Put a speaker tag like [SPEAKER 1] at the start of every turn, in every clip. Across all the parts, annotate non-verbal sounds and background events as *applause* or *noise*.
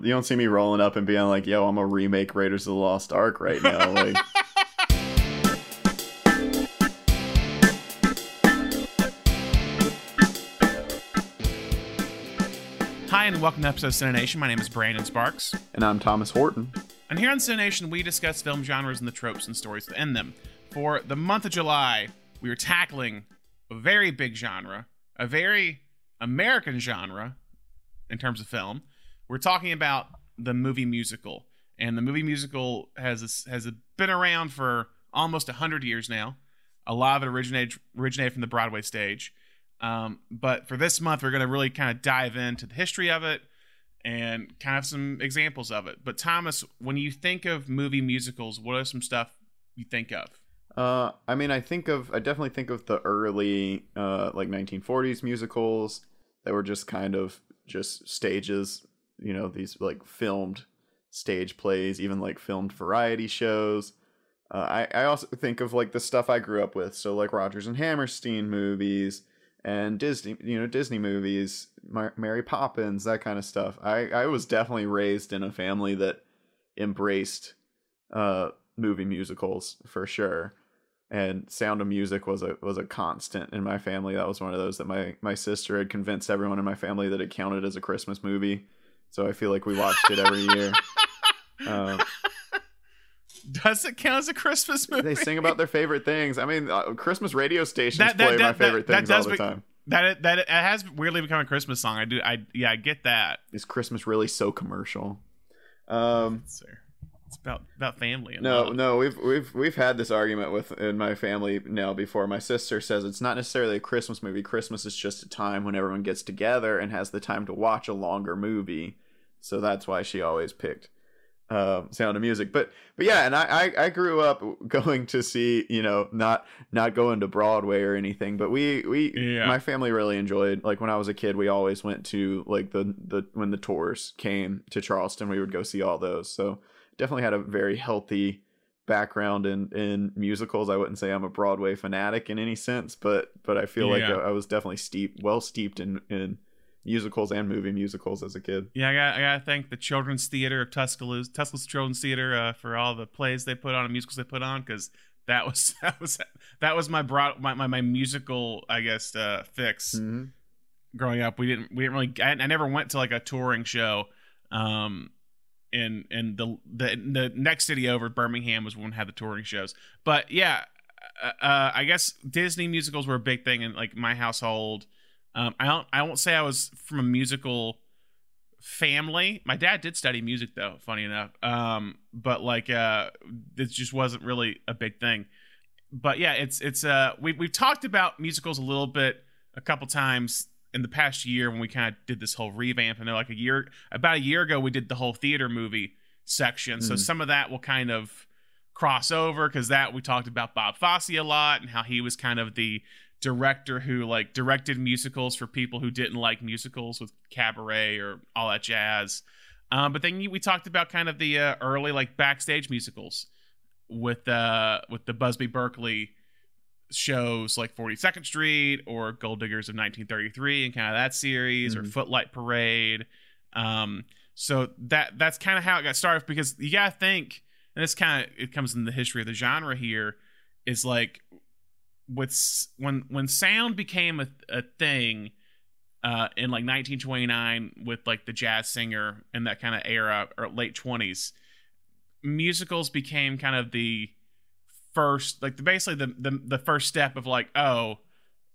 [SPEAKER 1] You don't see me rolling up and being like, "Yo, I'm a remake Raiders of the Lost Ark right now." Like, *laughs*
[SPEAKER 2] Hi, and welcome to episode of Cinenation. My name is Brandon Sparks.
[SPEAKER 1] and I'm Thomas Horton.
[SPEAKER 2] And here on Cinenation, we discuss film genres and the tropes and stories within them. For the month of July, we are tackling a very big genre, a very American genre in terms of film. We're talking about the movie musical. And the movie musical has has been around for almost 100 years now. A lot of it originated, originated from the Broadway stage. Um, but for this month, we're going to really kind of dive into the history of it and kind of some examples of it. But Thomas, when you think of movie musicals, what are some stuff you think of?
[SPEAKER 1] Uh, I mean, I think of, I definitely think of the early, uh, like 1940s musicals that were just kind of just stages, you know, these like filmed stage plays, even like filmed variety shows. Uh, I, I also think of like the stuff I grew up with, so like Rodgers and Hammerstein movies and Disney, you know, Disney movies, Mar- Mary Poppins, that kind of stuff. I, I was definitely raised in a family that embraced uh, movie musicals for sure. And Sound of Music was a was a constant in my family. That was one of those that my my sister had convinced everyone in my family that it counted as a Christmas movie. So I feel like we watched it every year. *laughs* Uh,
[SPEAKER 2] Does it count as a Christmas movie?
[SPEAKER 1] they sing about their favorite things. I mean, uh, Christmas radio stations
[SPEAKER 2] That- that-
[SPEAKER 1] play my favorite
[SPEAKER 2] that- that
[SPEAKER 1] things all the
[SPEAKER 2] be-
[SPEAKER 1] time.
[SPEAKER 2] that it, that it has weirdly become a Christmas song. I do. I yeah, I get that.
[SPEAKER 1] Is Christmas really so commercial? Um,
[SPEAKER 2] It's, it's about about family.
[SPEAKER 1] No,
[SPEAKER 2] love.
[SPEAKER 1] no, we've we've we've had this argument with in my family now before. My sister says it's not necessarily a Christmas movie. Christmas is just a time when everyone gets together and has the time to watch a longer movie. So that's why she always picked uh, Sound of Music. But but yeah, and I, I I grew up *laughs* going to see you know not not going to Broadway or anything, but we we
[SPEAKER 2] Yeah.
[SPEAKER 1] my family really enjoyed like when I was a kid. We always went to like the the when the tours came to Charleston, we would go see all those. So definitely had a very healthy background in in musicals. I wouldn't say I'm a Broadway fanatic in any sense, but but I feel like I, I was definitely steeped well steeped in in musicals and movie musicals as a kid.
[SPEAKER 2] Yeah, I got I gotta thank the Children's Theater of Tuscaloosa, Tuscaloosa Children's Theater uh, for all the plays they put on and musicals they put on because that was *laughs* that was that was my broad my, my, my musical I guess uh, fix
[SPEAKER 1] Mm-hmm.
[SPEAKER 2] growing up. We didn't we didn't really I, I never went to like a touring show. Um, in in the the the next city over, Birmingham was when we had the touring shows. But yeah, uh, uh, I guess Disney musicals were a big thing in like my household. Um, I don't I won't say I was from a musical family. My dad did study music though, funny enough. Um, but like uh, this just wasn't really a big thing. But yeah, it's it's uh we we've talked about musicals a little bit a couple times in the past year when we kind of did this whole revamp and like a year about a year ago we did the whole theater movie section. So
[SPEAKER 1] Mhm.
[SPEAKER 2] some of that will kind of cross over because that we talked about Bob Fosse a lot and how he was kind of the director who like directed musicals for people who didn't like musicals with cabaret or all that jazz. Um, but then we talked about kind of the uh, early like backstage musicals with uh with the Busby Berkeley shows like 42nd Street or Gold Diggers of 1933 and kind of that series or
[SPEAKER 1] Mhm.
[SPEAKER 2] Footlight Parade. Um, so that that's kind of how it got started because you gotta think, and this kind of it comes in the history of the genre here, is like with when when sound became a, a thing uh, in like 1929 with like the jazz singer and that kind of era or late 20s musicals became kind of the first like the basically the, the the first step of like oh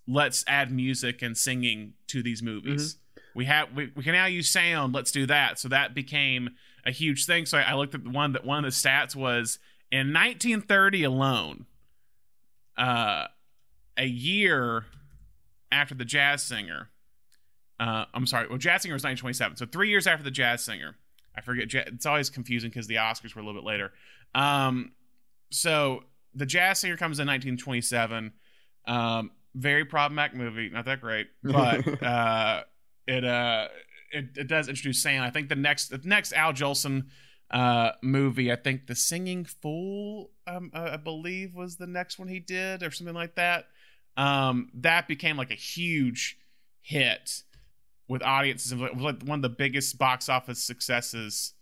[SPEAKER 2] let's add music and singing to these movies. We have we, we can now use sound let's do that. So that became a huge thing. So i, I looked at the one that one of the stats was in 1930 alone uh a year after the jazz singer uh i'm sorry well jazz singer was 1927 so three years after the jazz singer. I forget it's always confusing because the oscars were a little bit later. Um so the jazz singer comes in 1927 um very problematic movie not that great but *laughs* uh it uh it, it does introduce sound i think the next the next al jolson uh movie i think the singing fool um uh, i believe was the next one he did or something like that um that became like a huge hit with audiences. It was like one of the biggest box office successes.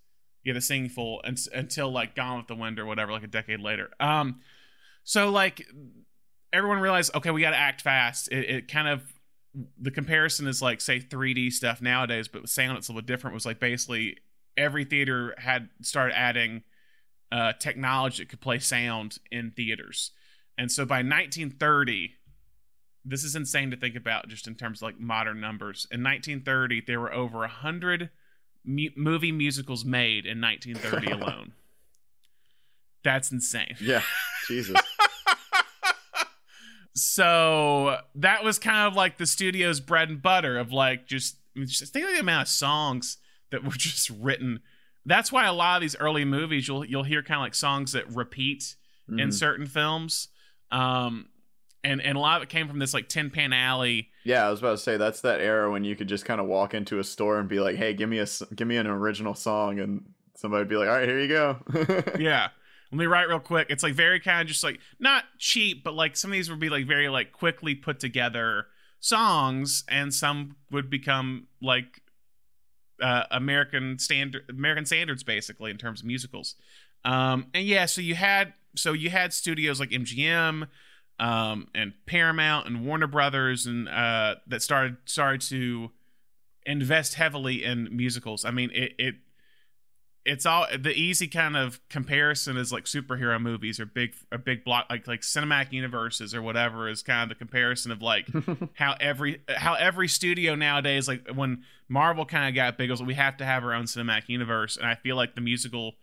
[SPEAKER 2] Yeah, the singing fool and, until like Gone with the Wind or whatever, like a decade later. Um, so like everyone realized, okay, we got to act fast. It, it kind of the comparison is like say 3D stuff nowadays, but sound it's a little different. Was like basically every theater had started adding uh, technology that could play sound in theaters, and so by 1930, this is insane to think about just in terms of like modern numbers. In 1930, there were over a hundred mu- movie musicals made in 1930 *laughs* alone. That's insane.
[SPEAKER 1] Yeah, Jesus. *laughs*
[SPEAKER 2] so that was kind of like the studio's bread and butter of like just, just think of the amount of songs that were *laughs* just written. That's why a lot of these early movies you'll you'll hear kind of like songs that repeat mm-hmm. in certain films. Um, and and a lot of it came from this like Tin Pan Alley.
[SPEAKER 1] Yeah, I was about to say that's that era when you could just kind of walk into a store and be like, "Hey, give me a give me an original song," and somebody'd be like, "All right, here you go." *laughs*
[SPEAKER 2] yeah, let me write real quick. It's like very kind of just like not cheap, but like some of these would be like very like quickly put together songs, and some would become like uh, American standard American standards basically in terms of musicals. Um, and yeah, so you had so you had studios like MGM um, and Paramount and Warner Brothers and uh, that started started to invest heavily in musicals. I mean, it, it it's all the easy kind of comparison is like superhero movies or big a big block like like cinematic universes or whatever is kind of the comparison of like *laughs* how every how every studio nowadays like when Marvel kind of got big was we have to have our own cinematic universe. And I feel like the musical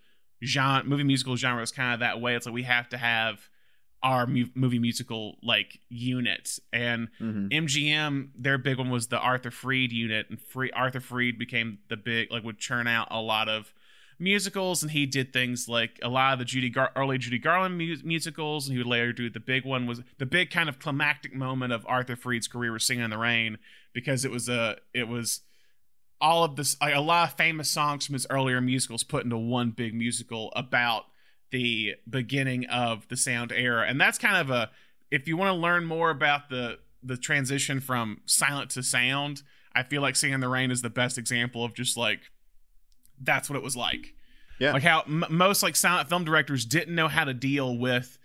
[SPEAKER 2] genre movie musical genre is kind of that way. It's like we have to have our mu- movie musical like unit and mm-hmm. MGM their big one was the Arthur Freed unit. And free Arthur Freed became the big like would churn out a lot of musicals, and he did things like a lot of the Judy Gar- early Judy Garland mu- musicals, and he would later do the big one was the big kind of climactic moment of Arthur Freed's career was Singing in the Rain because it was a it was all of this like, a lot of famous songs from his earlier musicals put into one big musical about the beginning of the sound era, and that's kind of a if you want to learn more about the the transition from silent to sound. I feel like Singing in the Rain is the best example of just like that's what it was like.
[SPEAKER 1] Yeah.
[SPEAKER 2] Like how m- most like silent film directors didn't know how to deal with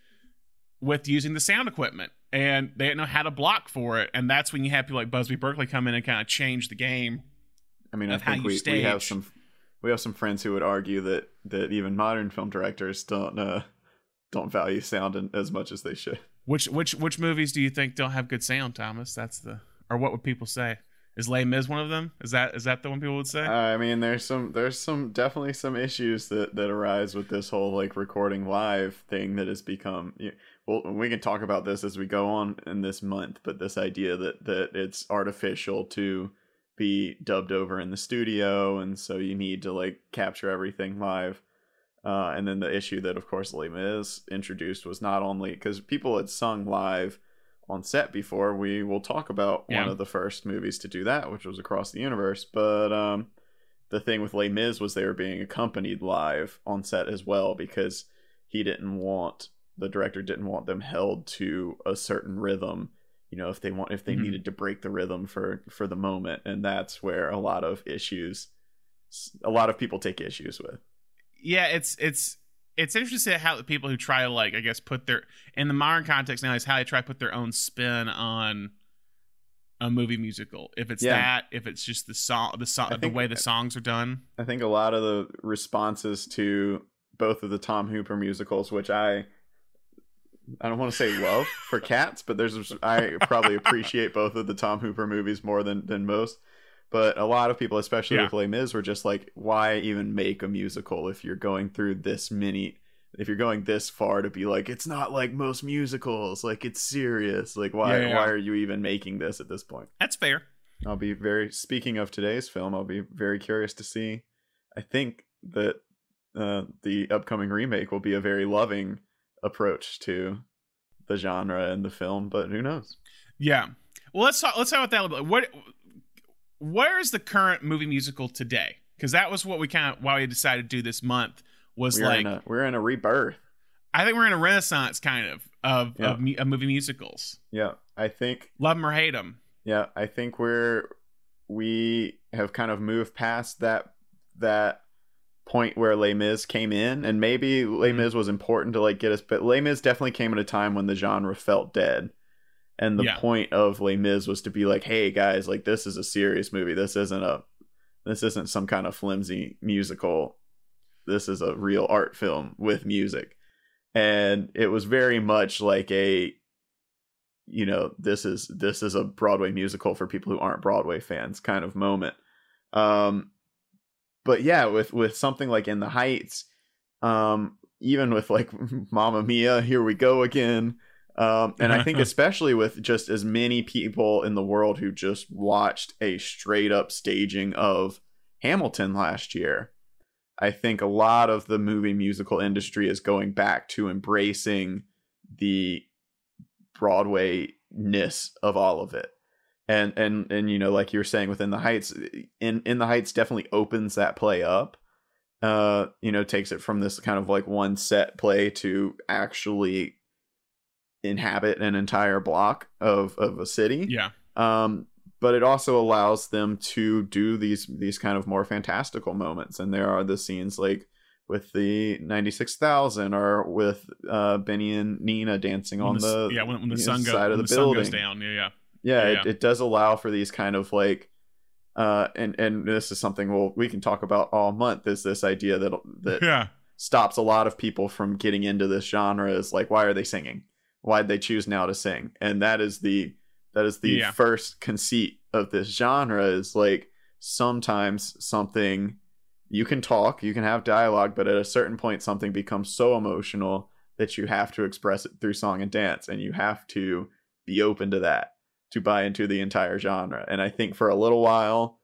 [SPEAKER 2] with using the sound equipment and they didn't know how to block for it and that's when you have people like Busby Berkeley come in and kind of change the game.
[SPEAKER 1] I mean, I think we, we have some we have some friends who would argue that that even modern film directors don't uh don't value sound as much as they should.
[SPEAKER 2] Which which which movies do you think don't have good sound, Thomas? That's the or what would people say? Is Les Mis one of them? Is that is that the one people would say? Uh,
[SPEAKER 1] I mean, there's some there's some definitely some issues that that arise with this whole like recording live thing that has become. You well, we can talk about this as we go on in this month, but this idea that that it's artificial to be dubbed over in the studio, and so you need to like capture everything live. Uh, and then the issue that, of course, Les Mis introduced was not only because people had sung live on set before. We will talk about yeah. one of the first movies to do that, which was Across the Universe. But um, the thing with Les Mis was they were being accompanied live on set as well because he didn't want the director didn't want them held to a certain rhythm. You know, if they want if they mm-hmm. needed to break the rhythm for for the moment, and that's where a lot of issues, a lot of people take issues with.
[SPEAKER 2] Yeah, it's it's it's interesting how the people who try to like I guess put their in the modern context now is how they try to put their own spin on a movie musical. If it's yeah. that, if it's just the song, the song, the way the songs are done.
[SPEAKER 1] I think a lot of the responses to both of the Tom Hooper musicals, which I I don't want to say love for *laughs* cats, but there's I probably appreciate both of the Tom Hooper movies more than than most. But a lot of people, especially yeah. with Les Mis, were just like, why even make a musical if you're going through this many if you're going this far to be like it's not like most musicals like it's serious like why yeah, yeah. why are you even making this at this point?
[SPEAKER 2] That's fair.
[SPEAKER 1] I'll be very speaking of today's film i'll be very curious to see i think that uh, the upcoming remake will be a very loving approach to the genre and the film but who knows?
[SPEAKER 2] Yeah. Well let's talk let's talk about that a little bit. What where is the current movie musical today? Because that was what we kind of why we decided to do this month was
[SPEAKER 1] we're
[SPEAKER 2] like
[SPEAKER 1] in a, we're in a rebirth.
[SPEAKER 2] I think we're in a renaissance kind of of, yeah. of, of movie musicals.
[SPEAKER 1] Yeah, I think
[SPEAKER 2] love them or hate them.
[SPEAKER 1] Yeah, I think we're we have kind of moved past that that point where Les Mis came in, and maybe Les
[SPEAKER 2] Mhm.
[SPEAKER 1] Mis was important to like get us, but Les Mis definitely came at a time when the genre felt dead. And the
[SPEAKER 2] Yeah.
[SPEAKER 1] point of Les Mis was to be like, hey guys, like this is a serious movie. This isn't a this isn't some kind of flimsy musical. This is a real art film with music. And it was very much like a you know, this is this is a Broadway musical for people who aren't Broadway fans kind of moment. Um but yeah, with with something like In the Heights, um even with like *laughs* Mamma Mia, here we go again. Um, and I think *laughs* especially with just as many people in the world who just watched a straight up staging of Hamilton last year, I think a lot of the movie musical industry is going back to embracing the Broadway ness of all of it. And and and you know, like you were saying within the Heights, in in the Heights definitely opens that play up. Uh, you know, takes it from this kind of like one set play to actually inhabit an entire block of of a city.
[SPEAKER 2] Yeah.
[SPEAKER 1] Um, but it also allows them to do these these kind of more fantastical moments, and there are the scenes like with the ninety six thousand, or with uh, Benny and Nina dancing
[SPEAKER 2] When
[SPEAKER 1] on
[SPEAKER 2] the,
[SPEAKER 1] the
[SPEAKER 2] yeah when, when the
[SPEAKER 1] know,
[SPEAKER 2] sun goes
[SPEAKER 1] side of the
[SPEAKER 2] the
[SPEAKER 1] building.
[SPEAKER 2] down. Yeah, yeah.
[SPEAKER 1] yeah,
[SPEAKER 2] Yeah,
[SPEAKER 1] it, it does allow for these kind of like uh and and this is something we'll we can talk about all month is this idea that that *laughs*
[SPEAKER 2] Yeah.
[SPEAKER 1] stops a lot of people from getting into this genre is like why are they singing why'd they choose now to sing. And that is the that is the
[SPEAKER 2] Yeah.
[SPEAKER 1] first conceit of this genre is like sometimes something you can talk you can have dialogue but at a certain point something becomes so emotional that you have to express it through song and dance and you have to be open to that to buy into the entire genre. And i think for a little while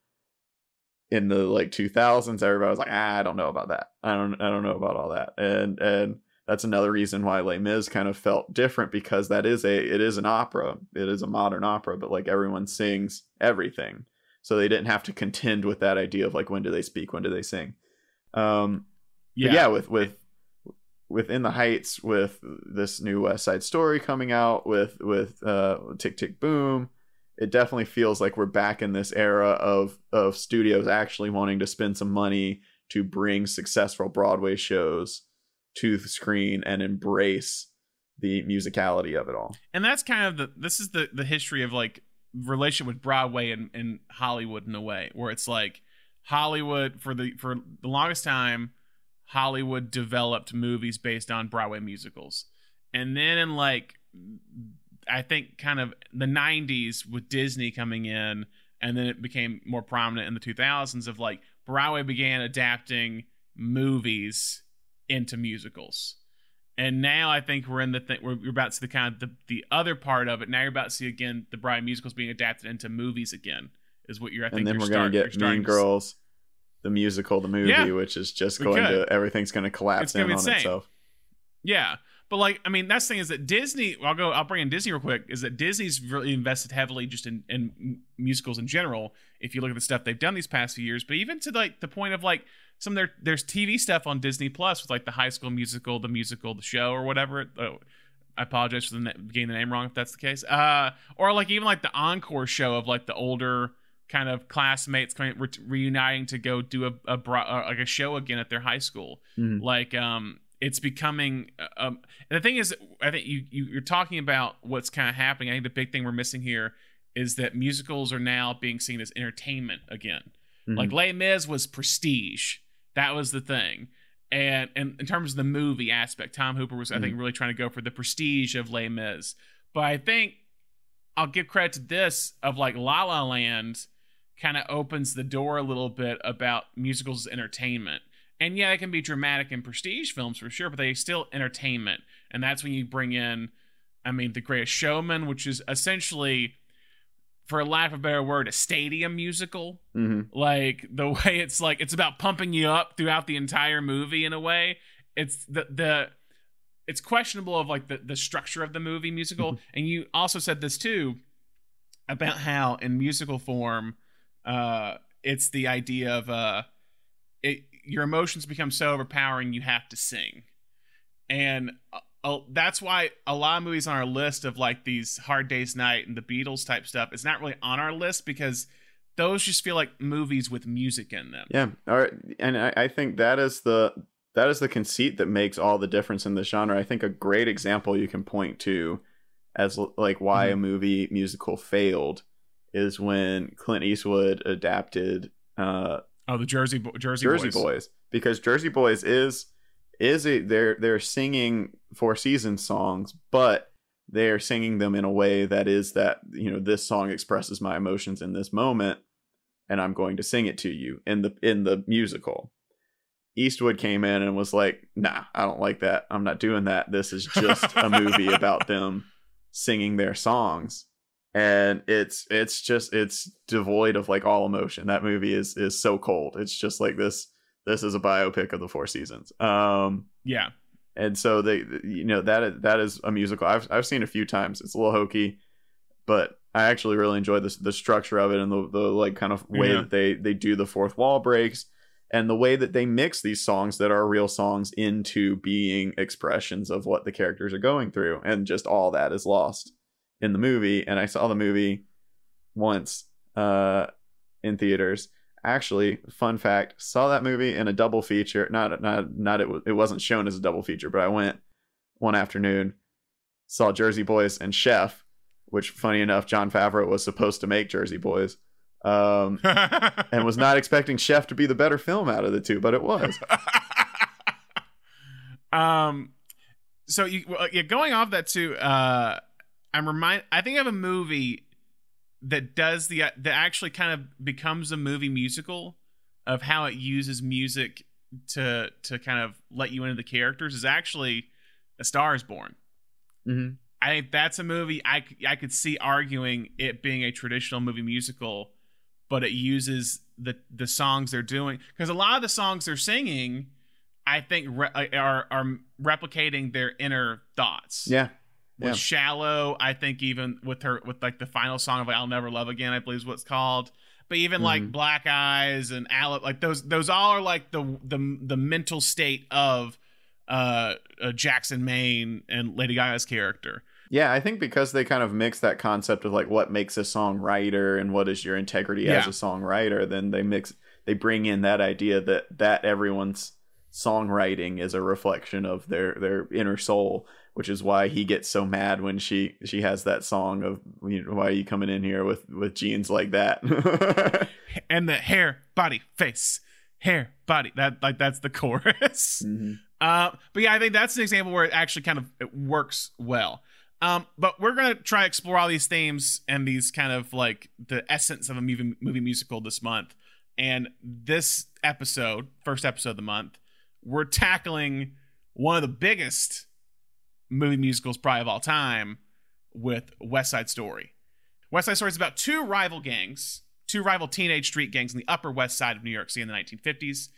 [SPEAKER 1] in the like 2000s everybody was like ah, i don't know about that. I don't i don't know about all that. And and that's another reason why Les Mis kind of felt different because that is a it is an opera. It is a modern opera but like everyone sings everything. So they didn't have to contend with that idea of like when do they speak when do they sing. Um
[SPEAKER 2] Yeah.
[SPEAKER 1] yeah, with with within the heights with this new west side story coming out with with uh tick tick boom it definitely feels like we're back in this era of of studios actually wanting to spend some money to bring successful broadway shows to the screen and embrace the musicality of it all.
[SPEAKER 2] And that's kind of the this is the the history of like relationship with Broadway and, and Hollywood in a way where it's like Hollywood for the for the longest time Hollywood developed movies based on Broadway musicals. And then in like I think kind of the 90s with Disney coming in and then it became more prominent in the 2000s of like Broadway began adapting movies into musicals and now I think we're in the thing we're, we're about to see the kind of the, the other part of it. Now you're about to see again the Brian musicals being adapted into movies again. Is what you're. I think
[SPEAKER 1] and then
[SPEAKER 2] you're
[SPEAKER 1] we're
[SPEAKER 2] start-
[SPEAKER 1] gonna get
[SPEAKER 2] starting
[SPEAKER 1] mean
[SPEAKER 2] to
[SPEAKER 1] girls the musical the movie
[SPEAKER 2] Yeah,
[SPEAKER 1] which is just going
[SPEAKER 2] could.
[SPEAKER 1] to everything's going to collapse in on
[SPEAKER 2] insane.
[SPEAKER 1] itself
[SPEAKER 2] Yeah, but like I mean, that's the thing is that Disney. I'll go. I'll bring in Disney real quick. Is that Disney's really invested heavily just in, in musicals in general. If you look at the stuff they've done these past few years, but even to like the point of like some of their there's TV stuff on Disney Plus with like the High School Musical, the musical, the show, or whatever. Oh, I apologize for the na- getting the name wrong if that's the case. Uh, or like even like the encore show of like the older kind of classmates coming re- reuniting to go do a, a bro- uh, like a show again at their high school
[SPEAKER 1] Mhm.
[SPEAKER 2] like um it's becoming uh, um the thing is i think you, you you're talking about what's kind of happening i think the big thing we're missing here is that musicals are now being seen as entertainment again
[SPEAKER 1] Mhm.
[SPEAKER 2] like Les Mis was prestige that was the thing. And, and in terms of the movie aspect tom hooper was i think mm-hmm. really trying to go for the prestige of Les Mis. But i think i'll give credit to this of like la la land kind of opens the door a little bit about musicals as entertainment. And yeah, they can be dramatic and prestige films for sure, but they still entertainment. And that's when you bring in, I mean, The Greatest Showman, which is essentially, for a lack of a better word, a stadium musical.
[SPEAKER 1] Mhm.
[SPEAKER 2] Like the *laughs* way it's like it's about pumping you up throughout the entire movie in a way. It's the the it's questionable of like the, the structure of the movie musical. and you also said this too about how in musical form, uh, it's the idea of uh it your emotions become so overpowering you have to sing and uh, that's why a lot of movies on our list of like these hard days night and the beatles type stuff is not really on our list because those just feel like movies with music in them.
[SPEAKER 1] Yeah, all right, and I, I think that is the that is the conceit that makes all the difference in the genre. I think a great example you can point to as like why mm-hmm. a movie musical failed is when Clint Eastwood adapted uh
[SPEAKER 2] oh the Jersey Bo- Jersey
[SPEAKER 1] Jersey
[SPEAKER 2] Boys.
[SPEAKER 1] Boys because Jersey Boys is is a they're they're singing Four Seasons songs, but they're singing them in a way that is that you know this song expresses my emotions in this moment, and I'm going to sing it to you in the in the musical. Eastwood came in and was like, "Nah, I don't like that. I'm not doing that. This is just a movie *laughs* about them singing their songs." And it's it's just it's devoid of like all emotion. That movie is is so cold. It's just like this this is a biopic of the Four Seasons. Um
[SPEAKER 2] yeah.
[SPEAKER 1] And so they you know that that is a musical I've I've seen a few times. It's a little hokey, but I actually really enjoy this the structure of it and the the like kind of way yeah. that they they do the fourth wall breaks and the way that they mix these songs that are real songs into being expressions of what the characters are going through and just all that is lost in the movie and i saw the movie once uh in theaters actually fun fact saw that movie in a double feature not not not it, it wasn't shown as a double feature but i went one afternoon saw jersey boys and chef which funny enough jon favreau was supposed to make jersey boys um, *laughs* and was not expecting Chef to be the better film out of the two, but it was. *laughs*
[SPEAKER 2] um, so you well, yeah, going off that too. Uh, I'm remind. I think of a movie that does the that actually kind of becomes a movie musical of how it uses music to to kind of let you into the characters is actually A Star Is Born.
[SPEAKER 1] Mm-hmm.
[SPEAKER 2] I think that's a movie I I could see arguing it being a traditional movie musical but it uses the the songs they're doing because a lot of the songs they're singing i think re- uh, are are replicating their inner thoughts
[SPEAKER 1] yeah
[SPEAKER 2] with shallow i think even with her with like the final song of like i'll never love again i believe is what's called but even mm-hmm. like black eyes and Alec, like those those all are like the the the mental state of uh, uh jackson maine and lady gaga's character
[SPEAKER 1] yeah, I think because they kind of mix that concept of like what makes a songwriter and what is your integrity yeah. as a songwriter, then they mix they bring in that idea that that everyone's songwriting is a reflection of their their inner soul, which is why he gets so mad when she she has that song of you know, why are you coming in here with with jeans like that *laughs*
[SPEAKER 2] and the hair, body, face, hair, body. That like that's the *laughs* chorus. Mm-hmm. Uh, but yeah, I think that's an example where it actually kind of it works well. Um, but we're gonna try explore all these themes and these kind of like the essence of a movie movie musical this month. And this episode, first episode of the month, we're tackling one of the biggest movie musicals probably of all time with West Side Story. West Side Story is about two rival gangs, two rival teenage street gangs in the Upper West Side of New York City in the 1950s.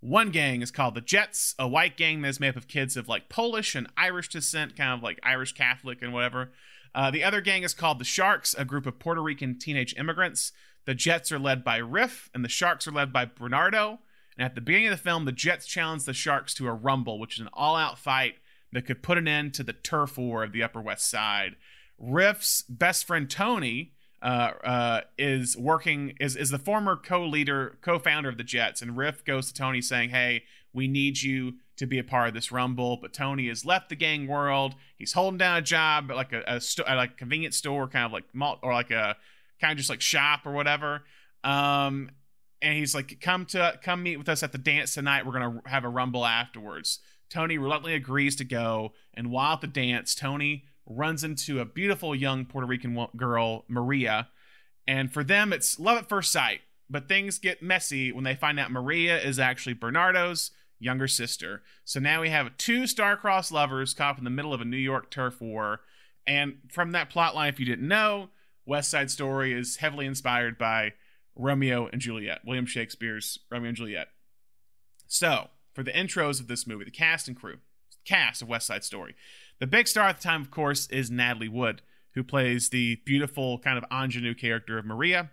[SPEAKER 2] One gang is called the Jets, a white gang that is made up of kids of like Polish and Irish descent, kind of like Irish Catholic and whatever. Uh, the other gang is called the Sharks, a group of Puerto Rican teenage immigrants. The Jets are led by Riff, and the Sharks are led by Bernardo. And at the beginning of the film, the Jets challenge the Sharks to a rumble, which is an all out fight that could put an end to the turf war of the Upper West Side. Riff's best friend Tony uh, uh, is working is is the former co-leader, co-founder of the Jets, and Riff goes to Tony saying, "Hey, we need you to be a part of this rumble." But Tony has left the gang world. He's holding down a job at like a, a sto- at like a convenience store, kind of like malt or like a kind of just like shop or whatever. Um, and he's like, "Come to come meet with us at the dance tonight. We're gonna have a rumble afterwards." Tony reluctantly agrees to go, and while at the dance, Tony runs into a beautiful young Puerto Rican girl, Maria. And for them, it's love at first sight. But things get messy when they find out Maria is actually Bernardo's younger sister. So now we have two star-crossed lovers caught in the middle of a New York turf war. And from that plot line, if you didn't know, West Side Story is heavily inspired by Romeo and Juliet, William Shakespeare's Romeo and Juliet. So, for the intros of this movie, the cast and crew, cast of West Side Story. The big star at the time, of course, is Natalie Wood, who plays the beautiful kind of ingenue character of Maria.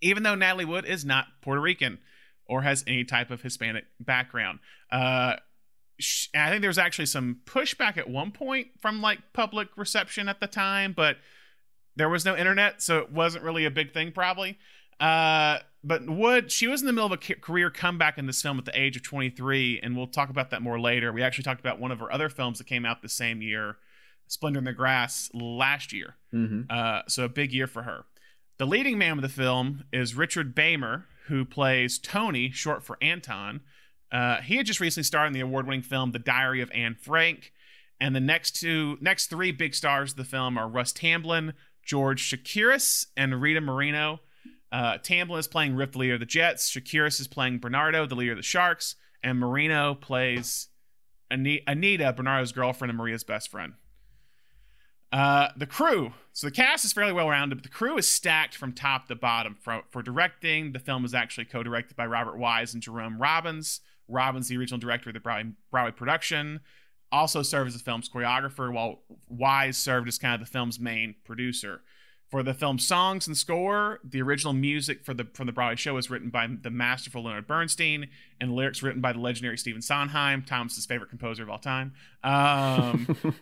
[SPEAKER 2] Even though Natalie Wood is not Puerto Rican or has any type of Hispanic background. Uh, I think there was actually some pushback at one point from like public reception at the time, but there was no internet, so it wasn't really a big thing, probably. Uh, but Wood, she was in the middle of a career comeback in this film at the age of 23, and we'll talk about that more later. We actually talked about one of her other films that came out the same year, Splendor in the Grass, last year.
[SPEAKER 1] Mm-hmm.
[SPEAKER 2] Uh, so a big year for her. The leading man of the film is Richard Beymer, who plays Tony, short for Anton. Uh, he had just recently starred in the award-winning film The Diary of Anne Frank, and the next two, next three big stars of the film are Russ Tamblyn, George Chakiris, and Rita Moreno. Uh, Tamblyn is playing Riff, the leader of the Jets. Chakiris is playing Bernardo, the leader of the Sharks, and Moreno plays Anita, Bernardo's girlfriend and Maria's best friend. Uh, the crew. So the cast is fairly well rounded, but the crew is stacked from top to bottom. For, for directing, the film is actually co-directed by Robert Wise and Jerome Robbins. Robbins, the original director of the Broadway, Broadway production, also served as the film's choreographer, while Wise served as kind of the film's main producer. For the film's songs and score, the original music for the from the Broadway show was written by the masterful Leonard Bernstein, and lyrics written by the legendary Stephen Sondheim, Thomas's favorite composer of all time. Um, *laughs*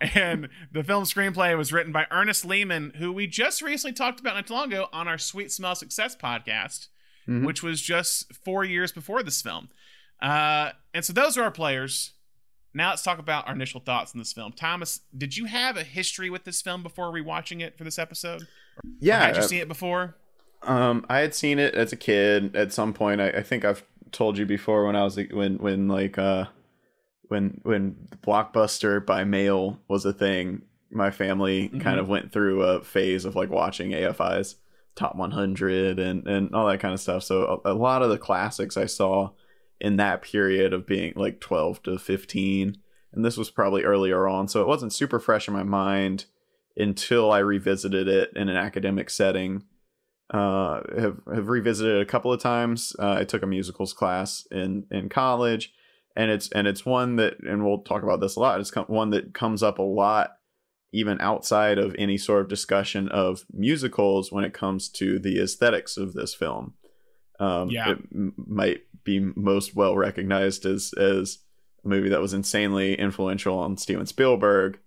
[SPEAKER 2] and the film screenplay was written by Ernest Lehman, who we just recently talked about not too long ago on our Sweet Smell Success podcast, mm-hmm. which was just four years before this film. Uh, and so those are our players. Now let's talk about our initial thoughts on this film. Thomas, did you have a history with this film before rewatching it for this episode?
[SPEAKER 1] Yeah,
[SPEAKER 2] or had you uh, seen it before?
[SPEAKER 1] Um, I had seen it as a kid at some point. I, I think I've told you before when I was when when like uh when when Blockbuster by mail was a thing. My family mm-hmm. kind of went through a phase of like watching AFI's top 100 and and all that kind of stuff. So a, a lot of the classics I saw in that period of being like 12 to 15 and this was probably earlier on. So it wasn't super fresh in my mind until i revisited it in an academic setting. Uh have have revisited it a couple of times. Uh, i took a musicals class in in college. And it's and it's one that and we'll talk about this a lot it's one that comes up a lot even outside of any sort of discussion of musicals when it comes to the aesthetics of this film. Um, yeah. it m- might be most well recognized as as a movie that was insanely influential on Steven Spielberg,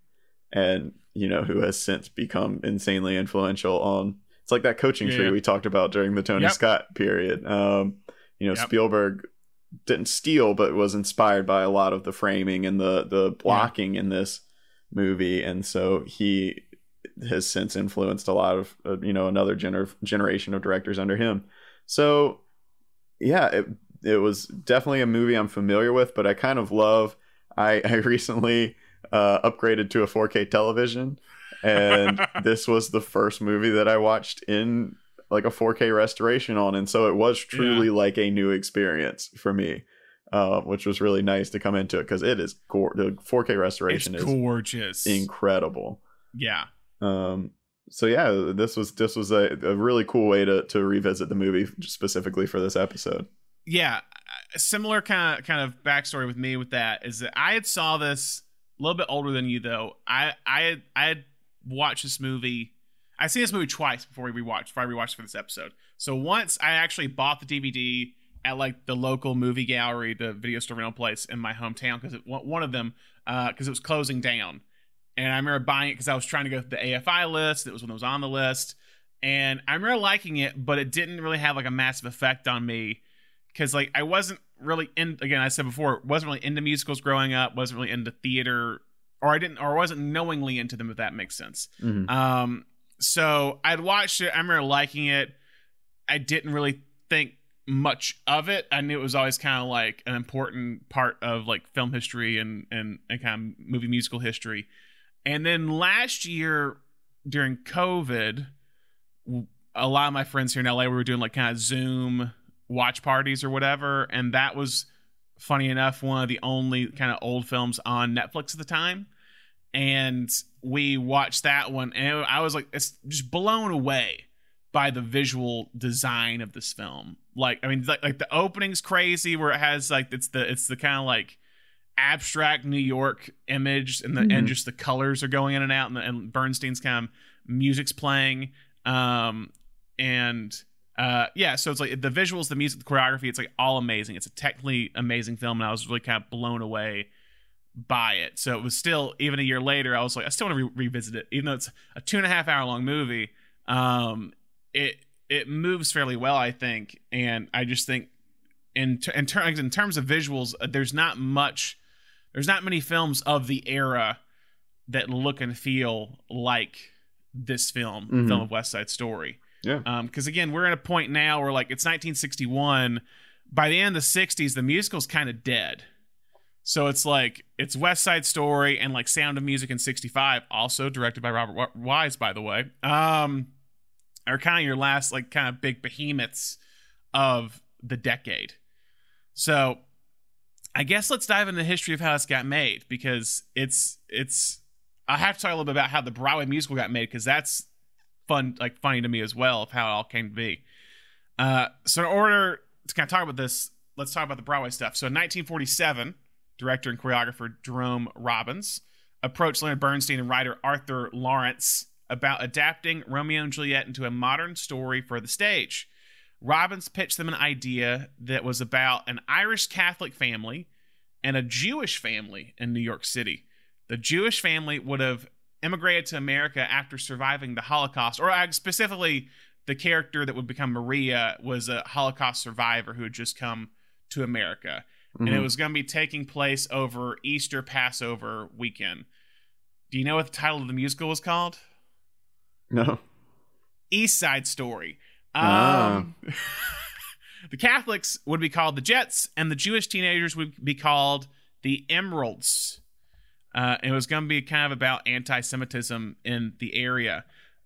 [SPEAKER 1] and you know who has since become insanely influential on. It's like that coaching yeah. tree we talked about during the Tony yep. Scott period. Um, you know, yep. Spielberg didn't steal, but was inspired by a lot of the framing and the the blocking yeah. in this movie, and so he has since influenced a lot of uh, you know another gener- generation of directors under him. So yeah, it it was definitely a movie I'm familiar with, but I kind of love. I *laughs* I recently uh, upgraded to a 4K television, and *laughs* this was the first movie that I watched in like a 4K restoration on, and so it was truly yeah. like a new experience for me. Uh, which was really nice to come into it because it is go- the 4K restoration
[SPEAKER 2] it's
[SPEAKER 1] is
[SPEAKER 2] gorgeous,
[SPEAKER 1] incredible.
[SPEAKER 2] Yeah.
[SPEAKER 1] Um, so yeah, this was this was a, a really cool way to to revisit the movie specifically for this episode.
[SPEAKER 2] Yeah, a similar kind of kind of backstory with me with that is that I had saw this a little bit older than you though. I I had I had watched this movie. I seen this movie twice before we rewatched before I rewatched for this episode. So once I actually bought the DVD at like the local movie gallery, the video store rental place in my hometown because it one of them because uh, it was closing down and I remember buying it because I was trying to go through the AFI list. It was when it was on the list, and I remember liking it, but it didn't really have like a massive effect on me because like I wasn't really in. Again, I said before, wasn't really into musicals growing up. wasn't really into theater, or I didn't, or wasn't knowingly into them. If that makes sense.
[SPEAKER 1] Mm-hmm.
[SPEAKER 2] Um, so I'd watched it. I remember liking it. I didn't really think much of it. I knew it was always kind of like an important part of like film history and and and kind of movie musical history. And then last year during COVID, a lot of my friends here in LA we were doing like kind of Zoom watch parties or whatever, and that was funny enough one of the only kind of old films on Netflix at the time. And we watched that one, and I was like, it's just blown away by the visual design of this film. Like, I mean, like, like the opening's crazy, where it has like it's the it's the kind of like abstract New York image, and the mm-hmm. and just the colors are going in and out, and, the, and Bernstein's kind of music's playing, um, and uh, yeah, so it's like the visuals, the music, the choreography, it's like all amazing. It's a technically amazing film, and I was really kind of blown away by it. So it was still even a year later, I was like, I still want to re- revisit it, even though it's a two and a half hour long movie. Um, it it moves fairly well, I think, and I just think in ter- in, ter- in terms of visuals, uh, there's not much, there's not many films of the era that look and feel like this film,
[SPEAKER 1] Mhm.
[SPEAKER 2] film of West Side Story.
[SPEAKER 1] Yeah.
[SPEAKER 2] Because again, we're at a point now where like it's 1961. By the end of the 60s, the musical's kind of dead. So it's like it's West Side Story and like Sound of Music in '65, also directed by Robert Wise, by the way. Um, are kind of your last like kind of big behemoths of the decade. So I guess let's dive into the history of how this got made because it's it's I have to talk a little bit about how the Broadway musical got made because that's fun like funny to me as well of how it all came to be. Uh, so in order to kind of talk about this, let's talk about the Broadway stuff. So in 1947, director and choreographer Jerome Robbins approached Leonard Bernstein and writer Arthur Laurents about adapting Romeo and Juliet into a modern story for the stage. Robbins pitched them an idea that was about an Irish Catholic family and a Jewish family in New York City. The Jewish family would have immigrated to America after surviving the Holocaust, or specifically, the character that would become Maria was a Holocaust survivor who had just come to America. And it
[SPEAKER 1] Mhm.
[SPEAKER 2] was going to be taking place over Easter Passover weekend. Do you know what the title of the musical was called?
[SPEAKER 1] no.
[SPEAKER 2] East Side Story.
[SPEAKER 1] Ah.
[SPEAKER 2] Um, *laughs* the Catholics would be called the Jets, and the Jewish teenagers would be called the Emeralds. Uh, it was going to be kind of about anti Semitism in the area.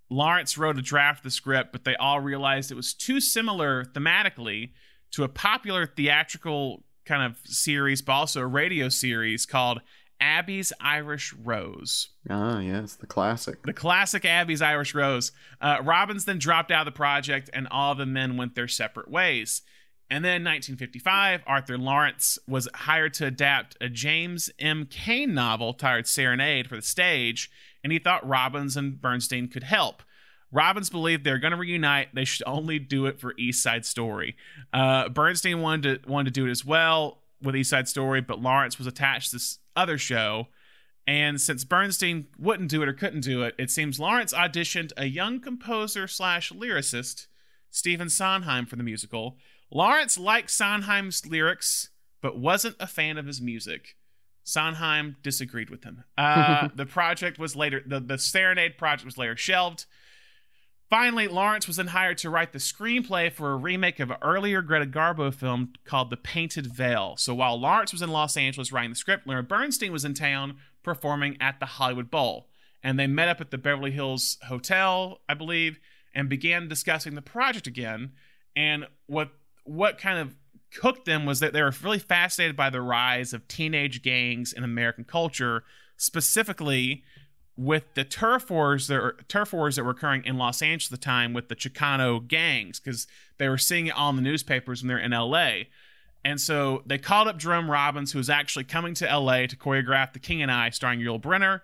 [SPEAKER 2] Laurents wrote a draft of the script, but they all realized it was too similar thematically to a popular theatrical kind of series, but also a radio series called Abie's Irish Rose
[SPEAKER 1] Ah, yes, the classic.
[SPEAKER 2] the classic Abie's Irish Rose. Uh, Robbins then dropped out of the project, and all the men went their separate ways. And then in 1955, Arthur Laurents was hired to adapt a James M. Cain novel titled Serenade for the stage, and he thought Robbins and Bernstein could help. Robbins believed they were going to reunite. They should only do it for East Side Story. Uh, Bernstein wanted to, wanted to do it as well with East Side Story, but Laurents was attached to this other show. And since Bernstein wouldn't do it or couldn't do it, it seems Laurents auditioned a young composer slash lyricist, Stephen Sondheim, for the musical. Laurents liked Sondheim's lyrics, but wasn't a fan of his music. Sondheim disagreed with him. Uh, *laughs* the project was later, the, the Serenade project was later shelved. Finally, Laurents was then hired to write the screenplay for a remake of an earlier Greta Garbo film called The Painted Veil. So while Laurents was in Los Angeles writing the script, Leonard Bernstein was in town performing at the Hollywood Bowl. And they met up at the Beverly Hills Hotel, I believe, and began discussing the project again. And what what kind of cooked them was that they were really fascinated by the rise of teenage gangs in American culture, specifically with the turf wars that are, turf wars that were occurring in Los Angeles at the time with the Chicano gangs because they were seeing it in the newspapers when they're in LA. And so they called up Jerome Robbins, who was actually coming to LA to choreograph The King and I, starring Yul Brynner.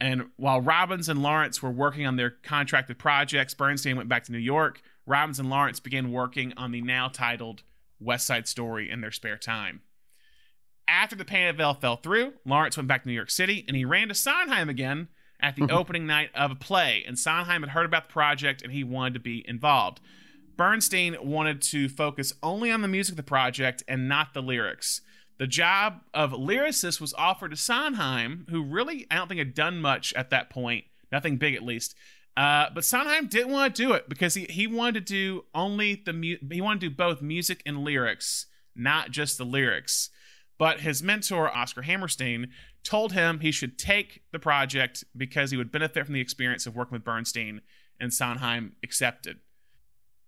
[SPEAKER 2] And while Robbins and Laurents were working on their contracted projects, Bernstein went back to New York. Robbins and Laurents began working on the now titled West Side Story in their spare time. After the Veil fell through, Laurents went back to New York City and he ran to Sondheim again at the mm-hmm. opening night of a play. And Sondheim had heard about the project and he wanted to be involved. Bernstein wanted to focus only on the music of the project and not the lyrics. The job of lyricist was offered to Sondheim, who really, I don't think, had done much at that point, nothing big at least. Uh, but Sondheim didn't want to do it because he, he wanted to do only the mu- he wanted to do both music and lyrics, not just the lyrics. But his mentor Oscar Hammerstein told him he should take the project because he would benefit from the experience of working with Bernstein, and Sondheim accepted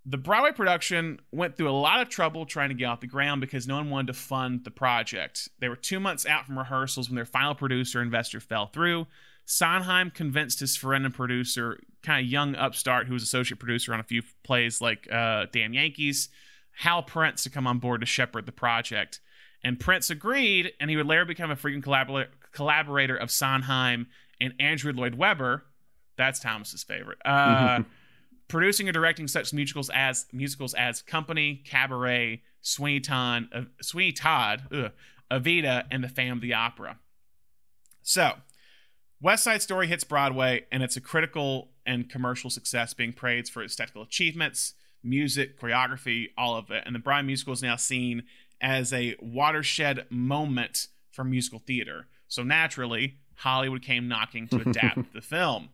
[SPEAKER 2] the Broadway production went through a lot of trouble trying to get off the ground because no one wanted to fund the project. They were two months out from rehearsals when their final producer investor fell through. Sondheim convinced his friend and producer, kind of young upstart who was associate producer on a few plays like uh, Damn Yankees, Hal Prince to come on board to shepherd the project. And Prince agreed, and he would later become a frequent collabor- collaborator of Sondheim and Andrew Lloyd Webber. That's Thomas's favorite. Uh, *laughs* producing and directing such musicals as musicals as Company, Cabaret, Sweeney Todd, uh, Sweeney Todd, ugh, Evita, and The Phantom of the Opera. So, West Side Story hits Broadway, and it's a critical and commercial success, being praised for its technical achievements, music, choreography, all of it. And the Brian musical is now seen as a watershed moment for musical theater. So naturally, Hollywood came knocking to adapt *laughs* the film.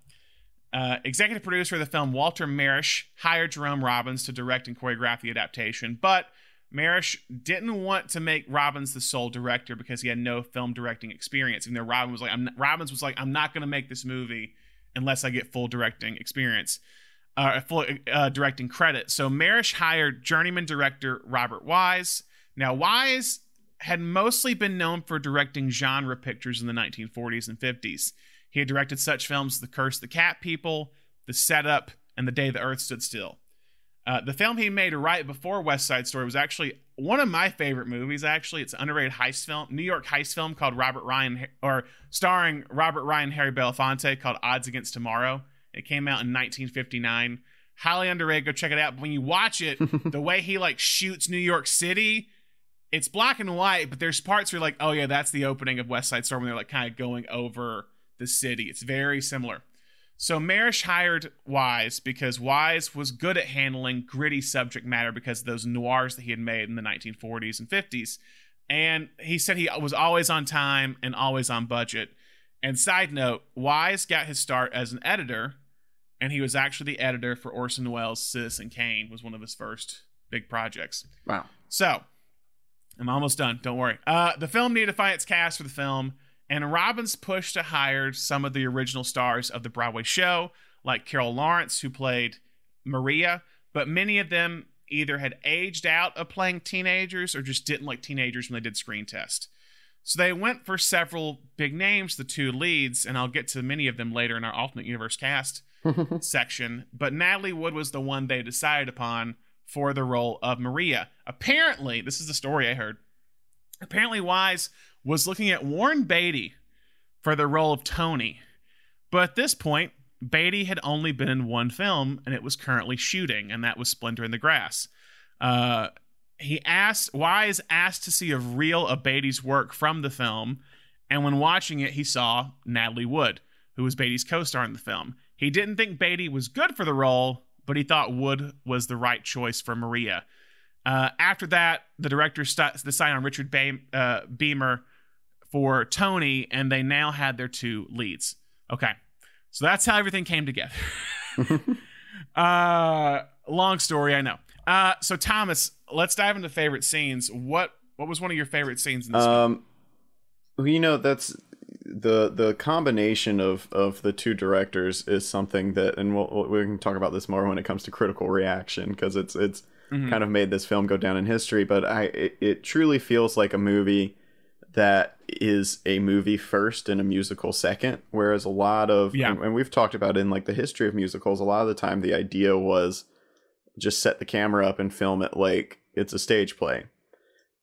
[SPEAKER 2] Uh, executive producer of the film, Walter Mirisch, hired Jerome Robbins to direct and choreograph the adaptation, but Mirisch didn't want to make Robbins the sole director because he had no film directing experience. And then Robbins was like, I'm Robbins was like, I'm not going to make this movie unless I get full directing experience, uh, full uh, directing credit. So Mirisch hired journeyman director Robert Wise. Now Wise had mostly been known for directing genre pictures in the 1940s and 50s. He had directed such films as The Curse the Cat People, The Setup, and The Day the Earth Stood Still. Uh, the film he made right before West Side Story was actually one of my favorite movies. Actually, it's an underrated heist film, New York heist film called Robert Ryan, or starring Robert Ryan, Harry Belafonte, called Odds Against Tomorrow. It came out in 1959. Highly underrated. Go check it out. But when you watch it, *laughs* the way he like shoots New York City, it's black and white, but there's parts where you're like, oh yeah, that's the opening of West Side Story when they're like kind of going over the city. It's very similar. So Mirisch hired Wise because Wise was good at handling gritty subject matter because of those noirs that he had made in the 1940s and 50s. And he said he was always on time and always on budget. And side note, Wise got his start as an editor, and he was actually the editor for Orson Welles' Citizen Kane, was one of his first big projects.
[SPEAKER 1] Wow.
[SPEAKER 2] So, I'm almost done. Don't worry. Uh, the film needed to find its cast for the film, and Robbins pushed to hire some of the original stars of the Broadway show, like Carol Lawrence, who played Maria, but many of them either had aged out of playing teenagers or just didn't like teenagers when they did screen test. So they went for several big names, the two leads, and I'll get to many of them later in our alternate universe cast *laughs* section. But Natalie Wood was the one they decided upon for the role of Maria. Apparently, this is the story I heard. Apparently, Wise was looking at Warren Beatty for the role of Tony. But at this point, Beatty had only been in one film and it was currently shooting, and that was Splendor in the Grass. Uh, he asked, Wise asked to see a reel of Beatty's work from the film, and when watching it, he saw Natalie Wood, who was Beatty's co star in the film. He didn't think Beatty was good for the role, but he thought Wood was the right choice for Maria. Uh, after that, the director st- decided on Richard uh, Beymer for Tony, and they now had their two leads. Okay, so that's how everything came together. *laughs* uh, long story, I know. Uh, so Thomas, let's dive into favorite scenes. What what was one of your favorite scenes in this?
[SPEAKER 1] Um, well, you know that's the the combination of of the two directors is something that, and we'll, we can talk about this more when it comes to critical reaction because it's it's mm-hmm. kind of made this film go down in history. But I it, it truly feels like a movie that is a movie first and a musical second whereas a lot of
[SPEAKER 2] yeah.
[SPEAKER 1] and, and, we've talked about in like the history of musicals a lot of the time the idea was just set the camera up and film it like it's a stage play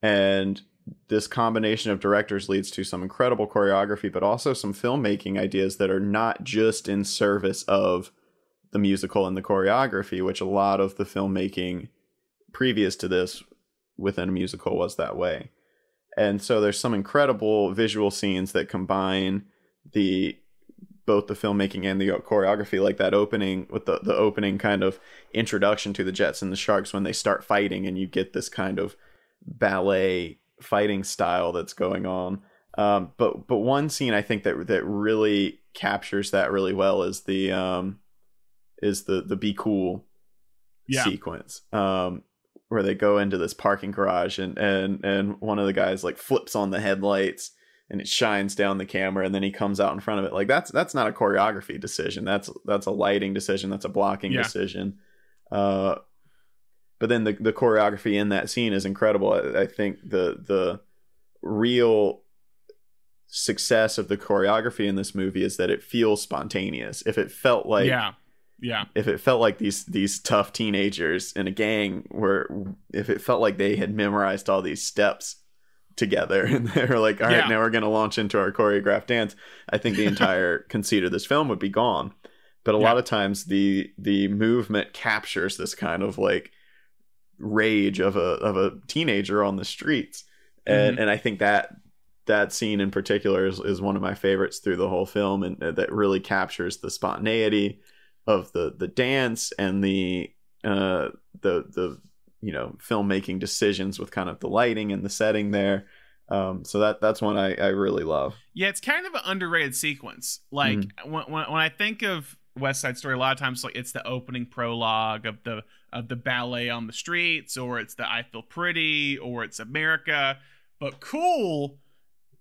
[SPEAKER 1] and this combination of directors leads to some incredible choreography but also some filmmaking ideas that are not just in service of the musical and the choreography which a lot of the filmmaking previous to this within a musical was that way and so there's some incredible visual scenes that combine the both the filmmaking and the choreography like that opening with the, the opening kind of introduction to the jets and the sharks when they start fighting and you get this kind of ballet fighting style that's going on um, but but one scene i think that that really captures that really well is the um is the the be cool
[SPEAKER 2] yeah.
[SPEAKER 1] sequence um where they go into this parking garage and and and one of the guys like flips on the headlights and it shines down the camera and then he comes out in front of it. Like that's that's not a choreography decision. That's that's a lighting decision. That's a blocking
[SPEAKER 2] Yeah.
[SPEAKER 1] decision. Uh but then the the choreography in that scene is incredible. I, I think the the real success of the choreography in this movie is that it feels spontaneous. If it felt like
[SPEAKER 2] yeah, yeah,
[SPEAKER 1] if it felt like these these tough teenagers in a gang were if it felt like they had memorized all these steps together *laughs* and they're like all right
[SPEAKER 2] Yeah.
[SPEAKER 1] now we're going to launch into our choreographed dance i think the *laughs* entire conceit of this film would be gone but a
[SPEAKER 2] Yeah.
[SPEAKER 1] lot of times the the movement captures this kind of like rage of a of a teenager on the streets and and i think that that scene in particular is, is one of my favorites through the whole film and uh, that really captures the spontaneity of the the dance and the uh, the the you know filmmaking decisions with kind of the lighting and the setting there. Um, so that that's one I, I really love.
[SPEAKER 2] Yeah, it's kind of an underrated sequence. Like
[SPEAKER 1] Mm-hmm.
[SPEAKER 2] when, when when I think of West Side Story, a lot of times like it's the opening prologue of the of the ballet on the streets, or it's the I Feel Pretty, or it's America. But cool,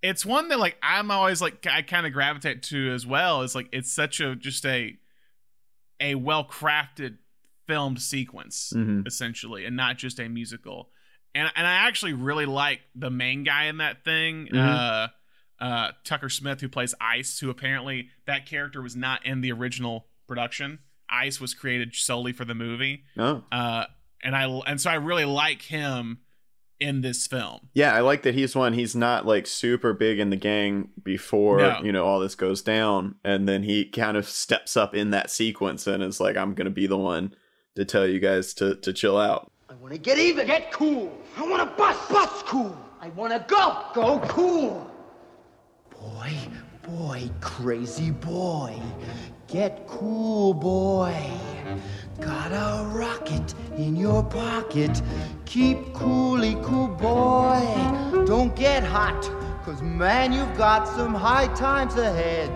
[SPEAKER 2] it's one that like I'm always like I kind of gravitate to as well. It's like it's such a just a a well crafted filmed sequence
[SPEAKER 1] Mhm.
[SPEAKER 2] essentially, and not just a musical. And and I actually really like the main guy in that thing,
[SPEAKER 1] Mhm.
[SPEAKER 2] uh, uh, Tucker Smith, who plays Ice, who apparently that character was not in the original production. Ice was created solely for the movie,
[SPEAKER 1] Oh,
[SPEAKER 2] uh, and I and so I really like him in this film.
[SPEAKER 1] yeah, I like that he's one. He's not like super big in the gang before
[SPEAKER 2] No.
[SPEAKER 1] you know all this goes down, and then he kind of steps up in that sequence and is like, "I'm gonna be the one to tell you guys to to chill out."
[SPEAKER 3] I wanna get even. Get cool. I wanna bust. Bust cool. I wanna go. Go cool. Boy, boy, crazy boy. Get cool, boy. Got a rocket in your pocket. Keep coolly cool, boy. Don't get hot, cause man, you've got some high times ahead.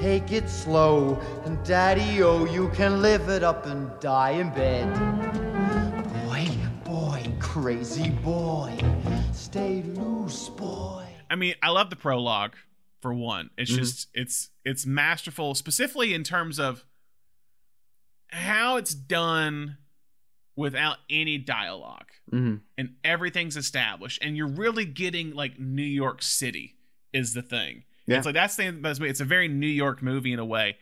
[SPEAKER 3] Take it slow, and daddy, oh, you can live it up and die in bed. Boy, boy, crazy boy, stay loose, boy.
[SPEAKER 2] I mean, I love the prologue for one. It's
[SPEAKER 1] Mhm.
[SPEAKER 2] just it's it's masterful, specifically in terms of how it's done without any dialogue
[SPEAKER 1] hmm
[SPEAKER 2] and everything's established and you're really getting like New York City is the thing.
[SPEAKER 1] Yeah.
[SPEAKER 2] It's like that's the thing. It's a very New York movie in a way.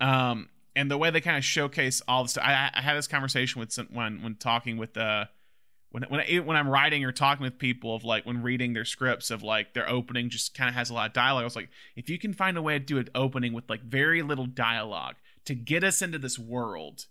[SPEAKER 2] Um and the way they kind of showcase all the stuff. I, I had this conversation with when when talking with uh when when I, when I'm writing or talking with people of like when reading their scripts of like their opening just kind of has a lot of dialogue. I was like, if you can find a way to do an opening with like very little dialogue to get us into this world,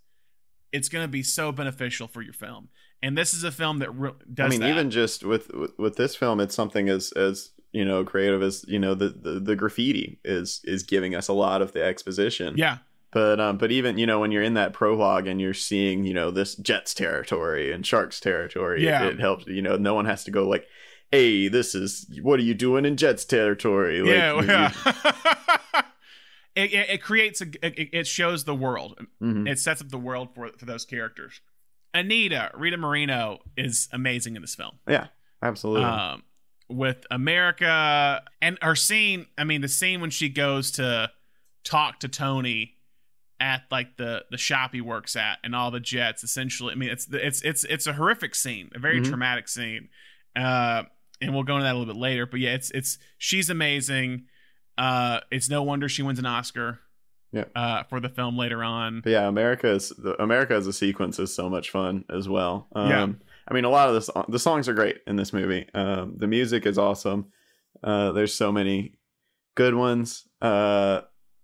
[SPEAKER 2] it's going to be so beneficial for your film. And this is a film that re- does.
[SPEAKER 1] I mean,
[SPEAKER 2] that.
[SPEAKER 1] even just with, with with this film, it's something as as you know creative as you know the, the the graffiti is is giving us a lot of the exposition.
[SPEAKER 2] yeah,
[SPEAKER 1] But um, but even you know when you're in that prologue and you're seeing you know this Jets territory and Sharks territory,
[SPEAKER 2] Yeah.
[SPEAKER 1] it, it helps. You know, no one has to go like, "Hey, this is what are you doing in Jets territory?" Like,
[SPEAKER 2] yeah,
[SPEAKER 1] you-
[SPEAKER 2] yeah. *laughs* it, it, it creates a it, it shows the world.
[SPEAKER 1] Mhm.
[SPEAKER 2] It sets up the world for for those characters. Anita Rita Moreno is amazing in this film.
[SPEAKER 1] yeah, absolutely.
[SPEAKER 2] um, with America and her scene. I mean, the scene when she goes to talk to Tony at like the the shop he works at and all the jets. Essentially, I mean, it's it's it's it's a horrific scene, a very
[SPEAKER 1] Mhm.
[SPEAKER 2] traumatic scene. Uh, and we'll go into that a little bit later. But yeah, it's it's she's amazing. Uh, it's no wonder she wins an Oscar.
[SPEAKER 1] Yeah.
[SPEAKER 2] Uh, for the film later on.
[SPEAKER 1] But yeah, America is the America as a sequence is so much fun as well. Um,
[SPEAKER 2] Yeah.
[SPEAKER 1] I mean, a lot of the the songs are great in this movie. Um, the music is awesome. Uh, there's so many good ones. Uh,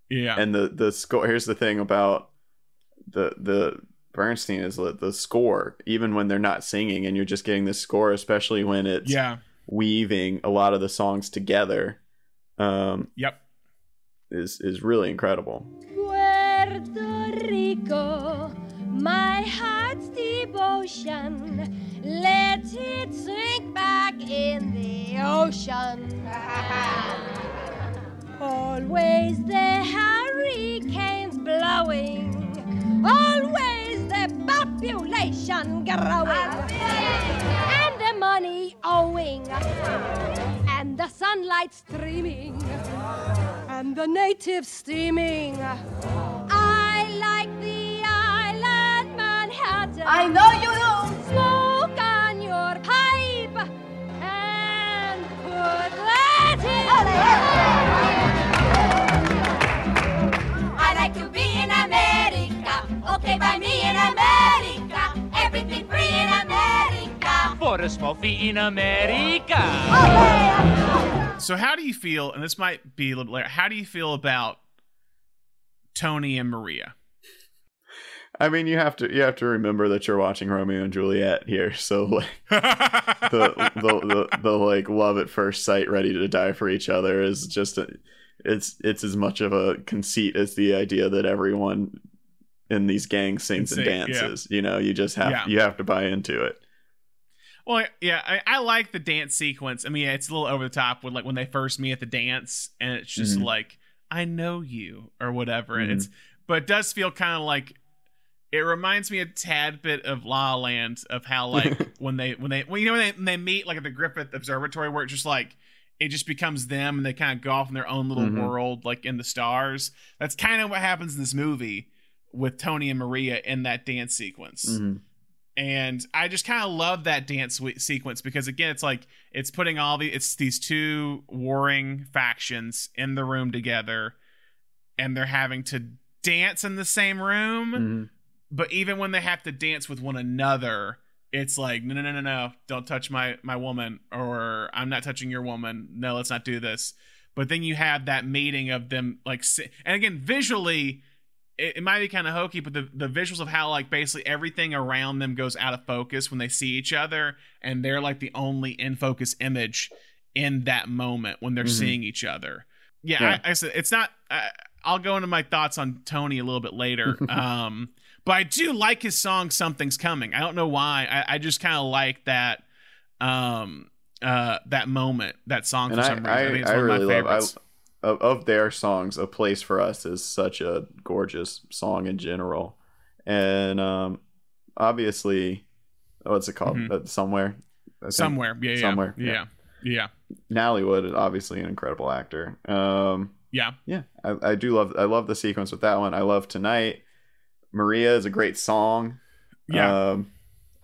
[SPEAKER 2] Yeah.
[SPEAKER 1] and the the score. Here's the thing about the the Bernstein is the, the score. Even when they're not singing, and you're just getting this score, especially when it's
[SPEAKER 2] yeah.
[SPEAKER 1] weaving a lot of the songs together, um,
[SPEAKER 2] Yep.
[SPEAKER 1] is is really incredible.
[SPEAKER 4] Puerto Rico, my heart's devotion. Let it sink back in the ocean. *laughs* Always the hurricanes blowing, always the population growing, and the money owing, and the sunlight streaming and the natives steaming. I like the island Manhattan.
[SPEAKER 5] I know you do.
[SPEAKER 4] Smoke on your pipe and put that
[SPEAKER 5] America. By me in America. Everything free in America.
[SPEAKER 6] For a small fee in America.
[SPEAKER 2] So how do you feel? And this might be a little later. How do you feel about Tony and Maria?
[SPEAKER 1] I mean, you have to you have to remember that you're watching Romeo and Juliet here, so like *laughs* the the, the the like love at first sight, ready to die for each other is just a, it's it's as much of a conceit as the idea that everyone in these gang sings and
[SPEAKER 2] Insane, yeah.
[SPEAKER 1] dances. You know, you just have
[SPEAKER 2] Yeah.
[SPEAKER 1] you have to buy into it.
[SPEAKER 2] Well, yeah, I, I like the dance sequence. I mean, it's a little over the top with like when they first meet at the dance, and it's just
[SPEAKER 1] Mhm.
[SPEAKER 2] like I know you or whatever. And
[SPEAKER 1] Mhm.
[SPEAKER 2] it's but it does feel kind of like it reminds me a tad bit of La La Land of how like *laughs* when they when they well, you know when they, when they meet like at the Griffith Observatory where it's just like it just becomes them and they kind of go off in their own little
[SPEAKER 1] Mhm.
[SPEAKER 2] world like in the stars. That's kind of what happens in this movie with Tony and Maria in that dance sequence
[SPEAKER 1] Mhm.
[SPEAKER 2] and I just kind of love that dance we- sequence because again, it's like it's putting all the it's these two warring factions in the room together, and they're having to dance in the same room.
[SPEAKER 1] Mhm.
[SPEAKER 2] But even when they have to dance with one another, it's like no, no, no, no, no, don't touch my my woman, or I'm not touching your woman. No, let's not do this. But then you have that meeting of them like, and again, visually, it, it might be kind of hokey, but the, the visuals of how like basically everything around them goes out of focus when they see each other, and they're like the only in focus image in that moment when they're
[SPEAKER 1] Mhm.
[SPEAKER 2] seeing each other. Yeah,
[SPEAKER 1] Yeah.
[SPEAKER 2] I, I said it's not. I, I'll go into my thoughts on Tony a little bit later. *laughs* um, but I do like his song "Something's Coming." I don't know why. I, I just kind of like that. Um, uh, that moment, that song for
[SPEAKER 1] And I,
[SPEAKER 2] some reason.
[SPEAKER 1] I,
[SPEAKER 2] I, think it's
[SPEAKER 1] I
[SPEAKER 2] one
[SPEAKER 1] really
[SPEAKER 2] of my
[SPEAKER 1] love I,
[SPEAKER 2] favorites.
[SPEAKER 1] Of, of their songs. A place for us is such a gorgeous song in general, and um, obviously, what's it called?
[SPEAKER 2] Mhm.
[SPEAKER 1] Uh, somewhere,
[SPEAKER 2] somewhere, yeah, yeah,
[SPEAKER 1] Somewhere,
[SPEAKER 2] yeah, yeah,
[SPEAKER 1] Natalie Wood is obviously an incredible actor. Um,
[SPEAKER 2] yeah.
[SPEAKER 1] yeah, I, I do love. I love the sequence with that one. I love tonight. Maria is a great song.
[SPEAKER 2] Yeah.
[SPEAKER 1] Um,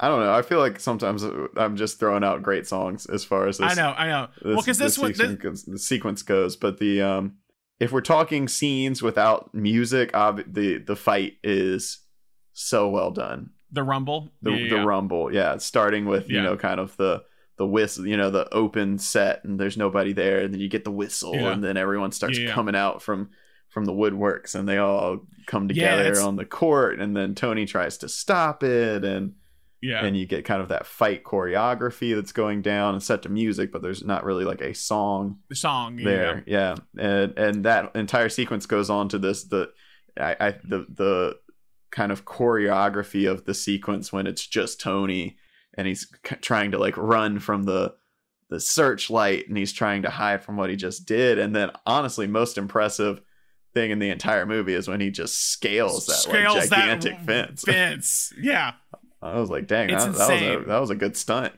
[SPEAKER 1] I don't know. I feel like sometimes I'm just throwing out great songs as far as this
[SPEAKER 2] I know, I know. well, because this this,
[SPEAKER 1] sequence, goes- the sequence goes, but the um, if we're talking scenes without music, ob- the the fight is so well done.
[SPEAKER 2] the Rumble,
[SPEAKER 1] The
[SPEAKER 2] yeah,
[SPEAKER 1] the
[SPEAKER 2] yeah.
[SPEAKER 1] rumble, yeah, starting with you
[SPEAKER 2] Yeah.
[SPEAKER 1] know kind of the the whistle, you know, the open set, and there's nobody there, and then you get the whistle, and then everyone starts coming out from from the woodworks, and they all come together on the court, and then Tony tries to stop it, and
[SPEAKER 2] yeah,
[SPEAKER 1] and you get kind of that fight choreography that's going down and set to music, but there's not really like a song
[SPEAKER 2] the song
[SPEAKER 1] there. Yeah. And and that entire sequence goes on to this the I, I the the kind of choreography of the sequence when it's just Tony and he's c- trying to like run from the the searchlight and he's trying to hide from what he just did and then honestly most impressive thing in the entire movie is when he just scales that
[SPEAKER 2] Scales
[SPEAKER 1] like
[SPEAKER 2] that
[SPEAKER 1] gigantic fence.
[SPEAKER 2] Fence, yeah.
[SPEAKER 1] I was like, dang, that, that was a that was a good stunt.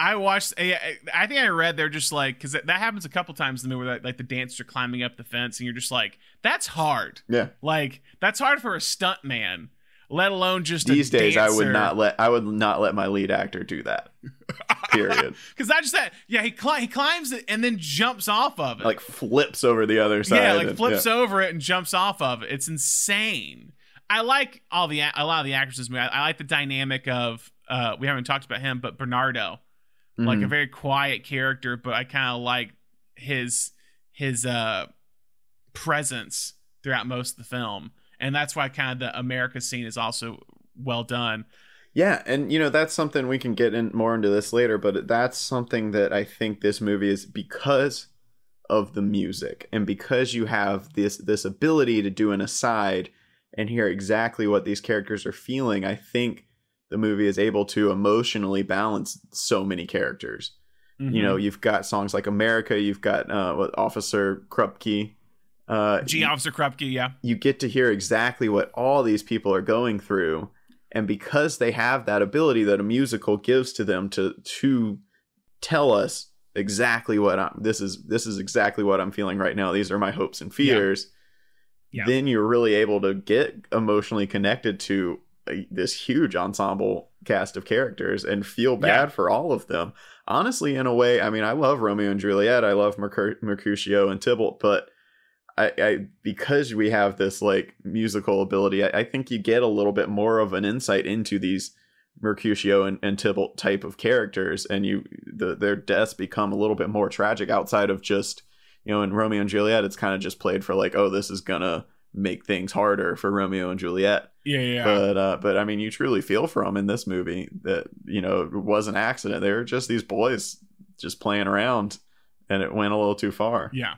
[SPEAKER 2] I watched. I I think I read they're just like because that happens a couple times in the movie. Where like the dancers are climbing up the fence, and you're just like, that's hard.
[SPEAKER 1] Yeah.
[SPEAKER 2] Like that's hard for a stunt man, let alone just
[SPEAKER 1] These
[SPEAKER 2] a
[SPEAKER 1] days, I would not let I would not let my lead actor do that. *laughs* Period.
[SPEAKER 2] because I just said, yeah he cli- he climbs it and then jumps off of it.
[SPEAKER 1] like flips over the other side.
[SPEAKER 2] yeah, like
[SPEAKER 1] and-
[SPEAKER 2] flips
[SPEAKER 1] yeah.
[SPEAKER 2] over it and jumps off of it. It's insane. I like all the a lot of the actresses. movie. I, I like the dynamic of uh we haven't talked about him, but Bernardo, like a
[SPEAKER 1] Mhm.
[SPEAKER 2] very quiet character, but I kind of like his his uh presence throughout most of the film, and that's why kind of the America scene is also well done.
[SPEAKER 1] Yeah, and you know that's something we can get in more into this later, but that's something that I think this movie is because of the music and because you have this this ability to do an aside and hear exactly what these characters are feeling. I think the movie is able to emotionally balance so many characters.
[SPEAKER 2] Mm-hmm.
[SPEAKER 1] You know, you've got songs like America, you've got uh, what Officer Krupke. Uh,
[SPEAKER 2] G. Officer Krupke, yeah,
[SPEAKER 1] you get to hear exactly what all these people are going through and because they have that ability that a musical gives to them to to tell us exactly what I'm this is this is exactly what I'm feeling right now these are my hopes and fears
[SPEAKER 2] Yeah.
[SPEAKER 1] Then you're really able to get emotionally connected to a, this huge ensemble cast of characters and feel bad
[SPEAKER 2] Yeah.
[SPEAKER 1] for all of them honestly in a way I mean I love Romeo and Juliet I love Mercur- Mercutio and Tybalt but I, I because we have this like musical ability, I, I think you get a little bit more of an insight into these Mercutio and, and Tybalt type of characters, and you the, their deaths become a little bit more tragic outside of just you know in Romeo and Juliet, it's kind of just played for like oh this is gonna make things harder for Romeo and Juliet,
[SPEAKER 2] yeah, yeah.
[SPEAKER 1] but uh, but I mean you truly feel for them in this movie that you know it was an accident. They were just these boys just playing around, and it went a little too far.
[SPEAKER 2] Yeah.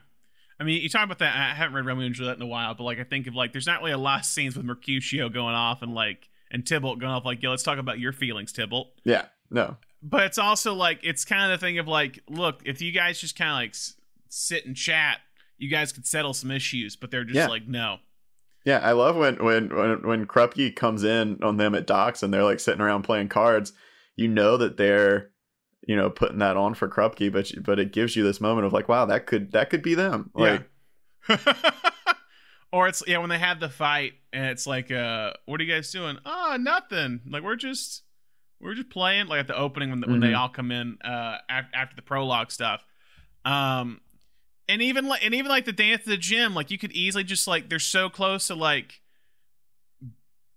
[SPEAKER 2] I mean, you talk about that. I haven't read Romeo and Juliet in a while, but like I think of like there's not really a lot of scenes with Mercutio going off and like and Tybalt going off like, yo, let's talk about your feelings, Tybalt.
[SPEAKER 1] Yeah, no,
[SPEAKER 2] But it's also like it's kind of the thing of like, look, if you guys just kind of like sit and chat, you guys could settle some issues. But they're just
[SPEAKER 1] Yeah.
[SPEAKER 2] like, no.
[SPEAKER 1] Yeah, I love when when when when Krupke comes in on them at docks and they're like sitting around playing cards. You know that they're you know putting that on for Krupke, but but it gives you this moment of like, wow, that could that could be them. Like, *laughs*
[SPEAKER 2] or it's yeah when they have the fight and it's like uh what are you guys doing oh nothing like we're just we're just playing like at the opening when, when they
[SPEAKER 1] Mhm.
[SPEAKER 2] all come in uh after the prologue stuff um and even like and even like the dance at the gym like you could easily just like they're so close to like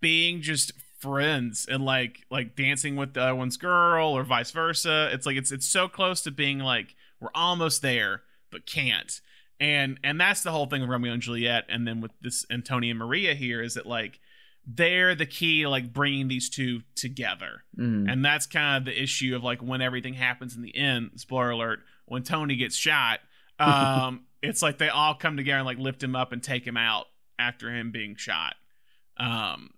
[SPEAKER 2] being just friends and like like dancing with the other one's girl or vice versa. It's like it's it's so close to being like we're almost there but can't. And and that's the whole thing of Romeo and Juliet, and then with this Antonia and Maria here is that like they're the key to like bringing these two together,
[SPEAKER 1] mm,
[SPEAKER 2] and that's kind of the issue of like when everything happens in the end. Spoiler alert: when Tony gets shot, um, *laughs* it's like they all come together and like lift him up and take him out after him being shot. Um,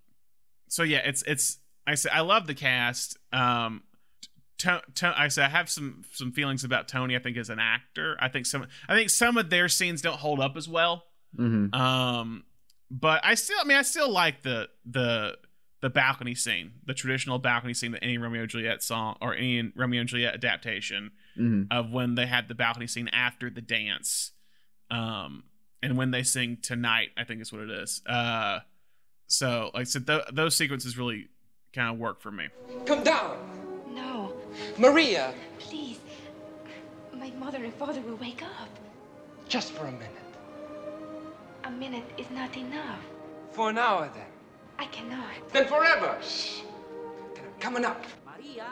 [SPEAKER 2] so yeah, it's it's I say I love the cast. Um, to, to, I say I have some some feelings about Tony. I think as an actor, I think some I think some of their scenes don't hold up as well.
[SPEAKER 1] mhm.
[SPEAKER 2] Um, but I still, I mean, I still like the the the balcony scene, the traditional balcony scene that any Romeo and Juliet song or any Romeo and Juliet adaptation
[SPEAKER 1] Mhm.
[SPEAKER 2] of when they had the balcony scene after the dance, um, and when they sing tonight, I think is what it is. Uh, so like I said, th- those sequences really kind of work for me.
[SPEAKER 7] Come down!
[SPEAKER 8] No,
[SPEAKER 7] Maria!
[SPEAKER 8] please. My mother and father will wake up.
[SPEAKER 7] Just for a minute.
[SPEAKER 8] A minute is not enough.
[SPEAKER 7] For an hour, then.
[SPEAKER 8] I cannot.
[SPEAKER 7] Then forever! Shh! Then I'm coming up. Maria.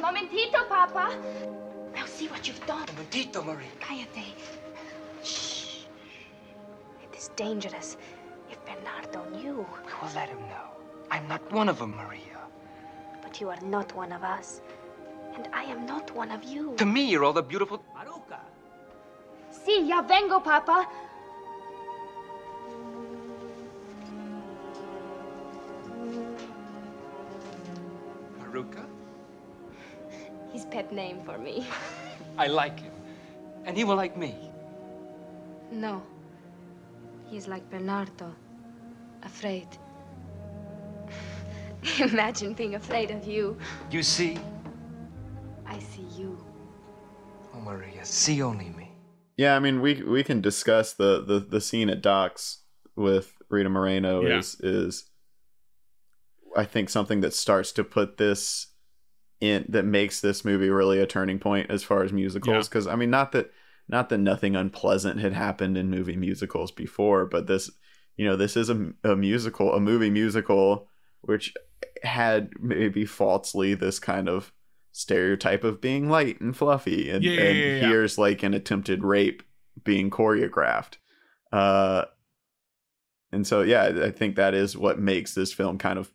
[SPEAKER 8] Momentito, Papa. Now see what you've done.
[SPEAKER 7] Momentito, Maria.
[SPEAKER 8] Cállate. Shh. It is dangerous. If Bernardo knew,
[SPEAKER 7] We will let him know. I'm not one of them, Maria.
[SPEAKER 8] but you are not one of us. And I am not one of you.
[SPEAKER 7] To me, you're all the beautiful. Maruca.
[SPEAKER 8] Sí, ya vengo, Papa.
[SPEAKER 7] Maruka?
[SPEAKER 8] His pet name for me. *laughs*
[SPEAKER 7] I like him. And he will like me.
[SPEAKER 8] No. He is like Bernardo. Afraid. *laughs* Imagine being afraid of you.
[SPEAKER 7] You see?
[SPEAKER 8] I see you.
[SPEAKER 7] Oh, Maria, see only me.
[SPEAKER 1] Yeah, I mean, we we can discuss the the the scene at docks with Rita Moreno
[SPEAKER 2] Yeah.
[SPEAKER 1] is is I think something that starts to put this in that makes this movie really a turning point as far as musicals.
[SPEAKER 2] Yeah.
[SPEAKER 1] because I mean not that not that nothing unpleasant had happened in movie musicals before but this you know this is a, a musical a movie musical which had maybe falsely this kind of stereotype of being light and fluffy and,
[SPEAKER 2] Yeah, yeah,
[SPEAKER 1] and here's like an attempted rape being choreographed. Uh and so yeah i think that is what makes this film kind of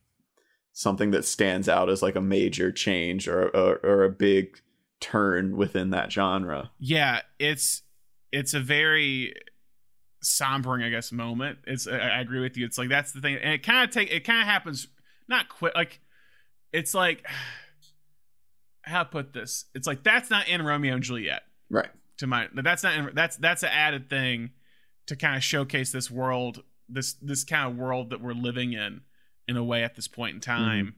[SPEAKER 1] something that stands out as like a major change or or, or a big turn within that genre?
[SPEAKER 2] Yeah it's it's a very sombering i guess moment. It's i, I agree with you. It's like that's the thing. And it kind of take it kind of happens not quick like it's like *sighs* how to put this? It's like that's not in romeo and juliet.
[SPEAKER 1] Right.
[SPEAKER 2] To my that's not in, that's that's an added thing to kind of showcase this world this this kind of world that we're living in in a way at this point in time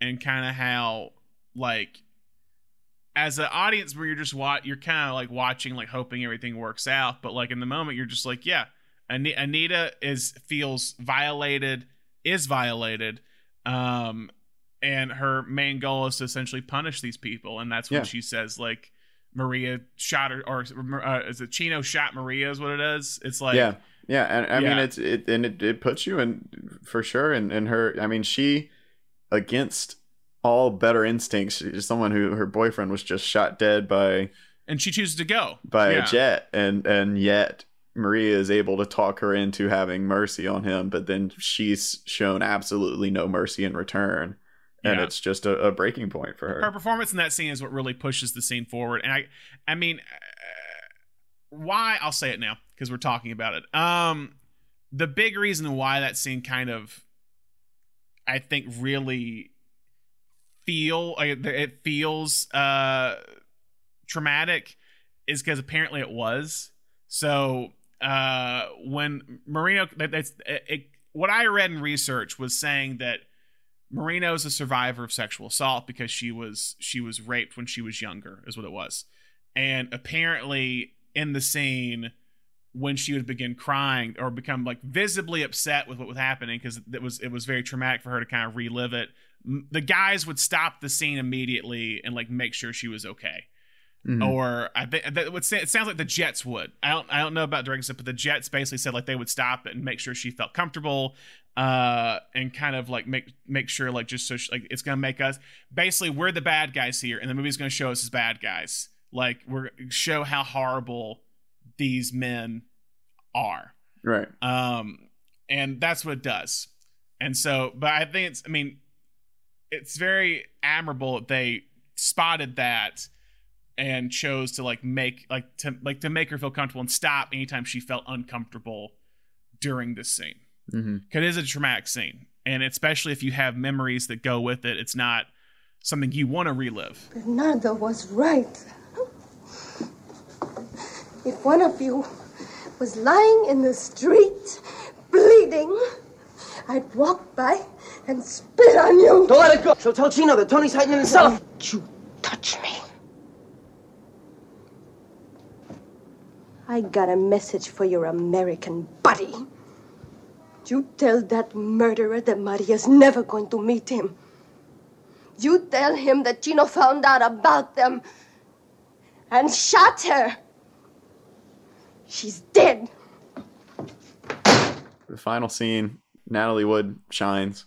[SPEAKER 2] and kind of how like as an audience where you're just what you're kind of like watching like hoping everything works out but like in the moment you're just like yeah Ani- anita is feels violated is violated um and her main goal is to essentially punish these people and that's when
[SPEAKER 1] Yeah.
[SPEAKER 2] she says like maria shot her or uh, is it chino shot maria is what it is? It's like
[SPEAKER 1] yeah yeah and i mean
[SPEAKER 2] Yeah.
[SPEAKER 1] it's it and it, it puts you in for sure and and her i mean she against all better instincts she's someone who her boyfriend was just shot dead by
[SPEAKER 2] and she chooses to go
[SPEAKER 1] by
[SPEAKER 2] Yeah.
[SPEAKER 1] a jet and and yet maria is able to talk her into having mercy on him but then she's shown absolutely no mercy in return and
[SPEAKER 2] Yeah.
[SPEAKER 1] it's just a, a breaking point for her
[SPEAKER 2] her performance in that scene is what really pushes the scene forward and i i mean uh, why I'll say it now because we're talking about it. Um, the big reason why that scene kind of, I think, really feel it feels uh traumatic is because apparently it was. So uh when Moreno, that's it, it, what I read in research was saying that Moreno is a survivor of sexual assault because she was she was raped when she was younger, is what it was, and apparently in the scene when she would begin crying or become like visibly upset with what was happening because it was it was very traumatic for her to kind of relive it. The guys would stop the scene immediately and like make sure she was okay.
[SPEAKER 1] Mhm.
[SPEAKER 2] Or I think that would say it sounds like the Jets would. I don't I don't know about directing stuff, but the Jets basically said like they would stop it and make sure she felt comfortable, uh, and kind of like make make sure like just so she, like it's gonna make us basically we're the bad guys here, and the movie's gonna show us as bad guys. Like we're show how horrible these men are.
[SPEAKER 1] Right.
[SPEAKER 2] Um, and that's what it does. And so, but I think it's, I mean, it's very admirable that they spotted that and chose to like make like to like to make her feel comfortable and stop anytime she felt uncomfortable during this scene
[SPEAKER 1] Mm-hmm.
[SPEAKER 2] because it is a traumatic scene and especially if you have memories that go with it it's not something you want to relive
[SPEAKER 9] Bernardo was right. If one of you was lying in the street, bleeding, I'd walk by and spit on you.
[SPEAKER 3] Don't let it go. So tell Chino that Tony's hiding in the cellar.
[SPEAKER 9] Don't you touch me. I got a message for your American buddy. You tell that murderer that Maria's never going to meet him. You tell him that Chino found out about them and shot her. She's dead.
[SPEAKER 1] The final scene, Natalie Wood shines.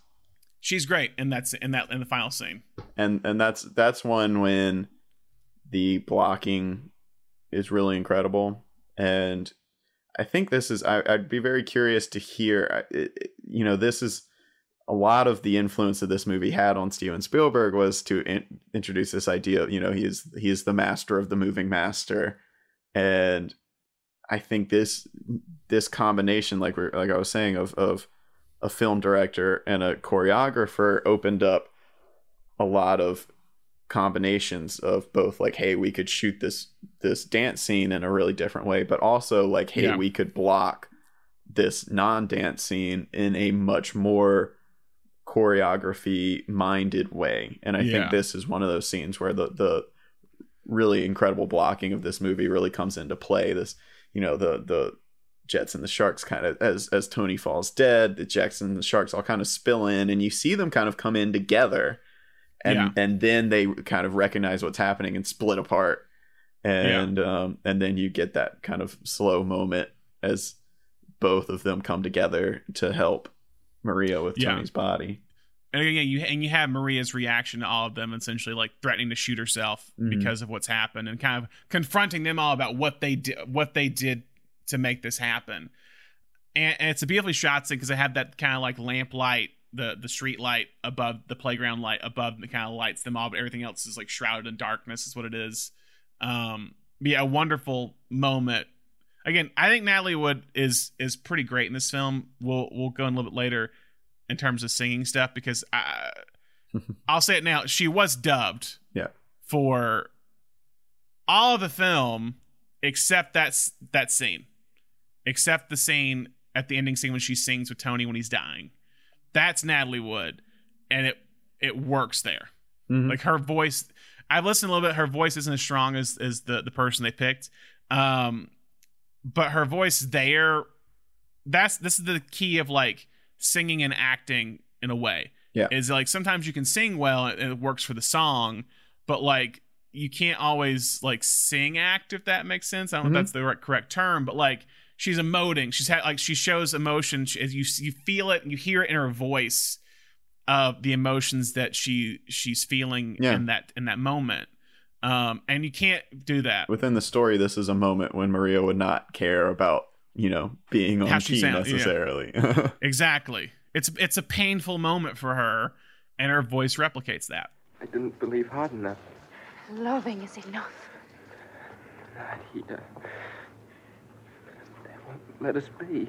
[SPEAKER 2] she's great in that in that in the final scene
[SPEAKER 1] and and that's that's one when the blocking is really incredible and i think this is I, i'd be very curious to hear it, it- you know this is a lot of the influence that this movie had on steven spielberg was to in, introduce this idea of, you know he is he is the master of the moving master and i think this this combination like we like i was saying of of a film director and a choreographer opened up a lot of combinations of both like hey we could shoot this this dance scene in a really different way but also like hey
[SPEAKER 2] Yeah.
[SPEAKER 1] we could block this non-dance scene in a much more choreography minded way and i
[SPEAKER 2] Yeah.
[SPEAKER 1] think this is one of those scenes where the the really incredible blocking of this movie really comes into play this you know the the jets and the sharks kind of as as tony falls dead the jets and the sharks all kind of spill in and you see them kind of come in together and
[SPEAKER 2] Yeah.
[SPEAKER 1] and then they kind of recognize what's happening and split apart and um and then you get that kind of slow moment as both of them come together to help maria with
[SPEAKER 2] Yeah.
[SPEAKER 1] tony's body
[SPEAKER 2] and again you and you have maria's reaction to all of them essentially like threatening to shoot herself
[SPEAKER 1] Mhm.
[SPEAKER 2] because of what's happened and kind of confronting them all about what they did what they did to make this happen. And, and it's a beautifully shot scene because they have that kind of like lamp light the the street light above the playground light above that kind of lights them all but everything else is like shrouded in darkness is what it is. Um but yeah a wonderful moment. Again i think natalie wood is is pretty great in this film. We'll we'll go in a little bit later in terms of singing stuff because I, *laughs* I'll say it now. She was dubbed
[SPEAKER 1] yeah
[SPEAKER 2] for all of the film except that that scene, except the scene at the ending scene when she sings with Tony when he's dying. That's Natalie Wood, and it it works there.
[SPEAKER 1] Mhm.
[SPEAKER 2] Like her voice, I've listened a little bit. Her voice isn't as strong as as the the person they picked, um, but her voice there. That's this is the key of like singing and acting in a way.
[SPEAKER 1] Yeah.
[SPEAKER 2] is like sometimes you can sing well and it works for the song, but like you can't always like sing act if that makes sense. I don't
[SPEAKER 1] Mhm.
[SPEAKER 2] know if that's the right, correct term, but like she's emoting. She's had like she shows emotion. She, you you feel it and you hear it in her voice of the emotions that she she's feeling
[SPEAKER 1] Yeah.
[SPEAKER 2] in that in that moment. Um, and you can't do that.
[SPEAKER 1] within the story this is a moment when maria would not care about you know being on
[SPEAKER 2] How she
[SPEAKER 1] key
[SPEAKER 2] sound- yeah.
[SPEAKER 1] necessarily *laughs*
[SPEAKER 2] Exactly. It's it's a painful moment for her, and her voice replicates that.
[SPEAKER 7] I didn't believe hard enough.
[SPEAKER 8] Loving is enough.
[SPEAKER 7] Not here.
[SPEAKER 10] Uh, they won't let us be.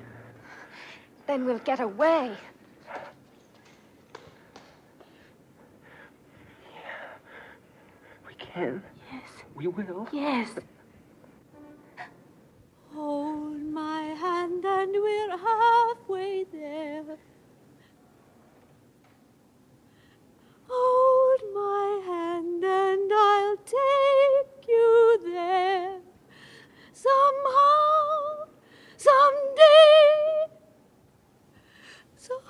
[SPEAKER 4] Then we'll get away.
[SPEAKER 10] We can.
[SPEAKER 4] Yes.
[SPEAKER 10] We will.
[SPEAKER 4] Yes.
[SPEAKER 11] Hold my hand and we're halfway there. Hold my hand and I'll take you there. Somehow, someday, some.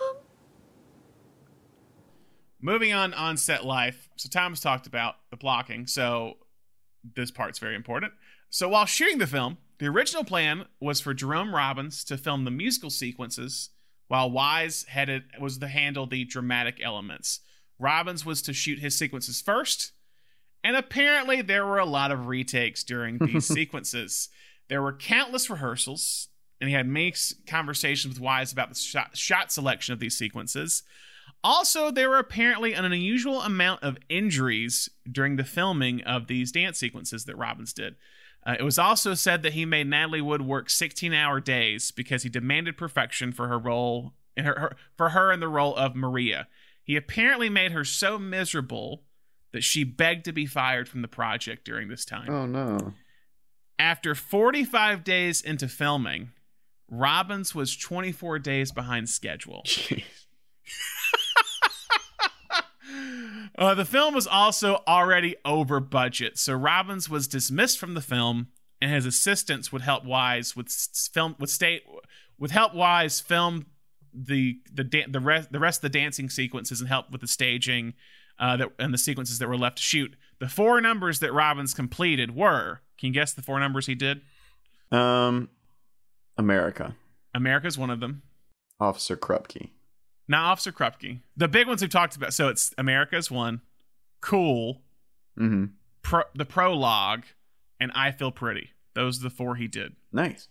[SPEAKER 2] Moving on on set life. So Thomas talked about the blocking, so this part's very important. So while shooting the film, the original plan was for Jerome Robbins to film the musical sequences, while Wise headed was to handle the dramatic elements. Robbins was to shoot his sequences first, and apparently there were a lot of retakes during these *laughs* sequences. There were countless rehearsals, and he had many conversations with Wise about the shot, shot selection of these sequences. Also, there were apparently an unusual amount of injuries during the filming of these dance sequences that Robbins did. Uh, it was also said that he made Natalie Wood work 16-hour days because he demanded perfection for her role in her, her for her in the role of Maria. He apparently made her so miserable that she begged to be fired from the project during this time.
[SPEAKER 1] Oh no.
[SPEAKER 2] After 45 days into filming, Robbins was 24 days behind schedule. Uh, the film was also already over budget, so Robbins was dismissed from the film, and his assistants would help Wise with film with state would help Wise film the the da- the rest the rest of the dancing sequences and help with the staging uh, that and the sequences that were left to shoot. The four numbers that Robbins completed were. Can you guess the four numbers he did?
[SPEAKER 1] Um, America.
[SPEAKER 2] America's one of them.
[SPEAKER 1] Officer Krupke.
[SPEAKER 2] Now, Officer Krupke. The big ones we've talked about. So it's America's one, Cool,
[SPEAKER 1] Mm-hmm.
[SPEAKER 2] Pro, the Prologue, and I Feel Pretty. Those are the four he did.
[SPEAKER 1] Nice.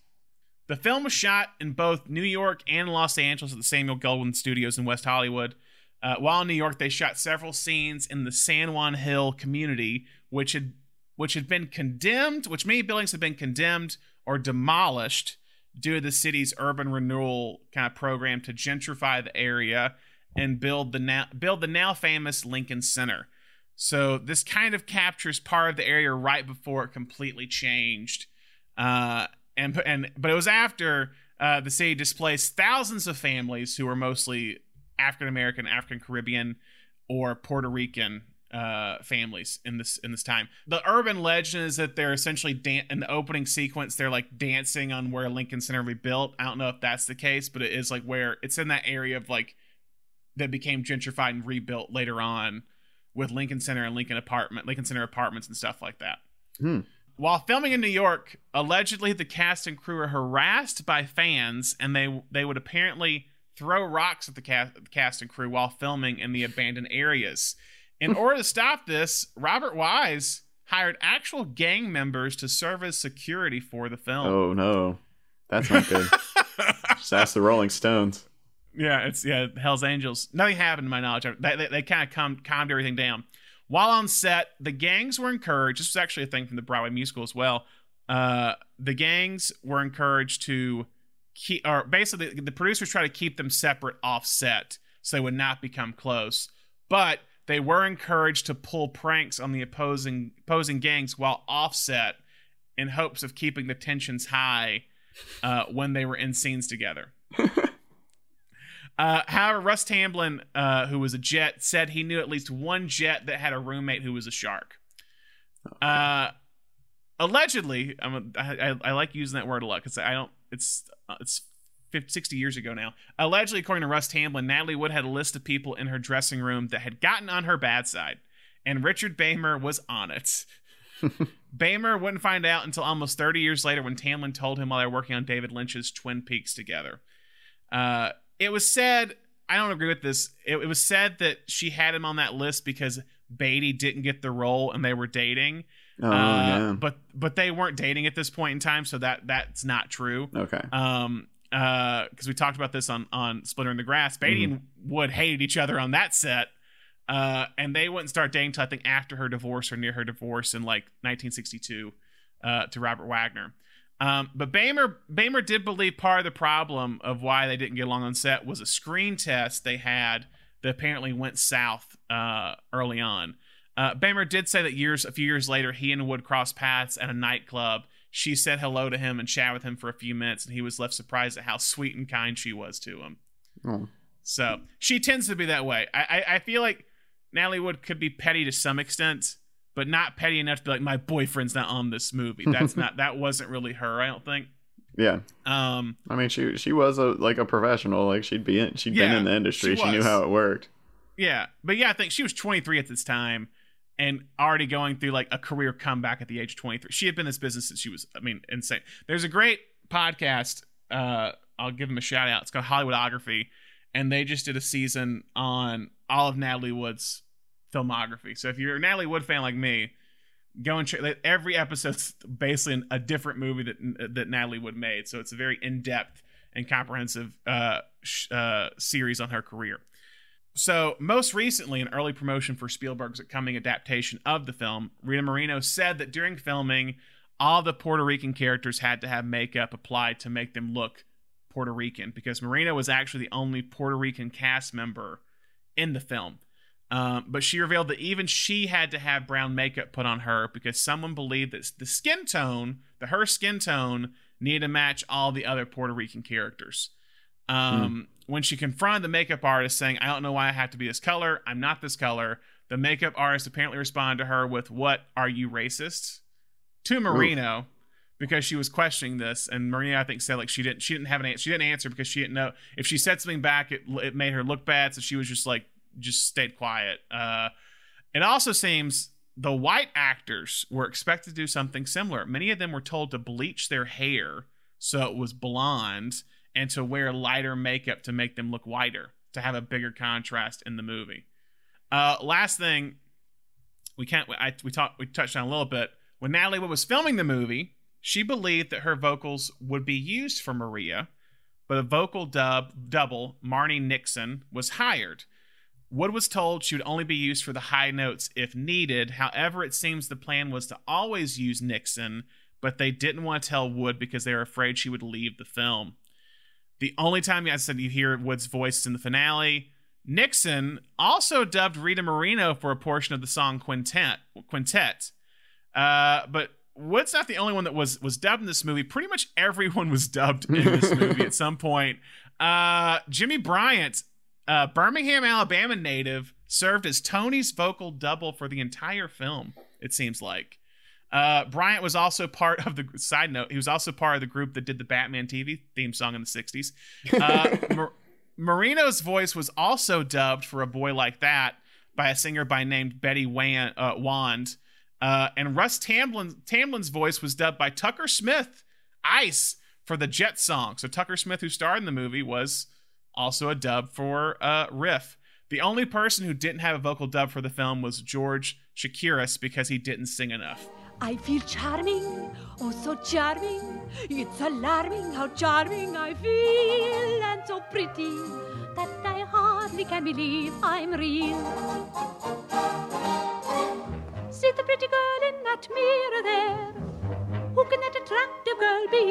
[SPEAKER 2] The film was shot in both New York and Los Angeles at the Samuel Goldwyn Studios in West Hollywood. Uh, while in New York, they shot several scenes in the San Juan Hill community, which had which had been condemned, which many buildings had been condemned or demolished due to the city's urban renewal kind of program to gentrify the area and build the now build the now famous Lincoln Center. So this kind of captures part of the area right before it completely changed. Uh, and and but it was after uh, the city displaced thousands of families who were mostly African American, African Caribbean, or Puerto Rican uh, families in this in this time. The urban legend is that they're essentially dan- in the opening sequence. They're like dancing on where Lincoln Center will be built. I don't know if that's the case, but it is like where it's in that area of like that became gentrified and rebuilt later on with Lincoln Center and Lincoln apartment, Lincoln Center apartments and stuff like that.
[SPEAKER 1] Hmm.
[SPEAKER 2] While filming in New York, allegedly the cast and crew were harassed by fans, and they they would apparently throw rocks at the cast, cast and crew while filming in the abandoned areas. In *laughs* order to stop this, Robert Wise hired actual gang members to serve as security for the film.
[SPEAKER 1] Oh no, that's not good. *laughs* Just ask the Rolling Stones.
[SPEAKER 2] Yeah, it's yeah, Hell's Angels. Nothing happened to my knowledge. They, they, they kind of calmed, calmed everything down. While on set, the gangs were encouraged. This was actually a thing from the Broadway musical as well. Uh, the gangs were encouraged to keep, or basically, the, producers try to keep them separate off set so they would not become close. But they were encouraged to pull pranks on the opposing opposing gangs while offset in hopes of keeping the tensions high uh, when they were in scenes together. *laughs* Uh, however, Russ Tamblyn, uh, who was a jet, said he knew at least one jet that had a roommate who was a shark. Uh, allegedly, I'm a, I, I, I like using that word a lot because I don't. It's it's 50, 60 years ago now. Allegedly, according to Russ Tamblyn, Natalie Wood had a list of people in her dressing room that had gotten on her bad side, and Richard Beymer was on it. *laughs* Beymer wouldn't find out until almost 30 years later when Tamblyn told him while they were working on David Lynch's Twin Peaks together. Uh, it was said, I don't agree with this. It, it was said that she had him on that list because Beatty didn't get the role and they were dating.
[SPEAKER 1] Oh,
[SPEAKER 2] uh,
[SPEAKER 1] yeah.
[SPEAKER 2] But but they weren't dating at this point in time, so that that's not true.
[SPEAKER 1] Okay.
[SPEAKER 2] Um, because we talked about this on on Splendor in the Grass. Beatty and Wood hated each other on that set. Uh, and they wouldn't start dating till I think after her divorce or near her divorce in like 1962 uh, to Robert Wagner. Um, but Beymer Beymer did believe part of the problem of why they didn't get along on set was a screen test they had that apparently went south uh, early on. Uh, Beymer did say that years a few years later he and Wood crossed paths at a nightclub. She said hello to him and chatted with him for a few minutes, and he was left surprised at how sweet and kind she was to him.
[SPEAKER 1] Oh.
[SPEAKER 2] So she tends to be that way. I, I, I feel like Natalie Wood could be petty to some extent, but not petty enough to be like my boyfriend's not on this movie. That's *laughs* not that wasn't really her. I don't think.
[SPEAKER 1] Yeah.
[SPEAKER 2] Um.
[SPEAKER 1] I mean, she she was a like a professional. Like she'd be in, she'd been in the industry.
[SPEAKER 2] she
[SPEAKER 1] She, knew how it worked.
[SPEAKER 2] Yeah, but yeah, I think she was 23 at this time, and already going through like a career comeback at the age of 23. She had been in this business since she was, I mean, insane. There's a great podcast. Uh, I'll give them a shout out. It's called Hollywoodography, and they just did a season on all of Natalie Wood's filmography. So if you're a Natalie Wood fan like me, go and check. Every episode's basically a different movie that that Natalie Wood made. So it's a very in depth and comprehensive uh, sh- uh, series on her career. So, most recently, in early promotion for Spielberg's upcoming adaptation of the film, Rita Moreno said that during filming, all the Puerto Rican characters had to have makeup applied to make them look Puerto Rican because Moreno was actually the only Puerto Rican cast member in the film. Um, but she revealed that even she had to have brown makeup put on her because someone believed that the skin tone, the her skin tone, needed to match all the other Puerto Rican characters. Um, When she confronted the makeup artist saying, I don't know why I have to be this color, I'm not this color, the makeup artist apparently responded to her with, What are you racist? To Moreno. Because she was questioning this, and Moreno, I think, said like she didn't she didn't have an answer. She didn't answer because she didn't know if she said something back, it it made her look bad. So she was just like just stayed quiet. Uh, it also seems the white actors were expected to do something similar. Many of them were told to bleach their hair so it was blonde and to wear lighter makeup to make them look whiter, to have a bigger contrast in the movie. Uh, last thing, we can't. I, we talked. We touched on a little bit when Natalie was filming the movie. She believed that her vocals would be used for Maria, but a vocal dub double, Marnie Nixon, was hired. Wood was told she would only be used for the high notes if needed. However, it seems the plan was to always use Nixon, but they didn't want to tell Wood because they were afraid she would leave the film. The only time I said you hear Wood's voice is in the finale. Nixon also dubbed Rita Moreno for a portion of the song Quintet. Quintet. Uh, but Wood's not the only one that was was dubbed in this movie. Pretty much everyone was dubbed in this *laughs* movie at some point. Uh, Jimmy Bryant, uh, Birmingham, Alabama native, served as Tony's vocal double for the entire film. It seems like. Uh, Bryant was also part of the side note. He was also part of the group that did the Batman TV theme song in the '60s. Uh, *laughs* Mar- Moreno's voice was also dubbed for "A Boy Like That" by a singer by named Betty Wan- uh, Wand, uh, and Russ Tamblyn- Tamlin's voice was dubbed by Tucker Smith, Ice, for the Jet song. So Tucker Smith, who starred in the movie, was also a dub for uh, Riff. The only person who didn't have a vocal dub for the film was George Chakiris because he didn't sing enough.
[SPEAKER 11] I feel charming, oh so charming. It's alarming how charming I feel, and so pretty that I hardly can believe I'm real. See the pretty girl in that mirror there. Who can that attractive girl be?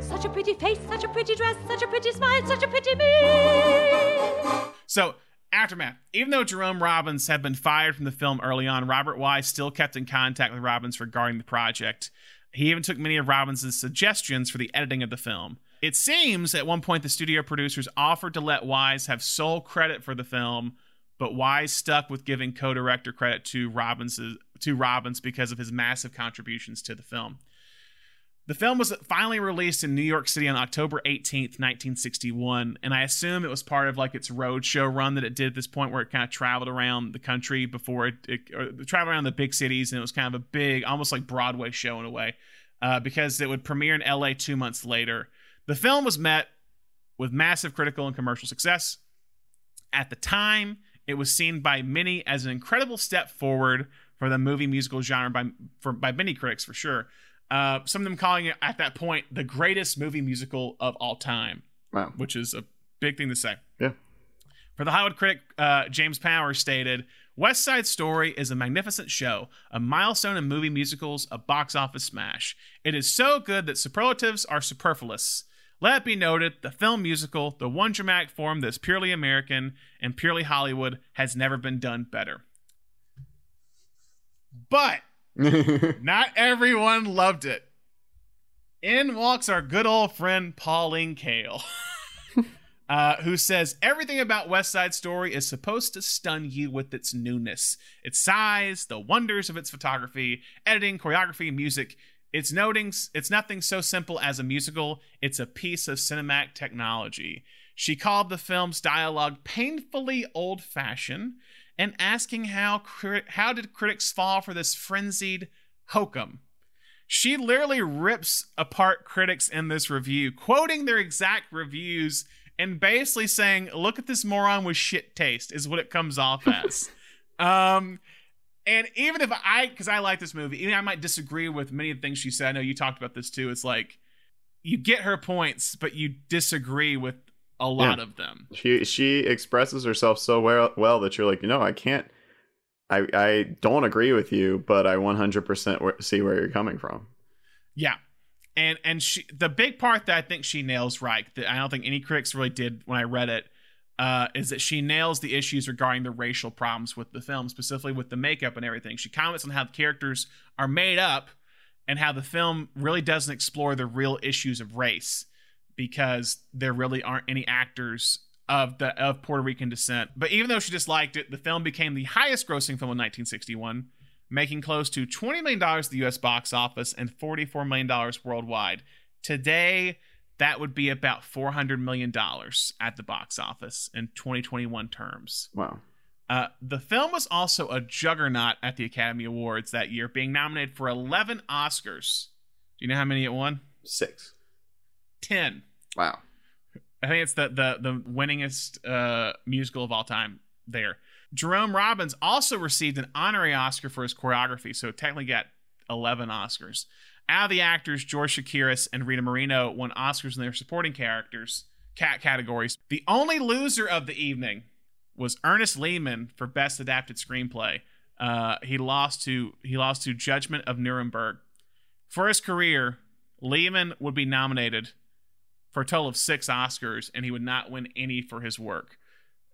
[SPEAKER 11] Such a pretty face, such a pretty dress, such a pretty smile, such a pretty me.
[SPEAKER 2] So, aftermath. Even though Jerome Robbins had been fired from the film early on, Robert Wise still kept in contact with Robbins regarding the project. He even took many of Robbins' suggestions for the editing of the film. It seems at one point the studio producers offered to let Wise have sole credit for the film, but Wise stuck with giving co-director credit to Robbins to Robbins because of his massive contributions to the film. The film was finally released in New York City on October 18th, 1961, and I assume it was part of like its roadshow run that it did at this point where it kind of traveled around the country before it, it or traveled around the big cities, and it was kind of a big, almost like Broadway show in a way, uh, because it would premiere in LA two months later. The film was met with massive critical and commercial success. At the time, it was seen by many as an incredible step forward for the movie musical genre by for, by many critics for sure. Uh, some of them calling it at that point the greatest movie musical of all time,
[SPEAKER 1] Wow.
[SPEAKER 2] which is a big thing to say.
[SPEAKER 1] Yeah.
[SPEAKER 2] For the Hollywood critic, uh, James Powers stated, West Side Story is a magnificent show, a milestone in movie musicals, a box office smash. It is so good that superlatives are superfluous. Let it be noted, the film musical, the one dramatic form that's purely American and purely Hollywood, has never been done better. But *laughs* not everyone loved it. In walks our good old friend Pauline Kael, *laughs* uh, who says everything about West Side Story is supposed to stun you with its newness, its size, the wonders of its photography, editing, choreography, music. It's noting it's nothing so simple as a musical. It's a piece of cinematic technology. She called the film's dialogue painfully old-fashioned and asking how how did critics fall for this frenzied hokum. She literally rips apart critics in this review, quoting their exact reviews and basically saying, "Look at this moron with shit taste," is what it comes off *laughs* as. um, and even if I, because I like this movie, even I might disagree with many of the things she said. I know you talked about this too. It's like you get her points, but you disagree with a lot
[SPEAKER 1] Yeah.
[SPEAKER 2] of them.
[SPEAKER 1] She she expresses herself so well well that you're like, you know, I can't. I I don't agree with you, but I 100% see where you're coming from.
[SPEAKER 2] Yeah. And and she the big part that I think she nails right that I don't think any critics really did when I read it uh, is that she nails the issues regarding the racial problems with the film, specifically with the makeup and everything. She comments on how the characters are made up and how the film really doesn't explore the real issues of race because there really aren't any actors of the of Puerto Rican descent. But even though she disliked it, the film became the highest grossing film in 1961, making close to $20 million at the US box office and $44 million worldwide. Today, that would be about $400 million at the box office in 2021 terms.
[SPEAKER 1] Wow.
[SPEAKER 2] Uh, the film was also a juggernaut at the Academy Awards that year, being nominated for 11 Oscars. Do you know how many it won?
[SPEAKER 1] Six.
[SPEAKER 2] 10.
[SPEAKER 1] Wow.
[SPEAKER 2] I think it's the the the winningest uh, musical of all time. There, Jerome Robbins also received an honorary Oscar for his choreography, so technically got eleven Oscars. Out of the actors, George Chakiris and Rita Moreno won Oscars in their supporting characters cat categories. The only loser of the evening was Ernest Lehman for Best Adapted Screenplay. Uh, he lost to he lost to Judgment of Nuremberg. For his career, Lehman would be nominated for a total of six Oscars, and he would not win any for his work.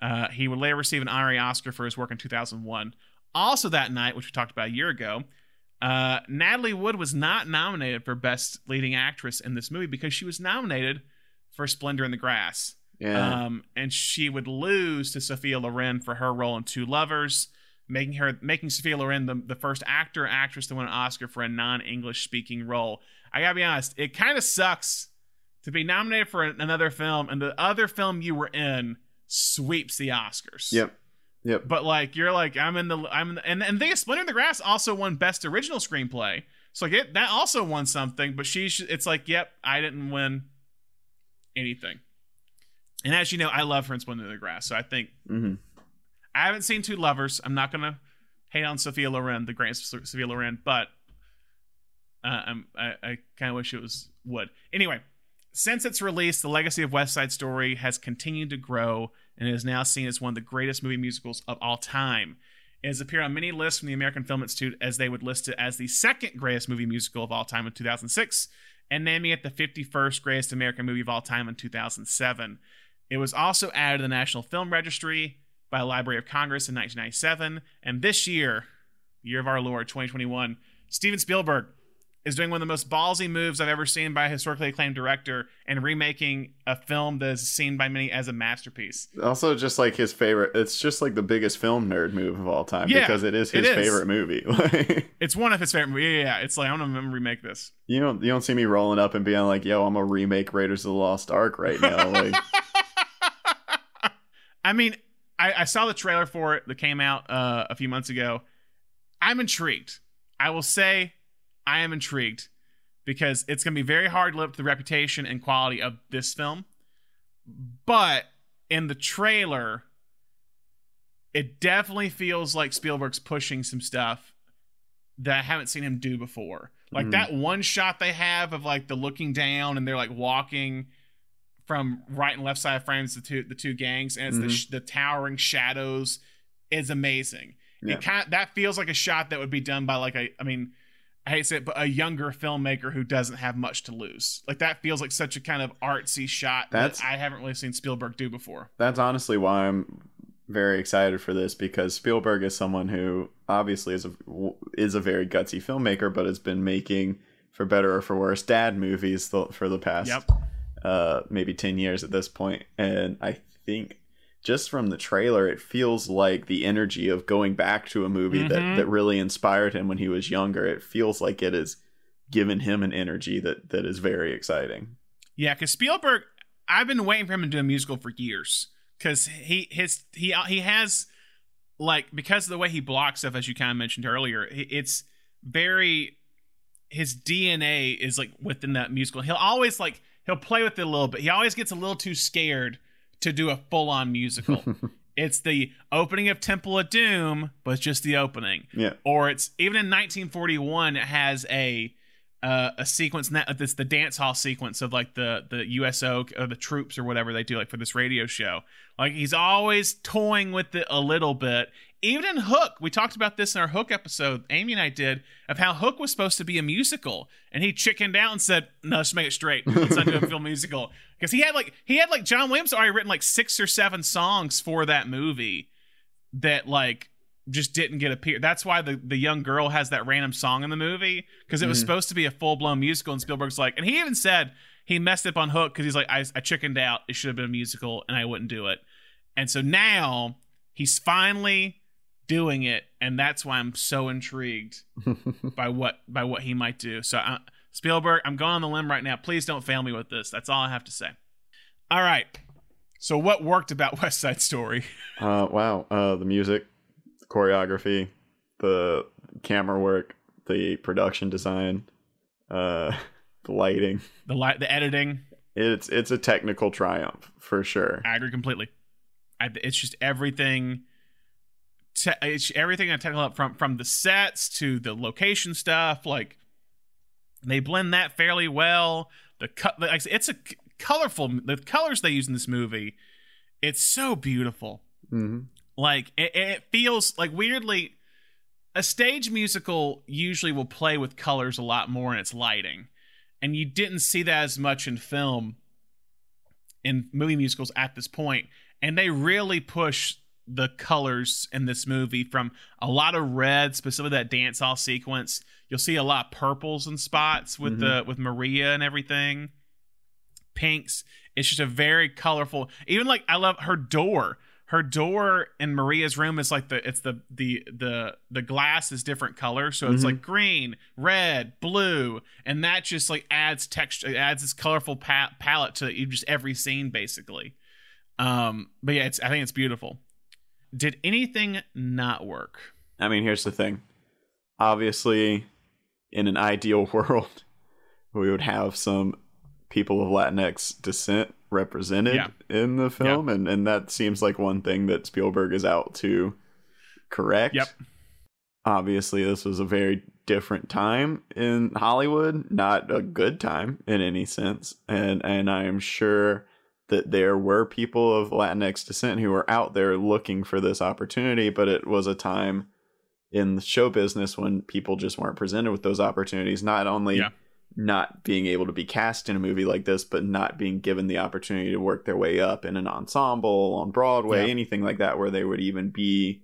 [SPEAKER 2] Uh, he would later receive an honorary Oscar for his work in 2001. Also, that night, which we talked about a year ago, uh, Natalie Wood was not nominated for Best Leading Actress in this movie because she was nominated for Splendor in the Grass.
[SPEAKER 1] Yeah.
[SPEAKER 2] Um, and she would lose to Sophia Loren for her role in Two Lovers, making her making Sophia Loren the, the first actor actress to win an Oscar for a non-English speaking role. I gotta be honest, it kind of sucks to be nominated for an- another film and the other film you were in sweeps the Oscars.
[SPEAKER 1] Yep. Yep.
[SPEAKER 2] But like you're like I'm in the I'm in the, and and they Splendor in the Grass also won Best Original Screenplay. So like it, that also won something, but she's it's like yep I didn't win anything. And as you know, I love her in Splendor in the Grass, so I think
[SPEAKER 1] hmm
[SPEAKER 2] I haven't seen Two Lovers. I'm not gonna hate on Sophia Loren, the great Sophia Loren, but uh, I'm, I, I kind of wish it was Wood. Anyway, since its release, the legacy of West Side Story has continued to grow and is now seen as one of the greatest movie musicals of all time. It has appeared on many lists from the American Film Institute as they would list it as the second greatest movie musical of all time in 2006 and naming it the 51st greatest American movie of all time in 2007. It was also added to the National Film Registry by the Library of Congress in 1997. And this year, the year of our Lord, 2021, Steven Spielberg is doing one of the most ballsy moves I've ever seen by a historically acclaimed director and remaking a film that is seen by many as a masterpiece.
[SPEAKER 1] Also, just like his favorite, it's just like the biggest film nerd move of all time
[SPEAKER 2] Yeah,
[SPEAKER 1] because it is his
[SPEAKER 2] is.
[SPEAKER 1] favorite movie. *laughs*
[SPEAKER 2] It's one of his favorite movies. Yeah, yeah, it's like, I'm going to remake this.
[SPEAKER 1] you don't you don't see me rolling up and being like, "Yo, I'm gonna remake Raiders of the Lost Ark right now." Like, *laughs*
[SPEAKER 2] I mean, I, I saw the trailer for it that came out uh, a few months ago. I'm intrigued. I will say I am intrigued because it's going to be very hard to live up to the reputation and quality of this film. But in the trailer, it definitely feels like Spielberg's pushing some stuff that I haven't seen him do before. Like
[SPEAKER 1] Mhm.
[SPEAKER 2] that one shot they have of like the looking down and they're like walking from right and left side frames the two the two gangs and it's the,
[SPEAKER 1] Mhm.
[SPEAKER 2] sh- the towering shadows is amazing.
[SPEAKER 1] Yeah.
[SPEAKER 2] It kind that feels like a shot that would be done by like a I mean I hate to say it, but a younger filmmaker who doesn't have much to lose. Like that feels like such a kind of artsy shot
[SPEAKER 1] That's-
[SPEAKER 2] that I haven't really seen Spielberg do before.
[SPEAKER 1] That's honestly why I'm very excited for this because Spielberg is someone who obviously is a is a very gutsy filmmaker, but has been making for better or for worse dad movies for the past
[SPEAKER 2] Yep.
[SPEAKER 1] uh, maybe ten years at this point, and I think just from the trailer, it feels like the energy of going back to a movie
[SPEAKER 2] Mhm.
[SPEAKER 1] that that really inspired him when he was younger. It feels like it has given him an energy that that is very exciting.
[SPEAKER 2] Yeah, because Spielberg, I've been waiting for him to do a musical for years. Because he his he he has like because of the way he blocks stuff, as you kind of mentioned earlier, it's very his DNA is like within that musical. He'll always like he'll play with it a little bit. He always gets a little too scared to do a full on musical. *laughs* it's the opening of Temple of Doom, but it's just the opening
[SPEAKER 1] Yeah.
[SPEAKER 2] or it's even in 1941 it has a uh, a sequence that this the dance hall sequence of like the the USO or the troops or whatever they do like for this radio show. Like he's always toying with it a little bit. Even in Hook, we talked about this in our Hook episode. Amy and I did of how Hook was supposed to be a musical, and he chickened out and said, "No, let's make it straight. Let's not do a film musical." *laughs* Because he had like he had like John Williams already written like six or seven songs for that movie that like just didn't get a appear. That's why the the young girl has that random song in the movie because it was
[SPEAKER 1] Mhm.
[SPEAKER 2] supposed to be a full blown musical. And Spielberg's like, and he even said he messed up on Hook because he's like, I, I chickened out. It should have been a musical, and I wouldn't do it. And so now he's finally doing it, and that's why I'm so intrigued *laughs* by what by what he might do. So uh, Spielberg, I'm going on the limb right now. Please don't fail me with this. That's all I have to say. All right. So what worked about *laughs* West Side Story?
[SPEAKER 1] Uh, wow. Uh, the music, the choreography, the camera work, the production design, uh, *laughs* the lighting.
[SPEAKER 2] The light, the editing.
[SPEAKER 1] It's it's a technical triumph for sure.
[SPEAKER 2] I agree completely. I, it's just everything. Te- it's everything I technical up from from the sets to the location stuff. Like they blend that fairly well. The cut, like it's a colorful. The colors they use in this movie, it's so beautiful.
[SPEAKER 1] hmm
[SPEAKER 2] Like it, it feels like weirdly, a stage musical usually will play with colors a lot more in its lighting, and you didn't see that as much in film, in movie musicals at this point. And they really push the colors in this movie from a lot of red, specifically that dance hall sequence. You'll see a lot of purples and spots with mm-hmm. the with Maria and everything pinks. It's just a very colorful. Even like I love her door. Her door in Maria's room is like the it's the the the the glass is different colors, so it's
[SPEAKER 1] Mhm.
[SPEAKER 2] like green, red, blue, and that just like adds texture, adds this colorful pa- palette to you just every scene basically. Um, but yeah, it's I think it's beautiful. Did anything not work?
[SPEAKER 1] I mean, here's the thing. Obviously, in an ideal *laughs* world, we would have some people of Latinx descent represented
[SPEAKER 2] Yeah.
[SPEAKER 1] in the film, and and that seems like one thing that Spielberg is out to correct.
[SPEAKER 2] Yep.
[SPEAKER 1] Obviously, this was a very different time in Hollywood, not a good time in any sense, and and I am sure that there were people of Latinx descent who were out there looking for this opportunity, but it was a time in the show business when people just weren't presented with those opportunities. Not only
[SPEAKER 2] Yeah.
[SPEAKER 1] Not being able to be cast in a movie like this, but not being given the opportunity to work their way up in an ensemble on Broadway,
[SPEAKER 2] Yeah.
[SPEAKER 1] anything like that, where they would even be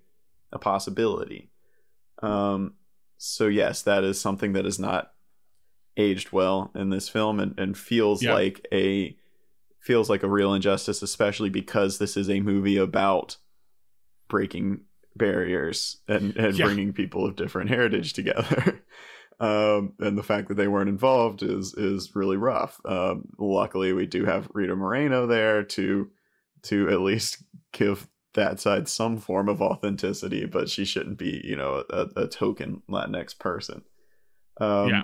[SPEAKER 1] a possibility. Um, so yes, that is something that is not aged well in this film and, and feels
[SPEAKER 2] Yeah.
[SPEAKER 1] like a feels like a real injustice, especially because this is a movie about breaking barriers and, and
[SPEAKER 2] Yeah.
[SPEAKER 1] bringing people of different heritage together. *laughs* um, and the fact that they weren't involved is is really rough. Um, luckily, we do have Rita Moreno there to to at least give that side some form of authenticity, but she shouldn't be, you know, a, a token Latinx person. Um,
[SPEAKER 2] Yeah.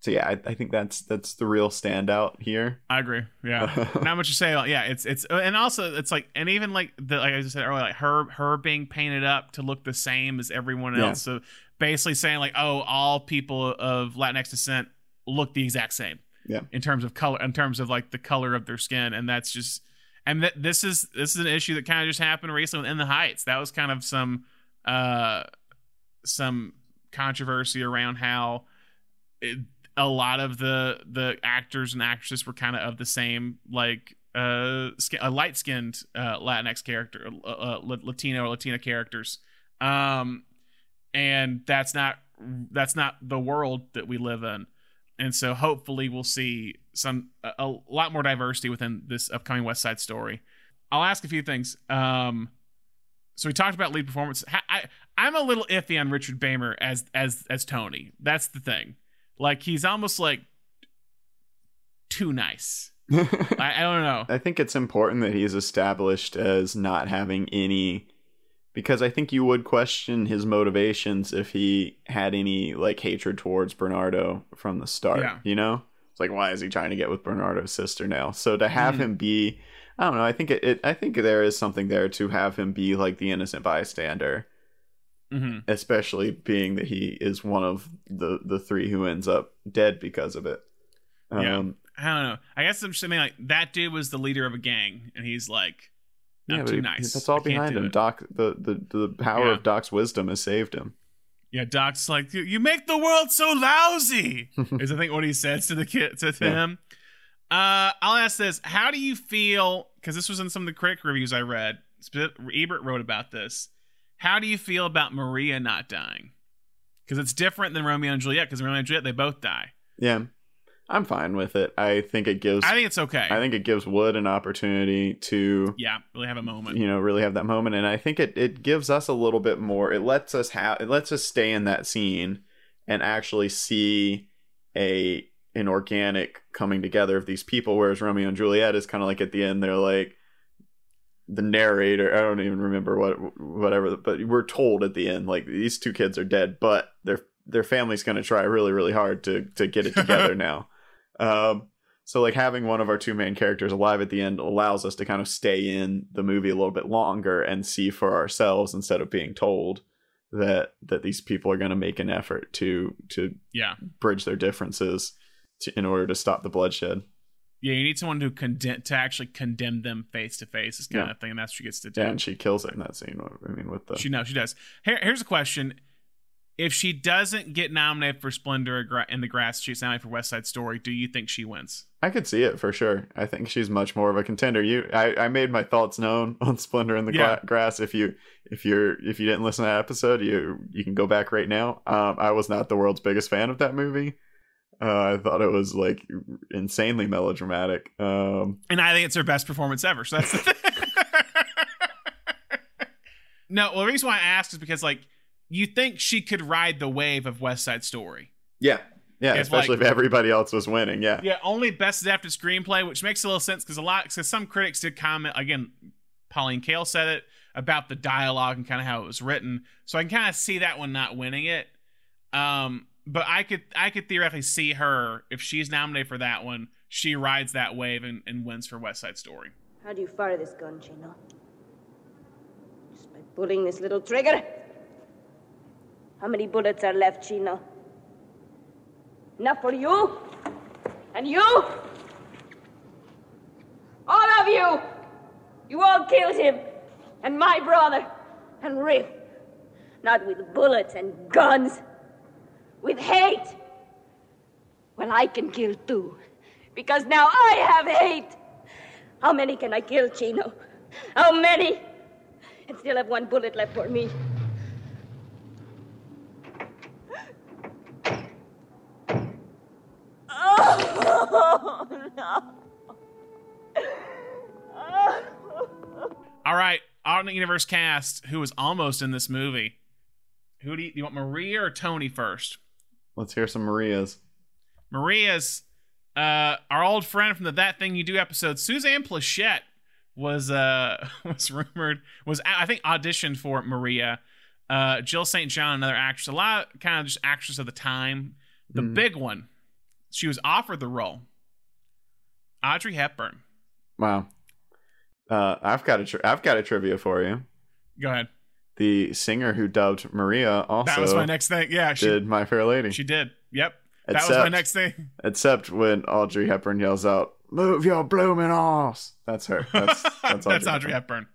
[SPEAKER 1] So yeah, I, I think that's that's the real standout here.
[SPEAKER 2] I agree. Yeah, *laughs* not much to say. about- Yeah, it's it's and also it's like and even like the like I said earlier, like her her being painted up to look the same as everyone
[SPEAKER 1] Yeah.
[SPEAKER 2] else. So basically saying like, oh, all people of Latinx descent look the exact same.
[SPEAKER 1] Yeah.
[SPEAKER 2] In terms of color, in terms of like the color of their skin, and that's just and that this is this is an issue that kind of just happened recently in the Heights. That was kind of some uh some controversy around how it, a lot of the the actors and actresses were kind of of the same like uh, skin, uh light skinned uh, Latinx character, uh, uh, Latino or Latina characters, um, and that's not that's not the world that we live in, and so hopefully we'll see some a, a lot more diversity within this upcoming West Side Story. I'll ask a few things. Um, so we talked about lead performance. I, I I'm a little iffy on Richard Beymer as as as Tony. That's the thing. Like he's almost like too nice. *laughs* I, I don't know.
[SPEAKER 1] I think it's important that he's established as not having any because I think you would question his motivations if he had any like hatred towards Bernardo from the start.
[SPEAKER 2] Yeah.
[SPEAKER 1] You know? It's like why is he trying to get with Bernardo's sister now? So to have
[SPEAKER 2] Mhm.
[SPEAKER 1] him be I don't know, I think it, it I think there is something there to have him be like the innocent bystander.
[SPEAKER 2] hmm
[SPEAKER 1] Especially being that he is one of the the three who ends up dead because of it.
[SPEAKER 2] Yeah.
[SPEAKER 1] Um,
[SPEAKER 2] I don't know. I guess I'm just saying like that dude was the leader of a gang, and he's like, I'm
[SPEAKER 1] yeah,
[SPEAKER 2] too
[SPEAKER 1] he-
[SPEAKER 2] nice.
[SPEAKER 1] That's all
[SPEAKER 2] I
[SPEAKER 1] behind him.
[SPEAKER 2] it.
[SPEAKER 1] Doc, the, the the power
[SPEAKER 2] Yeah.
[SPEAKER 1] of Doc's wisdom has saved him.
[SPEAKER 2] Yeah, Doc's like, "You- you make the world so lousy. *laughs* is I think what he says to the kid to, to
[SPEAKER 1] Yeah.
[SPEAKER 2] him. Uh, I'll ask this: How do you feel? Because this was in some of the critic reviews I read. Ebert wrote about this. How do you feel about Maria not dying? Because it's different than Romeo and Juliet. Because Romeo and Juliet, they both die.
[SPEAKER 1] Yeah, I'm fine with it. I think it gives.
[SPEAKER 2] I think it's okay.
[SPEAKER 1] I think it gives Wood an opportunity to,
[SPEAKER 2] yeah, really have a moment.
[SPEAKER 1] you know, really have that moment, and I think it it gives us a little bit more. It lets us have. It lets us stay in that scene and actually see a an organic coming together of these people. Whereas Romeo and Juliet is kind of like at the end, they're like the narrator. I don't even remember what whatever, but we're told at the end like these two kids are dead, but their their family's going to try really really hard to to get it *laughs* together now. Um, so like having one of our two main characters alive at the end allows us to kind of stay in the movie a little bit longer and see for ourselves instead of being told that that these people are going to make an effort to to
[SPEAKER 2] Yeah,
[SPEAKER 1] bridge their differences to, in order to stop the bloodshed.
[SPEAKER 2] yeah. You need someone to condemn to actually condemn them face to face. This kind
[SPEAKER 1] Yeah.
[SPEAKER 2] of thing, and that's what she gets to do.
[SPEAKER 1] Yeah, and she kills it in that scene. I mean, with the
[SPEAKER 2] She knows she does. Here, here's a question: If she doesn't get nominated for Splendor in the Grass, she's nominated for West Side Story. Do you think she wins?
[SPEAKER 1] I could see it for sure. I think she's much more of a contender. You, I, I made my thoughts known *laughs* on Splendor in the
[SPEAKER 2] Yeah.
[SPEAKER 1] Gra- Grass. If you, if you're, if you didn't listen to that episode, you, you can go back right now. Um, I was not the world's biggest fan of that movie. Uh, I thought it was like insanely melodramatic. Um,
[SPEAKER 2] And I think it's her best performance ever. So that's the *laughs* thing. *laughs* no, well, the reason why I asked is because like you think she could ride the wave of West Side Story.
[SPEAKER 1] yeah, yeah,
[SPEAKER 2] It's
[SPEAKER 1] especially
[SPEAKER 2] like-
[SPEAKER 1] if everybody else was winning. Yeah,
[SPEAKER 2] Yeah, only best adapted screenplay, which makes a little sense because a lot because some critics did comment again. Pauline Kael said it about the dialogue and kind of how it was written, so I can kind of see that one not winning it. Um, but I could I could theoretically see her if she's nominated for that one, she rides that wave and, and wins for West Side Story.
[SPEAKER 9] How do you fire this gun, Chino? Just by pulling this little trigger? How many bullets are left, Chino? Enough for you? And you? All of you! You all killed him! And my brother! And Riff! Not with bullets and guns, with hate! Well, I can kill too, because now I have hate! How many can I kill, Chino? How many? And still have one bullet left for me. Oh, *laughs* no.
[SPEAKER 2] All right, alternate universe cast who was almost in this movie. Who do you, do you want, Maria or Tony first?
[SPEAKER 1] let's hear some Marias.
[SPEAKER 2] Maria's uh our old friend from the That Thing You Do episode, Suzanne Pleshette was uh *laughs* was rumored was I think auditioned for Maria. Uh Jill St. John, another actress, a lot of kind of just actress of the time. The
[SPEAKER 1] Mhm.
[SPEAKER 2] big one, she was offered the role. Audrey Hepburn.
[SPEAKER 1] Wow. Uh, I've got a tri- I've got a trivia for you.
[SPEAKER 2] Go ahead.
[SPEAKER 1] The singer who dubbed Maria also
[SPEAKER 2] that was my next thing. Yeah, she
[SPEAKER 1] did My Fair Lady.
[SPEAKER 2] she did. Yep. That was my next thing.
[SPEAKER 1] Except when Audrey Hepburn yells out, "Move your blooming ass!" That's her. *laughs* That's that's Audrey.
[SPEAKER 2] That's Audrey Hepburn.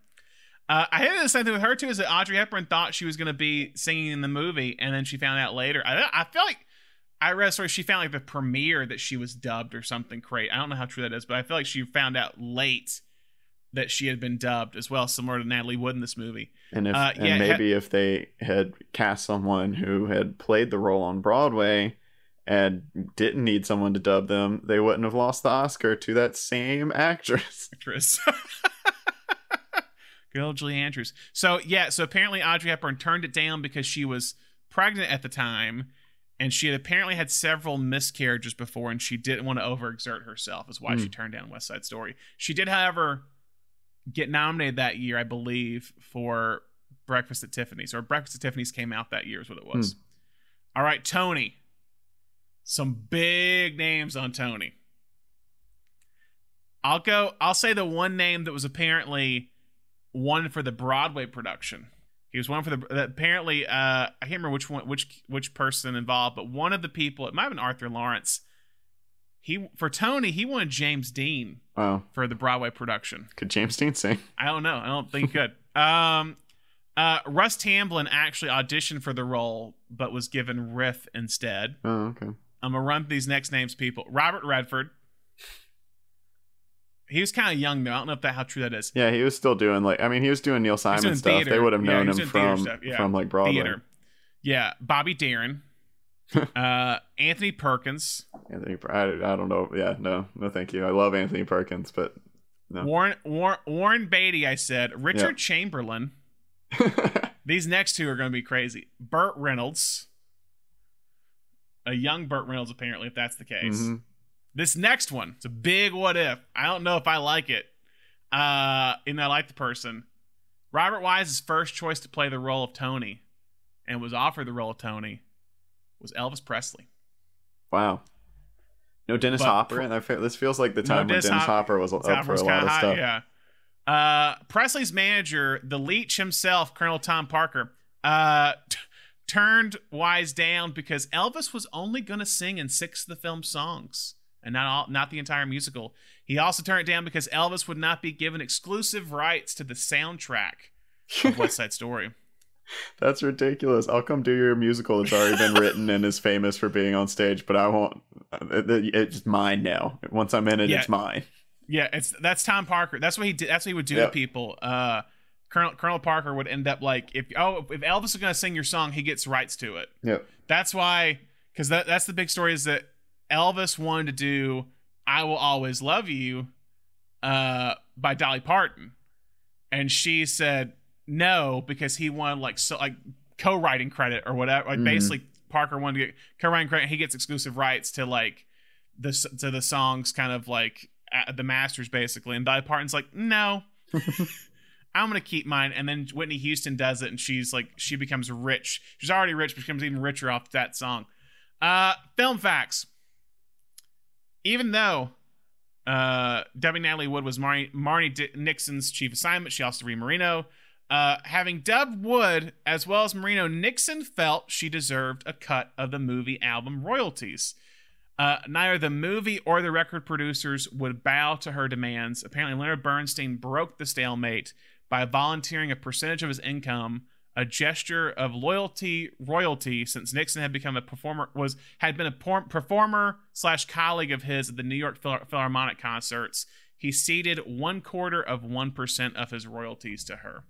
[SPEAKER 2] Uh, I think the same thing with her too. Is that Audrey Hepburn thought she was going to be singing in the movie, and then she found out later. I, I feel like I read a story. She found like the premiere that she was dubbed or something crazy. I don't know how true that is, but I feel like she found out late that she had been dubbed as well, similar to Natalie Wood in this movie.
[SPEAKER 1] And if
[SPEAKER 2] Uh,
[SPEAKER 1] and
[SPEAKER 2] yeah,
[SPEAKER 1] maybe if they had cast someone who had played the role on Broadway and didn't need someone to dub them, they wouldn't have lost the Oscar to that same actress. *laughs*
[SPEAKER 2] actress. *laughs* Good old Julie Andrews. So yeah, so apparently Audrey Hepburn turned it down because she was pregnant at the time, and she had apparently had several miscarriages before, and she didn't want to overexert herself. Is why
[SPEAKER 1] Hmm.
[SPEAKER 2] she turned down West Side Story. She did, however, get nominated that year, I believe, for Breakfast at Tiffany's, or Breakfast at Tiffany's came out that year, is what it was. All right, Tony. Some big names on Tony. I'll go. I'll say the one name that was apparently one for the Broadway production. He was one for the apparently. Uh, I can't remember which one, which which person involved, but one of the people. It might have been Arthur Laurents. He for Tony. He wanted James Dean
[SPEAKER 1] Wow.
[SPEAKER 2] for the Broadway production.
[SPEAKER 1] Could James Dean sing?
[SPEAKER 2] I don't know. I don't think he could. *laughs* Um, uh, Russ Tamblyn actually auditioned for the role, but was given Riff instead.
[SPEAKER 1] Oh, okay.
[SPEAKER 2] I'm gonna run through these next names, people. Robert Redford. He was kind of young though. I don't know if that how true that is.
[SPEAKER 1] Yeah, he was still doing like I mean he was doing Neil Simon
[SPEAKER 2] doing
[SPEAKER 1] stuff.
[SPEAKER 2] theater.
[SPEAKER 1] They would have known
[SPEAKER 2] was
[SPEAKER 1] him from.
[SPEAKER 2] Yeah.
[SPEAKER 1] from like Broadway.
[SPEAKER 2] Theater. Yeah, Bobby Darin, *laughs* uh, Anthony Perkins,
[SPEAKER 1] Anthony, I, I don't know. Yeah, no, no, thank you. I love Anthony Perkins, but no.
[SPEAKER 2] Warren Warren, Warren Beatty. I said Richard
[SPEAKER 1] Yeah.
[SPEAKER 2] Chamberlain. *laughs* These next two are going to be crazy. Burt Reynolds, a young Burt Reynolds, apparently, if that's the case.
[SPEAKER 1] Mhm.
[SPEAKER 2] This next one, it's a big what if. I don't know if I like it. Uh, and I like the person. Robert Wise's first choice to play the role of Tony, and was offered the role of Tony, was Elvis Presley.
[SPEAKER 1] Wow. No Dennis
[SPEAKER 2] But
[SPEAKER 1] Hopper, and I feel this feels like the
[SPEAKER 2] No,
[SPEAKER 1] time when
[SPEAKER 2] Dennis
[SPEAKER 1] Dennis
[SPEAKER 2] Hop-
[SPEAKER 1] Hopper was up
[SPEAKER 2] Hopper
[SPEAKER 1] for a lot of
[SPEAKER 2] hot,
[SPEAKER 1] stuff.
[SPEAKER 2] Yeah. Uh, Presley's manager, the leech himself, Colonel Tom Parker, uh, t- turned Wise down because Elvis was only going to sing in six of the film's songs and not all, not the entire musical. He also turned it down because Elvis would not be given exclusive rights to the soundtrack of West Side Story. *laughs*
[SPEAKER 1] That's ridiculous. I'll come do your musical that's already been written and is famous for being on stage, but I won't. it- It's mine now. Once I'm in it,
[SPEAKER 2] Yeah.
[SPEAKER 1] it's mine.
[SPEAKER 2] Yeah, it's that's Tom Parker. That's what he did. That's what he would do
[SPEAKER 1] Yep.
[SPEAKER 2] to people. Uh, Colonel Colonel Parker would end up like if oh if Elvis is going to sing your song, he gets rights to it.
[SPEAKER 1] Yep.
[SPEAKER 2] That's why because that that's the big story is that Elvis wanted to do "I Will Always Love You" uh, by Dolly Parton, and she said no because he wanted like so like co-writing credit or whatever. Like
[SPEAKER 1] Mhm.
[SPEAKER 2] basically, Parker wanted to get co-writing credit. He gets exclusive rights to like the to the songs, kind of like the masters basically. And Dolly Parton's like, no. *laughs* I'm gonna keep mine, and then Whitney Houston does it, and she's like, she becomes rich. She's already rich, but becomes even richer off that song. Uh, film facts. Even though uh, Debbie Natalie Wood was Marnie, Marnie Di- Nixon's chief assignment, she also read Moreno. Uh, having dubbed Wood as well as Moreno, Nixon felt she deserved a cut of the movie album royalties. Uh, neither the movie or the record producers would bow to her demands. Apparently, Leonard Bernstein broke the stalemate by volunteering a percentage of his income, a gesture of loyalty, royalty, since Nixon had become a performer, was had been a por- performer slash colleague of his at the New York Phil- Philharmonic concerts. He ceded one quarter of one percent of his royalties to her,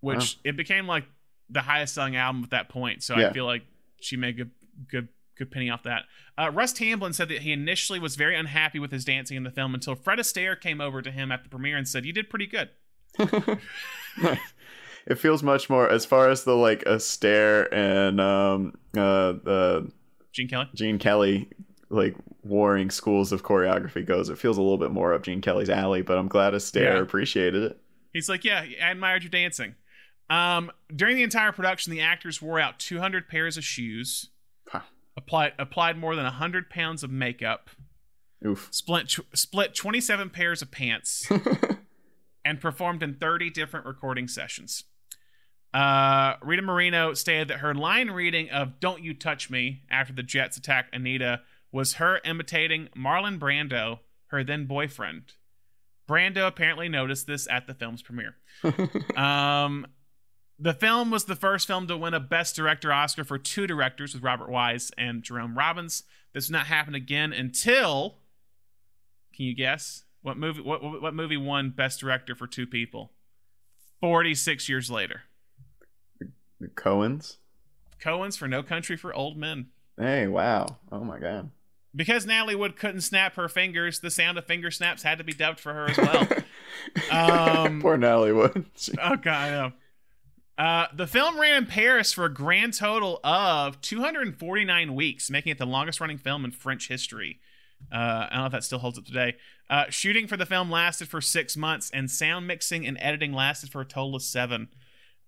[SPEAKER 2] which it became like the highest selling album at that point. So I feel like she made good good good penny off that. Uh, Russ Tamblyn said that he initially was very unhappy with his dancing in the film until Fred Astaire came over to him at the premiere and said, "You did pretty good." *laughs* *laughs*
[SPEAKER 1] It feels much more as far as the like Astaire and um uh the
[SPEAKER 2] Gene Kelly.
[SPEAKER 1] Gene Kelly like warring schools of choreography goes. It feels a little bit more up Gene Kelly's alley, but I'm glad Astaire
[SPEAKER 2] Yeah.
[SPEAKER 1] appreciated it.
[SPEAKER 2] He's like, "Yeah, I admired your dancing." Um, during the entire production, the actors wore out 200 pairs of shoes,
[SPEAKER 1] Huh.
[SPEAKER 2] applied applied more than 100 pounds of makeup,
[SPEAKER 1] Oof.
[SPEAKER 2] split split 27 pairs of pants, *laughs* and performed in 30 different recording sessions. Uh, Rita Moreno stated that her line reading of "Don't You Touch Me" after the Jets attack Anita was her imitating Marlon Brando, her then boyfriend. Brando apparently noticed this at the film's premiere. *laughs* um, the film was the first film to win a Best Director Oscar for two directors with Robert Wise and Jerome Robbins. This did not happen again until. Can you guess what movie? What what movie won Best Director for two people? Forty six years later.
[SPEAKER 1] The Coens.
[SPEAKER 2] Cohen's for No Country for Old Men.
[SPEAKER 1] Hey, wow. Oh my god.
[SPEAKER 2] Because Natalie Wood couldn't snap her fingers, the sound of finger snaps had to be dubbed for her as well. *laughs* um,
[SPEAKER 1] Poor Natalie Wood. *laughs*
[SPEAKER 2] oh god, I know. Uh, the film ran in Paris for a grand total of 249 weeks, making it the longest running film in French history. Uh, I don't know if that still holds up today. Uh, shooting for the film lasted for six months, and sound mixing and editing lasted for a total of seven.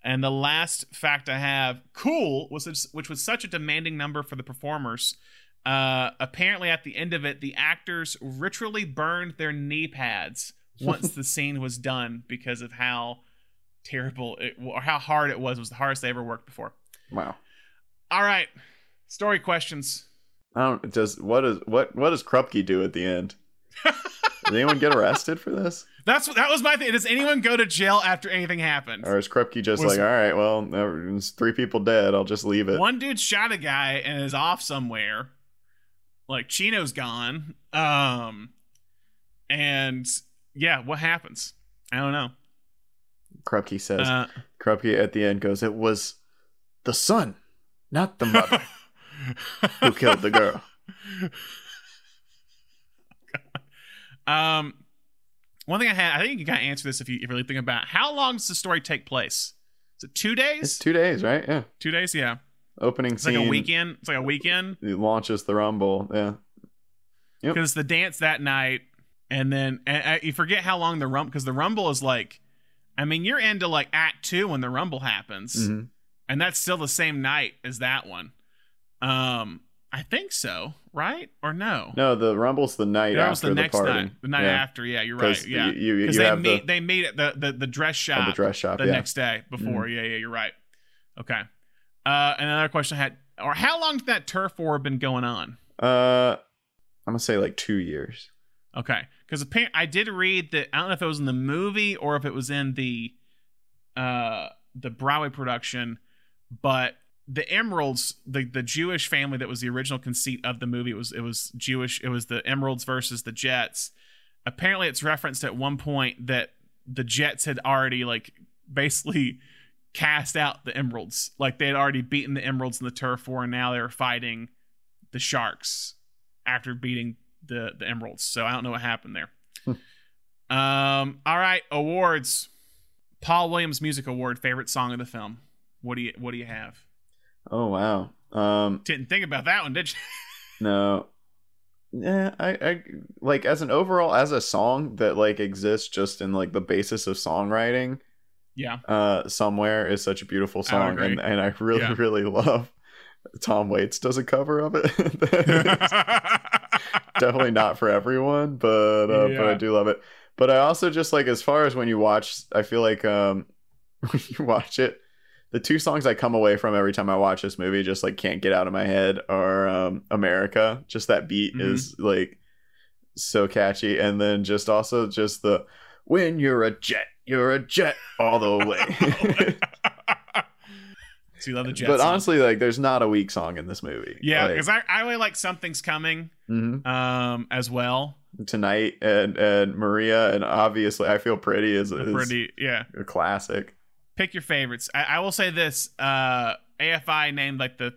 [SPEAKER 2] And the last fact I have, cool, was which was such a demanding number for the performers. Uh, apparently, at the end of it, the actors ritually burned their knee pads *laughs* once the scene was done because of how terrible it or how hard it was. It was the hardest they ever worked before.
[SPEAKER 1] Wow.
[SPEAKER 2] All right, story questions.
[SPEAKER 1] I don't. Does what is what what does Krupke do at the end? *laughs* Did anyone get arrested for this?
[SPEAKER 2] That's that was my thing. Does anyone go to jail after anything happens?
[SPEAKER 1] Or is Krupke just
[SPEAKER 2] Was-
[SPEAKER 1] like, all right, well, there's three people dead. I'll just leave it.
[SPEAKER 2] One dude shot a guy and is off somewhere. Like Chino's gone. Um and yeah, what happens? I don't know.
[SPEAKER 1] Krupke says.
[SPEAKER 2] Uh,
[SPEAKER 1] Krupke at the end goes, it was the son, not the mother, who killed the girl. *laughs*
[SPEAKER 2] Um one thing I had I think you can kind of answer this if you, if you really think about it. how long does the story take place? Is it two days?
[SPEAKER 1] It's two days, right? Yeah.
[SPEAKER 2] two days, yeah.
[SPEAKER 1] Opening
[SPEAKER 2] It's
[SPEAKER 1] scene.
[SPEAKER 2] like a weekend. It's like a weekend.
[SPEAKER 1] He launches the rumble. Yeah. Yep.
[SPEAKER 2] because the dance that night and then and, uh, you forget how long the rumble because the rumble is like i mean you're into like act two when the rumble happens
[SPEAKER 1] Mhm.
[SPEAKER 2] and that's still the same night as that one um i think so right or no
[SPEAKER 1] No, the rumble's the night
[SPEAKER 2] was
[SPEAKER 1] after
[SPEAKER 2] the
[SPEAKER 1] the,
[SPEAKER 2] next
[SPEAKER 1] party.
[SPEAKER 2] night the night
[SPEAKER 1] Yeah.
[SPEAKER 2] after yeah you're right. yeah
[SPEAKER 1] you- you- you
[SPEAKER 2] they
[SPEAKER 1] have the-
[SPEAKER 2] meet they meet at the the, the dress shop
[SPEAKER 1] the dress shop,
[SPEAKER 2] the
[SPEAKER 1] yeah.
[SPEAKER 2] Next day before yeah yeah you're right okay uh another question i had or how long did that turf war been going on
[SPEAKER 1] Uh, I'm gonna say like two years.
[SPEAKER 2] Okay, because apparently I did read that I don't know if it was in the movie or if it was in the uh the Broadway production, but the Emeralds, the the Jewish family that was the original conceit of the movie, it was it was Jewish. It was the Emeralds versus the Jets. Apparently, it's referenced at one point that the Jets had already like basically *laughs* cast out the Emeralds, like they had already beaten the Emeralds in the turf war, and now they were fighting the Sharks after beating the the Emeralds. So I don't know what happened there. um. All right. Awards. Paul Williams Music Award. Favorite song of the film. What do you What do you have?
[SPEAKER 1] Oh wow. Um,
[SPEAKER 2] Didn't think about that one, did you? *laughs*
[SPEAKER 1] no. Yeah, I, I like as an overall as a song that like exists just in like the basis of songwriting.
[SPEAKER 2] Yeah.
[SPEAKER 1] Uh, somewhere is such a beautiful song, and and I really
[SPEAKER 2] Yeah.
[SPEAKER 1] really love. Tom Waits does a cover of it. *laughs* *laughs* Definitely not for everyone, but uh, but I do love it. But I also just like as far as when you watch, I feel like um when you watch it, the two songs I come away from every time I watch this movie just like can't get out of my head are um America. Just that beat
[SPEAKER 2] Mhm.
[SPEAKER 1] is like so catchy, and then just also just the when you're a jet, you're a jet all the way. *laughs*
[SPEAKER 2] So you love the Jets.
[SPEAKER 1] but honestly, like there's not a weak song in this movie.
[SPEAKER 2] yeah,
[SPEAKER 1] Like,
[SPEAKER 2] because I, I really like Something's Coming
[SPEAKER 1] mhm.
[SPEAKER 2] um as well.
[SPEAKER 1] tonight and and Maria and obviously I feel pretty is, is
[SPEAKER 2] pretty yeah.
[SPEAKER 1] a classic.
[SPEAKER 2] Pick your favorites. I, I will say this: uh, AFI named like the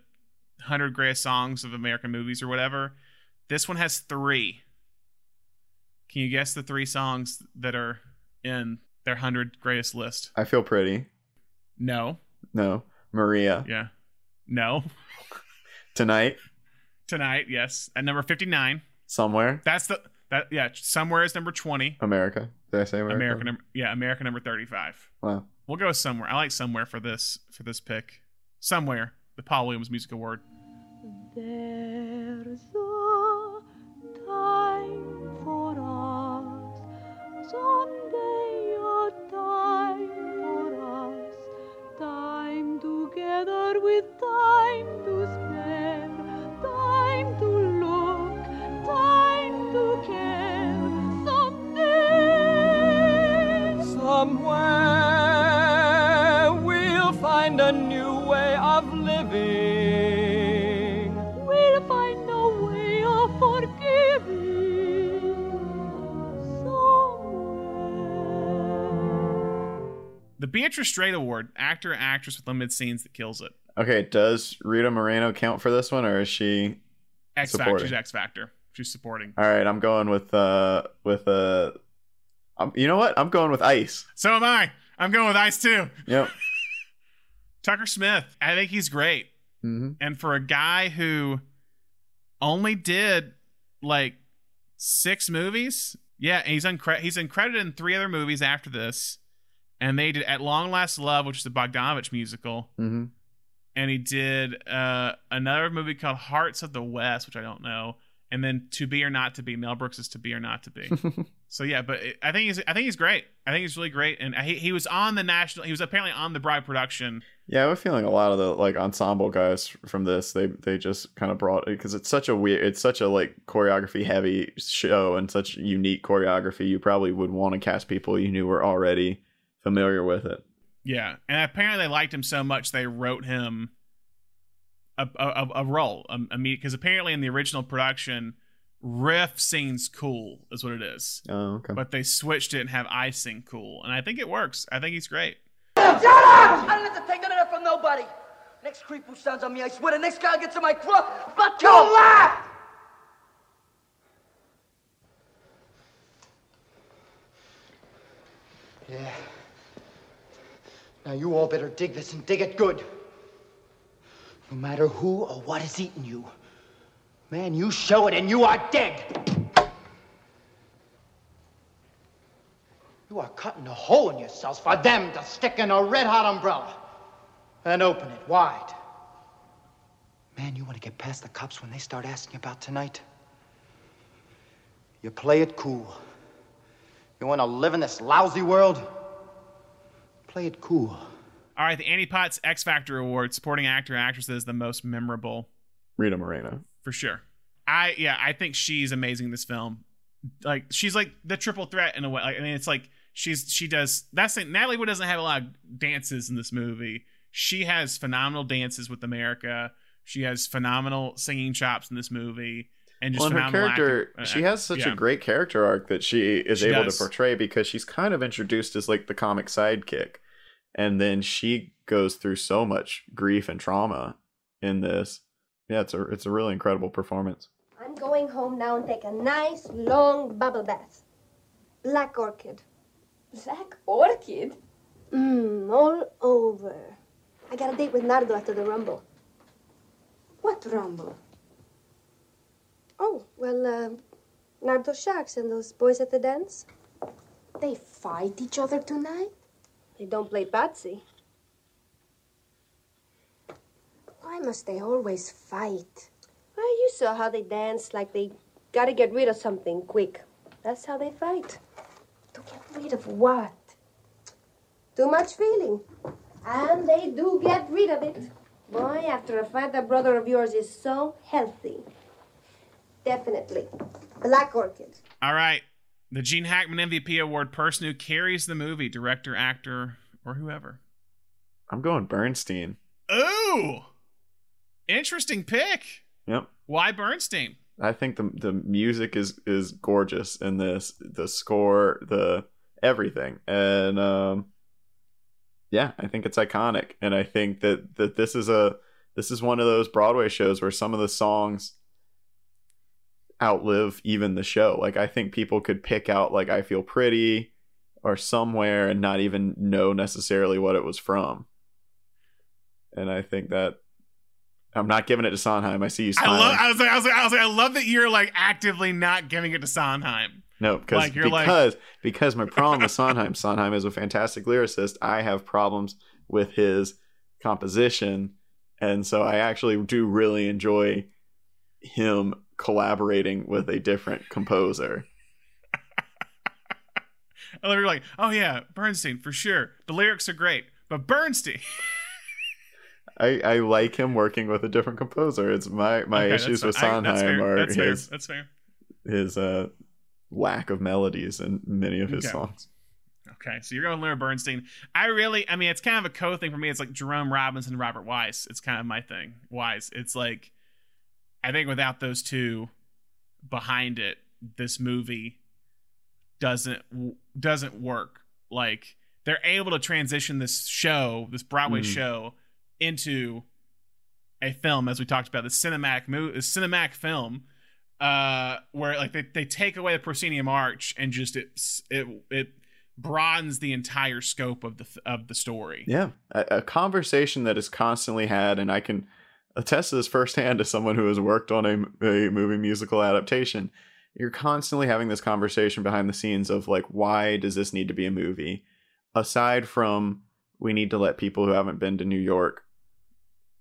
[SPEAKER 2] hundred greatest songs of American movies or whatever. This one has three. Can you guess the three songs that are in their hundred greatest list?
[SPEAKER 1] I feel pretty.
[SPEAKER 2] No.
[SPEAKER 1] No, Maria
[SPEAKER 2] Yeah. No. *laughs*
[SPEAKER 1] tonight
[SPEAKER 2] Tonight, yes. At number fifty-nine.
[SPEAKER 1] somewhere
[SPEAKER 2] That's the that yeah. Somewhere is number twenty.
[SPEAKER 1] America. Did I say America?
[SPEAKER 2] American number yeah. American number thirty-five.
[SPEAKER 1] Wow.
[SPEAKER 2] We'll go somewhere. I like somewhere for this for this pick. Somewhere. The Paul Williams Music Award.
[SPEAKER 11] There's a time for us, someday a time for us, time together with time
[SPEAKER 2] Beatrice Straight Award, actor actress with limited scenes that kills it.
[SPEAKER 1] Okay, does Rita Moreno count for this one, or is she?
[SPEAKER 2] X Factor. She's X Factor. She's supporting.
[SPEAKER 1] All right, I'm going with uh with uh, um, you know what? I'm going with Ice.
[SPEAKER 2] So am I. I'm going with Ice too.
[SPEAKER 1] Yep. *laughs*
[SPEAKER 2] Tucker Smith. I think he's great.
[SPEAKER 1] hmm
[SPEAKER 2] And for a guy who only did like six movies, yeah, he's uncre- he's uncredited in three other movies after this. And they did At Long Last Love, which is the Bogdanovich musical.
[SPEAKER 1] hmm
[SPEAKER 2] And he did uh, another movie called Hearts of the West, which I don't know. And then To Be or Not to Be. Mel Brooks is To Be or Not to Be. *laughs* so yeah, but it, I think he's I think he's great. I think he's really great. And he, he was on the national. He was apparently on the Bride production.
[SPEAKER 1] Yeah, I have a feeling a lot of the like ensemble guys from this they they just kind of brought it because it's such a weird, it's such a like choreography heavy show and such unique choreography. You probably would want to cast people you knew were already familiar with it.
[SPEAKER 2] Yeah, and apparently they liked him so much they wrote him a a, a role. Um, because apparently in the original production, riff sings cool is what it is,
[SPEAKER 1] Oh, okay.
[SPEAKER 2] but they switched it and have I sing cool, and I think it works. I think he's great.
[SPEAKER 3] Shut up! I don't have to take none of that from nobody. Next creep who stands on me, I swear the next guy gets in my club. But you laugh! Yeah. Now you all better dig this and dig it good. No matter who or what is eating you, man, you show it and you are dead. You are cutting a hole in yourselves for them to stick in a red hot umbrella and open it wide. Man, you want to get past the cops when they start asking about tonight? You play it cool. You want to live in this lousy world? Play it cool.
[SPEAKER 2] All right, the Annie Potts X Factor Award, supporting actor actress is the most memorable
[SPEAKER 1] Rita Moreno.
[SPEAKER 2] for sure. I yeah, I think she's amazing in this film. Like she's like the triple threat in a way. Like, I mean, it's like she's she does that's the, Natalie Wood doesn't have a lot of dances in this movie. She has phenomenal dances with America. She has phenomenal singing chops in this movie, and just
[SPEAKER 1] Well, and her character,
[SPEAKER 2] acting- uh,
[SPEAKER 1] she has such
[SPEAKER 2] yeah.
[SPEAKER 1] a great character arc that she is
[SPEAKER 2] She
[SPEAKER 1] able
[SPEAKER 2] does.
[SPEAKER 1] to portray because she's kind of introduced as like the comic sidekick, and then she goes through so much grief and trauma in this. Yeah, it's a it's a really incredible performance.
[SPEAKER 9] I'm going home now and take a nice long bubble bath. Black orchid.
[SPEAKER 4] Black orchid?
[SPEAKER 9] Mmm, all over. I got a date with Nardo after the rumble.
[SPEAKER 4] What rumble?
[SPEAKER 9] Oh, well, uh, Nardo Sharks and those boys at the dance.
[SPEAKER 4] They fight each other tonight?
[SPEAKER 9] They don't play Patsy.
[SPEAKER 4] Why must they always fight?
[SPEAKER 9] Well, you saw how they dance, like they gotta get rid of something quick. That's how they fight.
[SPEAKER 4] To get rid of what?
[SPEAKER 9] Too much feeling. And they do get rid of it. Boy, after a fight, that brother of yours is so healthy. Definitely. Black orchid.
[SPEAKER 2] All right, the Gene Hackman MVP Award, person who carries the movie, director, actor, or whoever.
[SPEAKER 1] I'm going Bernstein.
[SPEAKER 2] Ooh, interesting pick.
[SPEAKER 1] Yep.
[SPEAKER 2] Why Bernstein?
[SPEAKER 1] I think the the music is is gorgeous in this. The score, the everything, and um, yeah, I think it's iconic, and I think that that this is a this is one of those Broadway shows where some of the songs outlive even the show. Like I think people could pick out like I Feel Pretty or somewhere and not even know necessarily what it was from. And I think that I'm not giving it to Sondheim. I see you
[SPEAKER 2] I love. I was like, I was like, I was like, I love that you're like actively not giving it to Sondheim.
[SPEAKER 1] No, because
[SPEAKER 2] Like, you're like-
[SPEAKER 1] because because my problem with *laughs* Sondheim, Sondheim is a fantastic lyricist. I have problems with his composition, and so I actually do really enjoy him collaborating with a different composer. *laughs*
[SPEAKER 2] Love you're like, oh yeah, Bernstein for sure. The lyrics are great, but Bernstein. *laughs*
[SPEAKER 1] I, I like him working with a different composer. It's my my
[SPEAKER 2] Okay,
[SPEAKER 1] issues with
[SPEAKER 2] fine. I- that's
[SPEAKER 1] Sondheim are
[SPEAKER 2] That's fair.
[SPEAKER 1] his
[SPEAKER 2] That's fair.
[SPEAKER 1] his uh lack of melodies in many of his
[SPEAKER 2] Okay.
[SPEAKER 1] songs.
[SPEAKER 2] Okay, so you're going to learn Bernstein. I really, I mean, it's kind of a co thing for me. It's like Jerome Robbins, and Robert Wise. It's kind of my thing. Wise. It's like, I think without those two behind it, this movie doesn't doesn't work. Like they're able to transition this show, this Broadway
[SPEAKER 1] Mhm.
[SPEAKER 2] show, into a film, as we talked about, the cinematic movie, the cinematic film, uh, where like they, they take away the proscenium arch and just it it it broadens the entire scope of the of the story.
[SPEAKER 1] Yeah, a, a conversation that is constantly had, and I can attest to this firsthand as someone who has worked on a, a movie musical adaptation. You're constantly having this conversation behind the scenes of like, why does this need to be a movie? Aside from we need to let people who haven't been to New York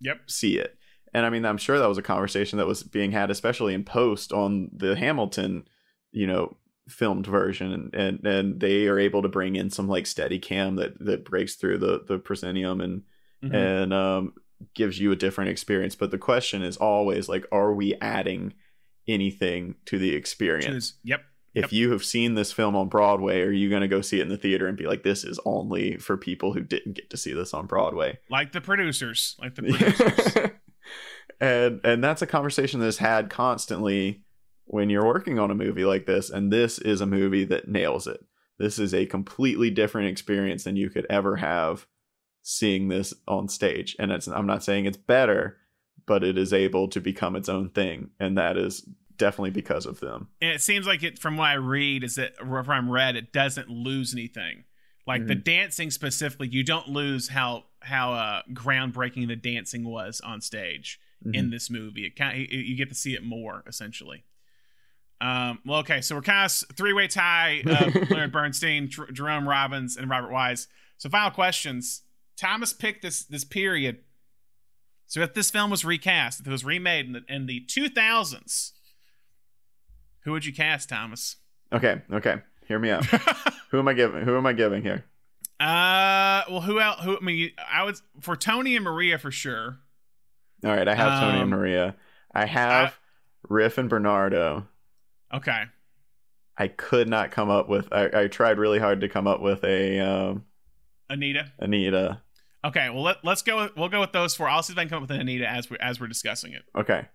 [SPEAKER 2] Yep.
[SPEAKER 1] see it. And I mean, I'm sure that was a conversation that was being had, especially in post on the Hamilton, you know, filmed version, and and, and they are able to bring in some like steady cam that that breaks through the the proscenium and
[SPEAKER 2] Mhm.
[SPEAKER 1] and um gives you a different experience. But the question is always like, are we adding anything to the experience?
[SPEAKER 2] Yep.
[SPEAKER 1] if
[SPEAKER 2] Yep.
[SPEAKER 1] you have seen this film on Broadway, are you going to go see it in the theater and be like, this is only for people who didn't get to see this on Broadway?
[SPEAKER 2] Like the producers, like the *laughs* producers. *laughs*
[SPEAKER 1] and and that's a conversation that's had constantly when you're working on a movie like this and this is a movie that nails it this is a completely different experience than you could ever have seeing this on stage and it's i'm not saying it's better but it is able to become its own thing and that is definitely because of them
[SPEAKER 2] and it seems like it from what I read is that I'm read, it doesn't lose anything. Like the
[SPEAKER 1] Mhm.
[SPEAKER 2] dancing specifically, you don't lose how how uh, groundbreaking the dancing was on stage in
[SPEAKER 1] Mhm.
[SPEAKER 2] this movie. It kind of, you get to see it more essentially. Um, well, okay, so we're kind of three way tie: uh, *laughs* Leonard Bernstein, Jer- Jerome Robbins, and Robert Wise. So, final questions. Thomas picked this this period. So, if this film was recast, if it was remade in the, in the 2000s, who would you cast, Thomas?
[SPEAKER 1] okay okay hear me out *laughs* who am i giving who am i giving here
[SPEAKER 2] Uh, well, who else? Who I mean, I would for Tony and Maria for sure.
[SPEAKER 1] all right i have tony and
[SPEAKER 2] Um,
[SPEAKER 1] maria i have riff and bernardo
[SPEAKER 2] Okay,
[SPEAKER 1] I could not come up with. I, I tried really hard to come up with a um,
[SPEAKER 2] Anita.
[SPEAKER 1] Anita.
[SPEAKER 2] Okay, well let, let's go. With, we'll go with those four. I'll see if I can come up with an Anita as we as we're discussing it.
[SPEAKER 1] Okay,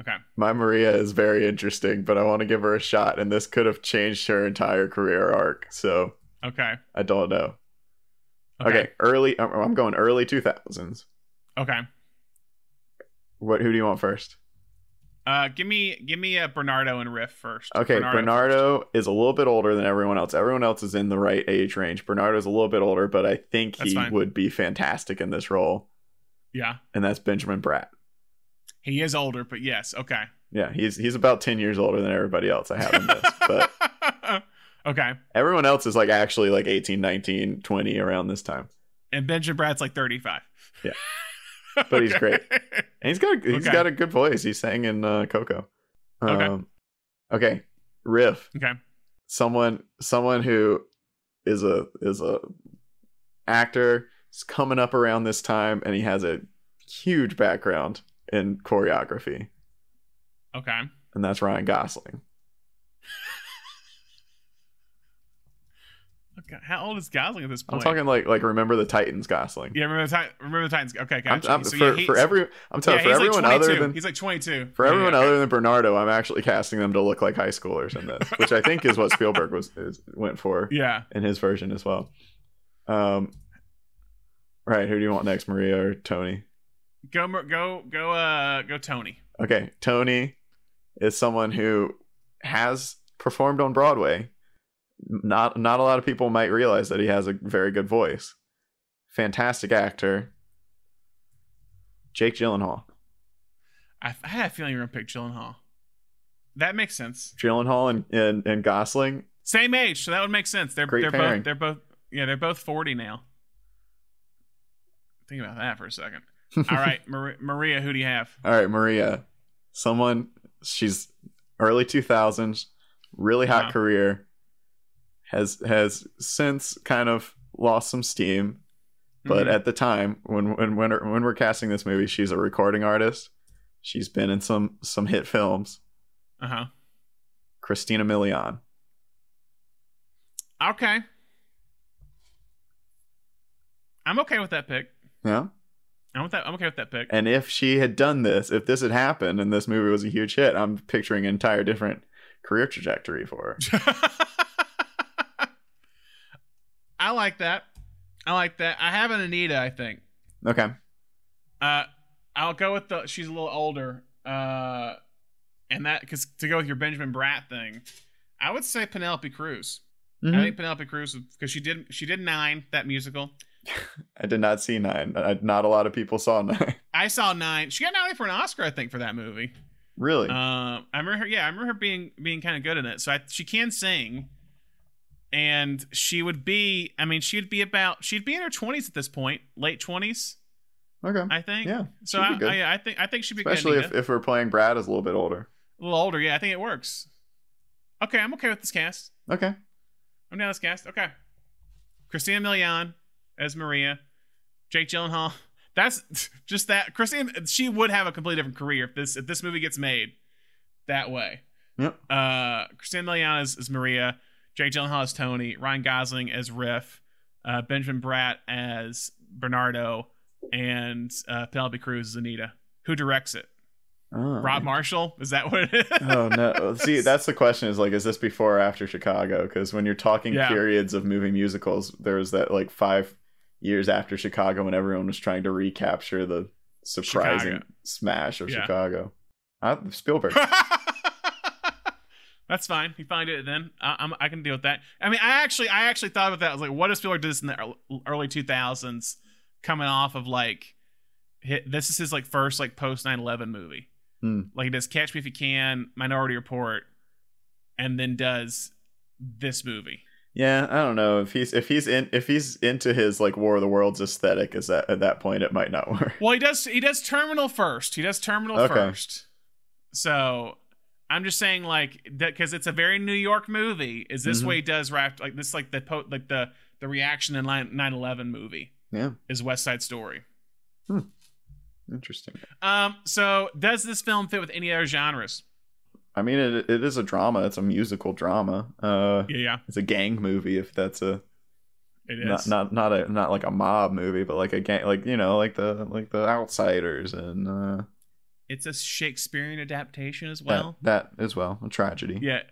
[SPEAKER 2] Okay.
[SPEAKER 1] my Maria is very interesting, but I want to give her a shot, and this could have changed her entire career arc. So
[SPEAKER 2] Okay.
[SPEAKER 1] I don't know. Okay,
[SPEAKER 2] Okay.
[SPEAKER 1] early. I'm I'm going early two thousands.
[SPEAKER 2] Okay.
[SPEAKER 1] What? Who do you want first?
[SPEAKER 2] Uh, give me give me a Bernardo and Riff first.
[SPEAKER 1] Okay, Bernardo, is a little bit older than everyone else. Everyone else is in the right age range. Bernardo's a little bit older, but I think
[SPEAKER 2] That's
[SPEAKER 1] he
[SPEAKER 2] fine.
[SPEAKER 1] would be fantastic in this role,
[SPEAKER 2] Yeah,
[SPEAKER 1] and that's Benjamin Bratt.
[SPEAKER 2] he is older, but yes. Okay.
[SPEAKER 1] Yeah, he's he's about ten years older than everybody else I have in this, but *laughs*
[SPEAKER 2] okay.
[SPEAKER 1] everyone else is like actually like 18, 19, 20 around this time.
[SPEAKER 2] And Benjamin Bratt's like thirty five.
[SPEAKER 1] Yeah. *laughs* *laughs* But he's great. And he's got a, he's
[SPEAKER 2] Okay.
[SPEAKER 1] got a good voice. He sang in uh, Coco.
[SPEAKER 2] Okay.
[SPEAKER 1] Um, okay. Riff.
[SPEAKER 2] Okay.
[SPEAKER 1] Someone someone who is a is a actor is coming up around this time and he has a huge background in choreography
[SPEAKER 2] Okay.
[SPEAKER 1] and that's Ryan Gosling.
[SPEAKER 2] Okay. How old is Gosling at this point?
[SPEAKER 1] I'm talking like like remember the Titans Gosling.
[SPEAKER 2] Yeah, remember the remember the Titans. Okay,
[SPEAKER 1] I'm,
[SPEAKER 2] gotcha.
[SPEAKER 1] I'm-
[SPEAKER 2] So,
[SPEAKER 1] for,
[SPEAKER 2] yeah,
[SPEAKER 1] for every I'm telling
[SPEAKER 2] yeah,
[SPEAKER 1] for everyone
[SPEAKER 2] like
[SPEAKER 1] other than
[SPEAKER 2] he's like 22.
[SPEAKER 1] For everyone
[SPEAKER 2] yeah,
[SPEAKER 1] other than Bernardo, I'm actually casting them to look like high schoolers in this, which I think is what Spielberg was is, went for *laughs*
[SPEAKER 2] Yeah.
[SPEAKER 1] in his version as well. Um, right, who do you want next, Maria or Tony?
[SPEAKER 2] Go go go uh go Tony.
[SPEAKER 1] Okay, Tony is someone who has performed on Broadway. Not not a lot of people might realize that he has a very good voice. Fantastic actor. Jake Gyllenhaal.
[SPEAKER 2] I, I had a feeling you were gonna pick Gyllenhaal. That makes sense.
[SPEAKER 1] Gyllenhaal and, and, and Gosling.
[SPEAKER 2] Same age, so that would make sense. They're
[SPEAKER 1] Great
[SPEAKER 2] they're
[SPEAKER 1] pairing.
[SPEAKER 2] both they're both yeah they're both forty now. Think about that for a second. *laughs* All right, Mar- Maria, who do you have?
[SPEAKER 1] All right, Maria. Someone she's early 2000s, really hot
[SPEAKER 2] Uh-huh.
[SPEAKER 1] career. Has has since kind of lost some steam, but
[SPEAKER 2] Mhm.
[SPEAKER 1] at the time when when when, when we're casting this movie, she's a recording artist. She's been in some some hit films.
[SPEAKER 2] Uh huh.
[SPEAKER 1] Christina Milian.
[SPEAKER 2] Okay. I'm okay with that pick.
[SPEAKER 1] Yeah.
[SPEAKER 2] I'm with that. I'm okay with that pick.
[SPEAKER 1] And if she had done this, if this had happened and this movie was a huge hit, I'm picturing an entire different career trajectory for her. *laughs*
[SPEAKER 2] Like that. I like that. I have an Anita. I think.
[SPEAKER 1] Okay.
[SPEAKER 2] Uh, I'll go with the. She's a little older. Uh, and that because to go with your Benjamin Bratt thing, I would say Penelope Cruz.
[SPEAKER 1] Mhm.
[SPEAKER 2] I think Penelope Cruz because she did she did nine that musical. *laughs*
[SPEAKER 1] I did not see nine. I, not a lot of people saw nine. *laughs*
[SPEAKER 2] I saw nine. She got nominated for an Oscar, I think, for that movie.
[SPEAKER 1] really?
[SPEAKER 2] Um, I remember her. Yeah, I remember her being being kind of good in it. So I, she can sing, and she would be. I mean, she'd be about. She'd be in her twenties at this point, late twenties,
[SPEAKER 1] okay.
[SPEAKER 2] I think.
[SPEAKER 1] Yeah,
[SPEAKER 2] So I. I, I think I think she'd be
[SPEAKER 1] Especially if, if we're playing Bratt as a little bit older.
[SPEAKER 2] a little older. Yeah, I think it works. Okay, I'm okay with this cast.
[SPEAKER 1] Okay.
[SPEAKER 2] I'm down with this cast. Okay. Christina Milian as Maria. Jake Gyllenhaal. *laughs* That's *laughs* just that. Christina, she would have a completely different career if this if this movie gets made that way.
[SPEAKER 1] Yep.
[SPEAKER 2] Uh, Christina Milian as, as Maria. Jake Gyllenhaal as Tony. Ryan Gosling as Riff. Uh, Benjamin Bratt as Bernardo. And uh, Penelope Cruz as Anita. Who directs it?
[SPEAKER 1] Oh.
[SPEAKER 2] Rob Marshall? Is that what it is?
[SPEAKER 1] oh no! *laughs* See, that's the question: is like, is this before or after Chicago? Because when you're talking
[SPEAKER 2] Yeah.
[SPEAKER 1] periods of movie musicals, there was that like five years after Chicago when everyone was trying to recapture the surprising
[SPEAKER 2] Chicago.
[SPEAKER 1] smash of
[SPEAKER 2] Yeah.
[SPEAKER 1] Chicago. Uh, Spielberg. *laughs*
[SPEAKER 2] That's fine. You find it then. I, I'm, I can deal with that. I mean, I actually, I actually thought about that. I was like, what if Spielberg did this in the early 2000s, coming off of like, hit, this is his like first like post 9/11 movie.
[SPEAKER 1] Hmm.
[SPEAKER 2] Like he does Catch Me If You Can, Minority Report, and then does this movie.
[SPEAKER 1] Yeah, I don't know if he's if he's in if he's into his like War of the Worlds aesthetic. Is that at that point it might not work?
[SPEAKER 2] Well, he does. He does Terminal first. He does Terminal
[SPEAKER 1] Okay.
[SPEAKER 2] first. So I'm just saying, like, that because it's a very New York movie. Is this
[SPEAKER 1] Mhm.
[SPEAKER 2] way does rap like this? Like the po- like the the reaction in 9/11 movie
[SPEAKER 1] Yeah,
[SPEAKER 2] is West Side Story.
[SPEAKER 1] interesting.
[SPEAKER 2] Um. So does this film fit with any other genres?
[SPEAKER 1] I mean, it it is a drama. It's a musical drama. Uh,
[SPEAKER 2] Yeah, yeah,
[SPEAKER 1] it's a gang movie. If that's a
[SPEAKER 2] it is.
[SPEAKER 1] not not not a not like a mob movie, but like a gang, like you know, like the like the Outsiders and uh,
[SPEAKER 2] it's a Shakespearean adaptation as well.
[SPEAKER 1] that, as well, a tragedy.
[SPEAKER 2] Yeah.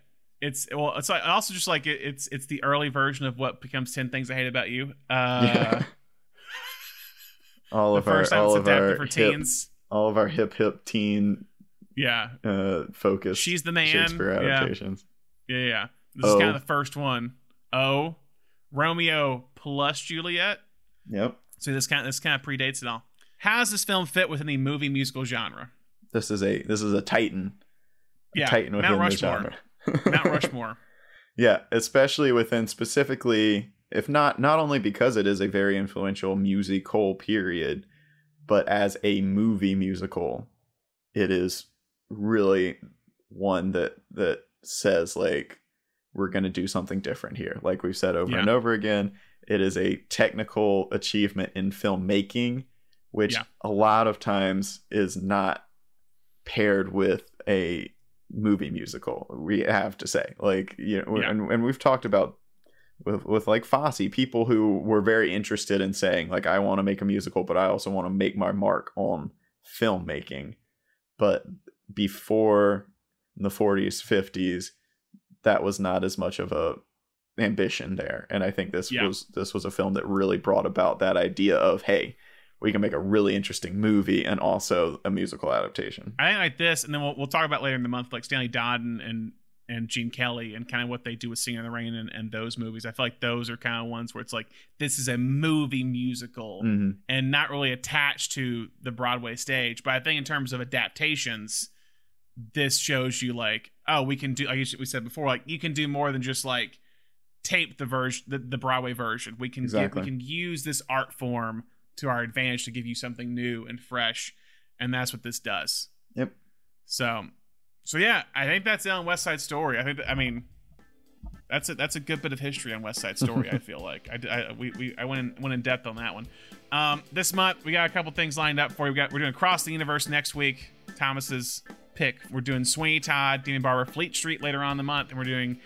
[SPEAKER 2] It's well. It's like also just like it, it's it's the early version of what becomes ten things I hate about you. Uh,
[SPEAKER 1] Yeah. all of our all of our hip,
[SPEAKER 2] teens.
[SPEAKER 1] all of our hip hip teen
[SPEAKER 2] Yeah,
[SPEAKER 1] uh focus.
[SPEAKER 2] She's the man.
[SPEAKER 1] Shakespeare adaptations.
[SPEAKER 2] Yeah, yeah. yeah. This is
[SPEAKER 1] Oh.
[SPEAKER 2] kind of the first one. Oh, Romeo plus Juliet.
[SPEAKER 1] Yep.
[SPEAKER 2] So this kind of, this kind of predates it all. How does this film fit within the movie musical genre?
[SPEAKER 1] This is a this is a titan. A
[SPEAKER 2] Yeah,
[SPEAKER 1] titan within
[SPEAKER 2] Mount
[SPEAKER 1] the
[SPEAKER 2] Rushmore.
[SPEAKER 1] genre. *laughs*
[SPEAKER 2] Mount *laughs* Rushmore.
[SPEAKER 1] Yeah, especially within specifically, if not not only because it is a very influential musical period, but as a movie musical, it is really one that that says like we're going to do something different here. Like we've said over
[SPEAKER 2] Yeah.
[SPEAKER 1] and over again, it is a technical achievement in filmmaking, which
[SPEAKER 2] Yeah.
[SPEAKER 1] a lot of times is not paired with a movie musical we have to say like you know
[SPEAKER 2] Yeah.
[SPEAKER 1] and, and we've talked about with with like Fosse people who were very interested in saying like I want to make a musical but I also want to make my mark on filmmaking but before the 40s 50s that was not as much of a ambition there and I think this
[SPEAKER 2] Yeah.
[SPEAKER 1] was this was a film that really brought about that idea of hey we can make a really interesting movie and also a musical adaptation
[SPEAKER 2] I think like this, and then we'll, we'll talk about later in the month, like Stanley Donen and, Gene Kelly, and kind of what they do with Singing in the Rain and, and those movies. I feel like those are kind of ones where it's like this is a movie musical
[SPEAKER 1] Mhm.
[SPEAKER 2] and not really attached to the Broadway stage. But I think in terms of adaptations, this shows you like, oh, we can do. Like we said before, like you can do more than just like tape the version, the, the Broadway version. We can get, we can use this art form to our advantage to give you something new and fresh, and that's what this does.
[SPEAKER 1] Yep.
[SPEAKER 2] So, so yeah, I think that's it on West Side Story. I think, that, I mean, that's a that's a good bit of history on West Side Story. I *laughs* feel like I, I we, we I went in, went in depth on that one. Um, this month we got a couple things lined up for you. We got we're doing Across the Universe next week. Thomas's pick. We're doing Sweeney Todd, Demon Barber, Fleet Street later on in the month, and we're doing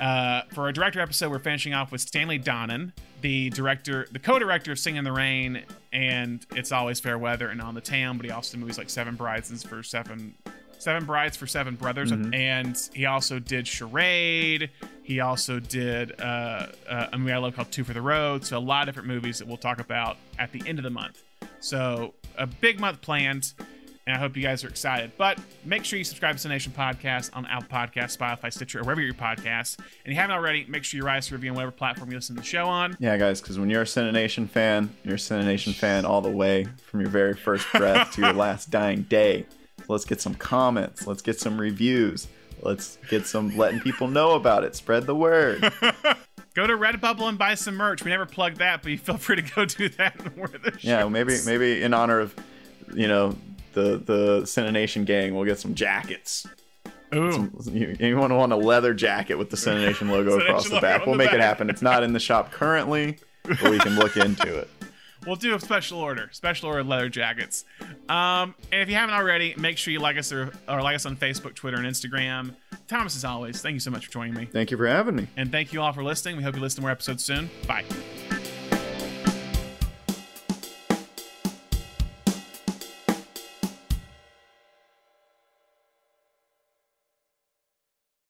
[SPEAKER 2] uh, for our director episode. We're finishing off with Stanley Donen, the director, the co-director of Singing in the Rain and It's Always Fair Weather and On the Town. But he also did movies like Seven Brides for Seven. Seven Brides for Seven Brothers,
[SPEAKER 1] Mhm.
[SPEAKER 2] and he also did Charade. He also did uh, uh, a movie I love called Two for the Road. So a lot of different movies that we'll talk about at the end of the month. So a big month planned, and I hope you guys are excited. But make sure you subscribe to the Nation Podcast on Apple Podcast, Spotify, Stitcher, or wherever your podcasts. And if you haven't already, make sure you write us a review on whatever platform you listen to the show on.
[SPEAKER 1] Yeah, guys, because when you're a Cinemation fan, you're a Cinemation fan all the way from your very first breath to your last *laughs* dying day. Let's get some comments. Let's get some reviews. Let's get some letting people know about it. Spread the word. *laughs*
[SPEAKER 2] Go to Redbubble and buy some merch. We never plugged that, but you feel free to go do that. And wear the
[SPEAKER 1] Yeah, maybe maybe in honor of, you know, the the Cinemation gang, we'll get some jackets.
[SPEAKER 2] Ooh.
[SPEAKER 1] Some, you, anyone want a leather jacket with the Cinemation logo *laughs* across the
[SPEAKER 2] logo
[SPEAKER 1] back? We'll
[SPEAKER 2] the
[SPEAKER 1] make it happen. It's not in the shop currently, but we can look *laughs* into it.
[SPEAKER 2] We'll do a special order, special order leather jackets. Um, and if you haven't already, make sure you like us or, or like us on Facebook, Twitter, and Instagram. Thomas, as always, thank you so much for joining me.
[SPEAKER 1] Thank you for having me.
[SPEAKER 2] And thank you all for listening. We hope you listen to more episodes soon. Bye.